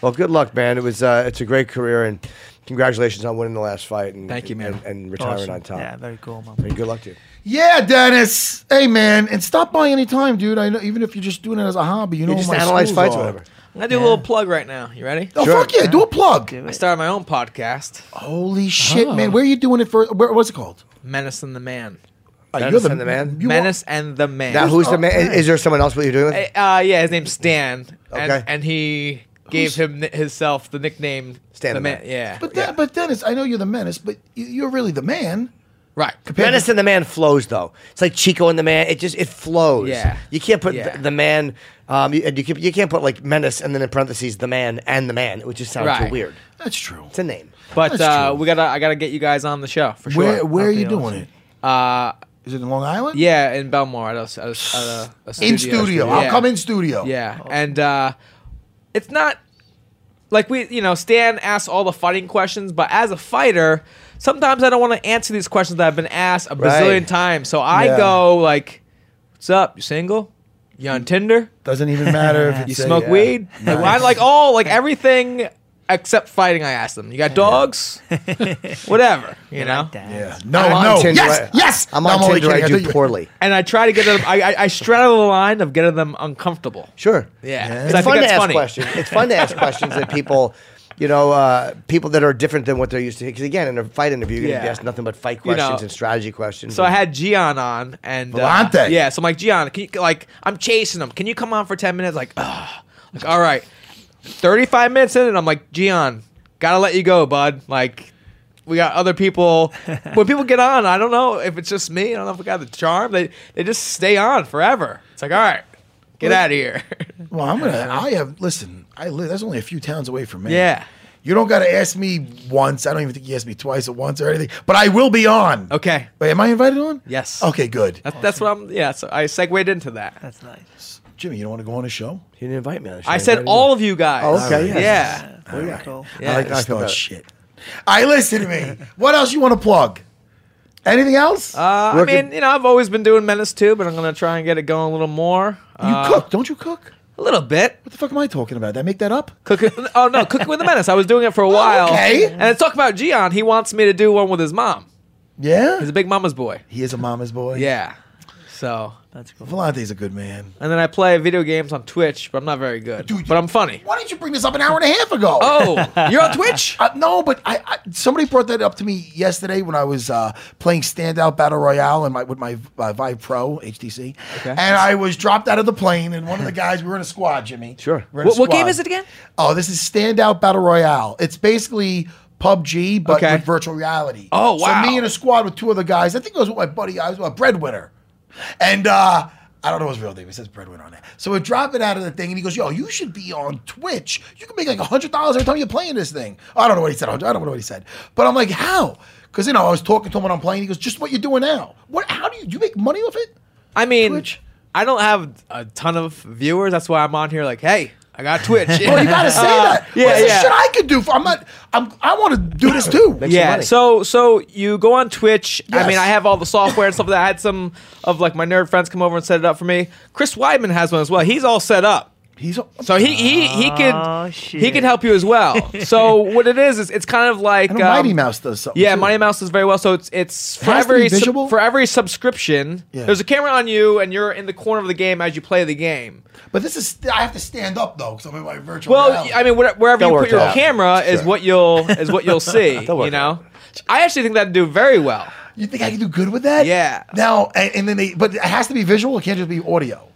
Well, good luck, man. It was uh, it's a great career, and congratulations on winning the last fight. And Thank you, man. And, and retiring Awesome. on top. Yeah, very cool, man. And good luck to you. Yeah, Dennis. Hey, man, and stop by any time, dude. I know, even if you're just doing it as a hobby, you know. You just my analyze fights, are. whatever. I'm gonna do a little plug right now. You ready? Oh Sure. fuck yeah, do a plug. I started my own podcast, Holy shit, Oh. man! Where are you doing it for? Where, what's it called? Menace and the Man. Uh, Menace and the Man? you are- Menace and the Man. Now, who's the man? okay. Is there someone else what you're doing with? Uh, yeah, his name's Stan, and, Okay. and he gave him ni- himself the nickname Stan the the Man. Man. Yeah, But that, but Dennis, I know you're the menace, but you- you're really the man. Right. compared Menace to- and the Man flows though. It's like Chico and the Man. It just it flows. Yeah. You can't put Yeah. the, the Man. Um, you, you, can, you can't put like Menace and then in parentheses the Man and the Man. It would just sound too weird. That's true. It's a name. But That's uh, true. we gotta, I gotta get you guys on the show for sure. Where where are you doing awesome. it? Uh, Is it in Long Island? yeah, in Bellmore at a, at a, at a, a studio. In studio. I'll Yeah. come in studio. Yeah, and uh, it's not like we, you know, Stan asks all the fighting questions, but as a fighter, sometimes I don't want to answer these questions that I've been asked a Right. bazillion times. So I Yeah. go like, "What's up? You single? You on Tinder? Doesn't even matter if You a- smoke yeah. weed? Like, I like all like everything except fighting. I ask them. You got dogs? Whatever, you know. Like. Yeah. No, I'm on no. Tinder. Yes, I- yes. I'm on only Tinder. I do poorly. And I try to get them. I, I, I straddle the line of getting them uncomfortable. Sure. Yeah. It's I fun think to ask funny. questions. It's fun to ask questions that people, you know, uh, people that are different than what they're used to. Because again, in a fight interview, you're going to be asked nothing but fight You know, questions and strategy questions. So I had Gian on, and uh, yeah. So I'm like, Gian, can you like? I'm chasing him. Can you come on for ten minutes? Like, ugh. like all right. Thirty-five minutes in, and I'm like, Gian, gotta let you go, bud. Like, we got other people. when people get on, I don't know if it's just me. I don't know if we got the charm. They they just stay on forever. It's like, all right, get out of here. Well, I'm gonna. I have. Listen, I live. That's only a few towns away from me. Yeah. You don't got to ask me once. I don't even think you asked me twice or once or anything. But I will be on. okay. Wait, am I invited on? Yes. Okay, good. That's, that's what I'm. Yeah. So I segued into that. That's nice. Jimmy, you don't want to go on a show? He didn't invite me on the show. I He said invited all you. of you guys. Oh, okay, Yeah. yes. Yeah, very cool. Yeah. I like- I feel Start better. shit. All right, listen to me. what else you want to plug? Anything else? Uh, I Working- mean, you know, I've always been doing Menace too, but I'm gonna try and get it going a little more. you Uh, cook, don't you cook? a little bit. What the fuck am I talking about? Did I make that up? Cook. Oh no, cooking with the Menace. I was doing it for a while. okay. And let's talk about Gian. He wants me to do one with his mom. Yeah. He's a big mama's boy. He is a mama's boy. Yeah. So, That's cool. Villante's a good man. and then I play video games on Twitch, but I'm not very good. Dude, but I'm funny. Why didn't you bring this up an hour and a half ago? Oh, you're on Twitch? Uh, no, but I, I somebody brought that up to me yesterday when I was uh, playing standout battle royale and my with my uh, Vive Pro HTC, Okay. and I was dropped out of the plane. And one of the guys, we were in a squad, Jimmy. Sure. We're in a What, what game is it again? Oh, this is standout battle royale. It's basically PUBG but Okay. with virtual reality. Oh, wow. So me and a squad with two other guys. I think it was with my buddy. I was a breadwinner, and. uh I don't know his real name. It says breadwinner on there. So we drop it out of the thing, and he goes, "Yo, you should be on Twitch. You can make like a hundred dollars every time you're playing this thing." I don't know what he said. I don't know what he said. But I'm like, "How?" Because you know, I was talking to him when I'm playing. He goes, "Just what you're doing now. What? How do you do? You make money off it?" I mean, Twitch? I don't have a ton of viewers. That's why I'm on here. Like, hey, I got Twitch. Well, you gotta say Uh, that. Yeah, What's the yeah. shit I could do for? I'm not. I'm. I want to do this too. Yeah. So so you go on Twitch. I mean, I have all the software and stuff. That I had some of like my nerd friends come over and set it up for me. Chris Weidman has one as well. He's all set up. He's so he he he Oh, could shit. he could help you as well. so what it is is it's kind of like I know um, Mighty Mouse does something. Yeah, too. Mighty Mouse does very well. So it's it's for has to be every sub- visual? for every subscription. Yeah. There's a camera on you, and you're in the corner of the game as you play the game. But this is I have to stand up though because I'm in my virtual. Well, reality. I mean, where- wherever They'll you put your out. camera is what you'll is what you'll see. You it know, I actually think that'd do very well. you think I can do good with that? Yeah. Now and, and then they, but it has to be visual. It can't just be audio.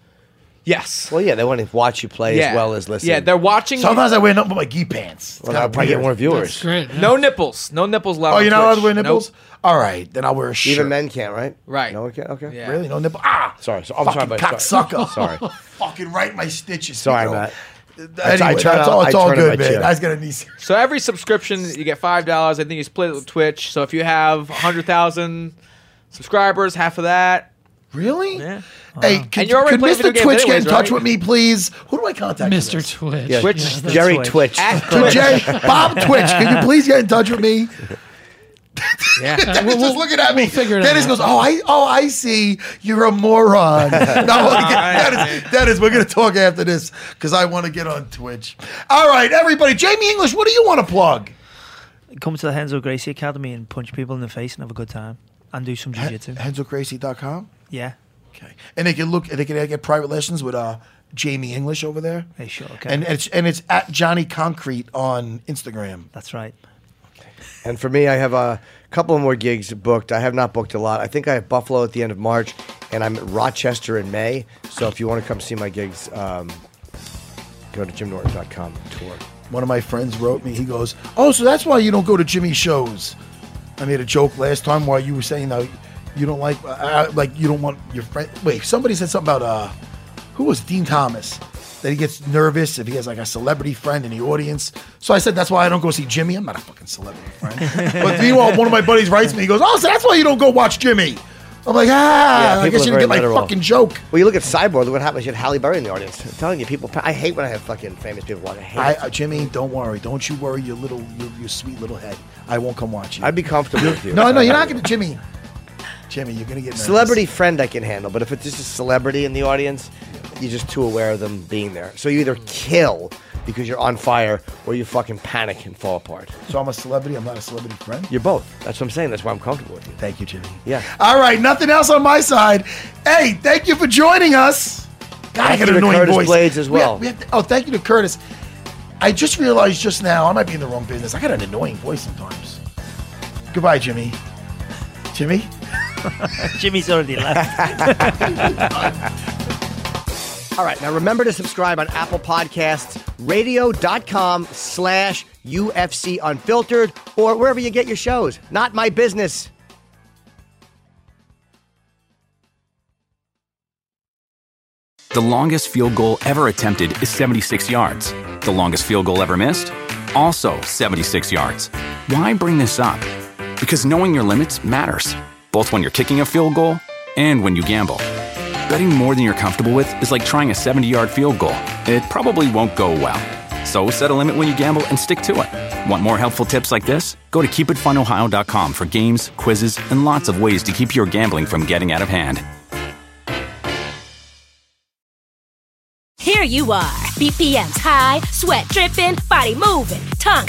Yes. Well, yeah, they want to watch you play yeah. as well as listen. Yeah, they're watching. you- Sometimes I wear nothing but my gi pants. It's Well, kinda that'll probably get weird. more viewers. That's great. yeah. no nipples. No nipples allowed. Oh, on you're not allowed to Twitch. wear Nope. nipples. All right, then I'll wear a shirt. Even men can't, right? Right. No one can. Okay. Yeah. Really, no nipple. Ah, Sorry. So, I'm sorry, fucking but cocksucker. Sorry. fucking right in my stitches. Sorry, you. Matt. Anyway, I turn that's out- all. It's I all turn on good, man. chair. I was gonna need. So every subscription you get five dollars. I think you split it with Twitch. So if you have hundred thousand subscribers, half of that. Really? Yeah. Hey, uh-huh. could, you're already could playing Mr. video games Twitch get in touch right? with me, please? Who do I contact? for Mr. this? Twitch. Yeah, Twitch. Yeah, Jerry Twitch. Twitch. To Jerry, Bob Twitch, can you please get in touch with me? Yeah. Dennis just looking at me. figure it Dennis out. goes, "Oh, I, oh, I see. You're a moron." no, Dennis, Dennis, we're gonna talk after this because I want to get on Twitch. All right, everybody. Jamie English, what do you want to plug? Come to the Renzo Gracie Academy and punch people in the face and have a good time and do some jiu-jitsu. RenzoGracie.com. Yeah. Okay, and they can look. They can get private lessons with uh, Jamie English over there. Hey, sure. Okay. And it's and it's at Johnny Concrete on Instagram. That's right. And for me, I have a couple more gigs booked. I have not booked a lot. I think I have Buffalo at the end of March, and I'm at Rochester in May. So if you want to come see my gigs, um, go to jimnorton.com tour. One of my friends wrote me. He goes, "Oh, so that's why you don't go to Jimmy's shows." I made a joke last time while you were saying that you don't like, uh, like you don't want your friend. Wait, somebody said something about uh, who was Din Thomas that he gets nervous if he has like a celebrity friend in the audience. So I said that's why I don't go see Jimmy. I'm not a fucking celebrity friend. but meanwhile, one of my buddies writes me. He goes, "Oh, so that's why you don't go watch Jimmy." I'm like, ah, I guess you didn't get my literal. fucking joke. Well, you look at Cyborg. Look what happens. You had Halle Berry in the audience. I'm telling you, people. I hate when I have fucking famous people watch. I hate. I, uh, Jimmy, don't worry. Don't you worry your little, your, your sweet little head. I won't come watch you. I'd be comfortable with you. No, no, you're not going to, Jimmy. Jimmy, you're going to get nervous. Celebrity friend I can handle, but if it's just a celebrity in the audience, you're just too aware of them being there. So you either kill because you're on fire, or you fucking panic and fall apart. So I'm a celebrity. I'm not a celebrity friend. You're both. That's what I'm saying. That's why I'm comfortable with you. Thank you, Jimmy. Yeah. All right, nothing else on my side. Hey, thank you for joining us. God, I got an annoying Curtis voice. Blaydes as We have- well. we have to- oh, thank you to Curtis. I just realized just now, I might be in the wrong business. I got an annoying voice sometimes. Goodbye, Jimmy. Jimmy? Jimmy's already left. All right. Now remember to subscribe on Apple Podcasts, radio.com slash UFC Unfiltered, or wherever you get your shows. Not my business. The longest field goal ever attempted is 76 yards. The longest field goal ever missed? Also 76 yards. Why bring this up? Because knowing your limits matters, both when you're kicking a field goal and when you gamble. Betting more than you're comfortable with is like trying a 70 yard field goal. It probably won't go well. So set a limit when you gamble and stick to it. Want more helpful tips like this? Go to keepitfunohio.com for games, quizzes, and lots of ways to keep your gambling from getting out of hand. Here you are, BPMs high, sweat dripping, body moving, tongue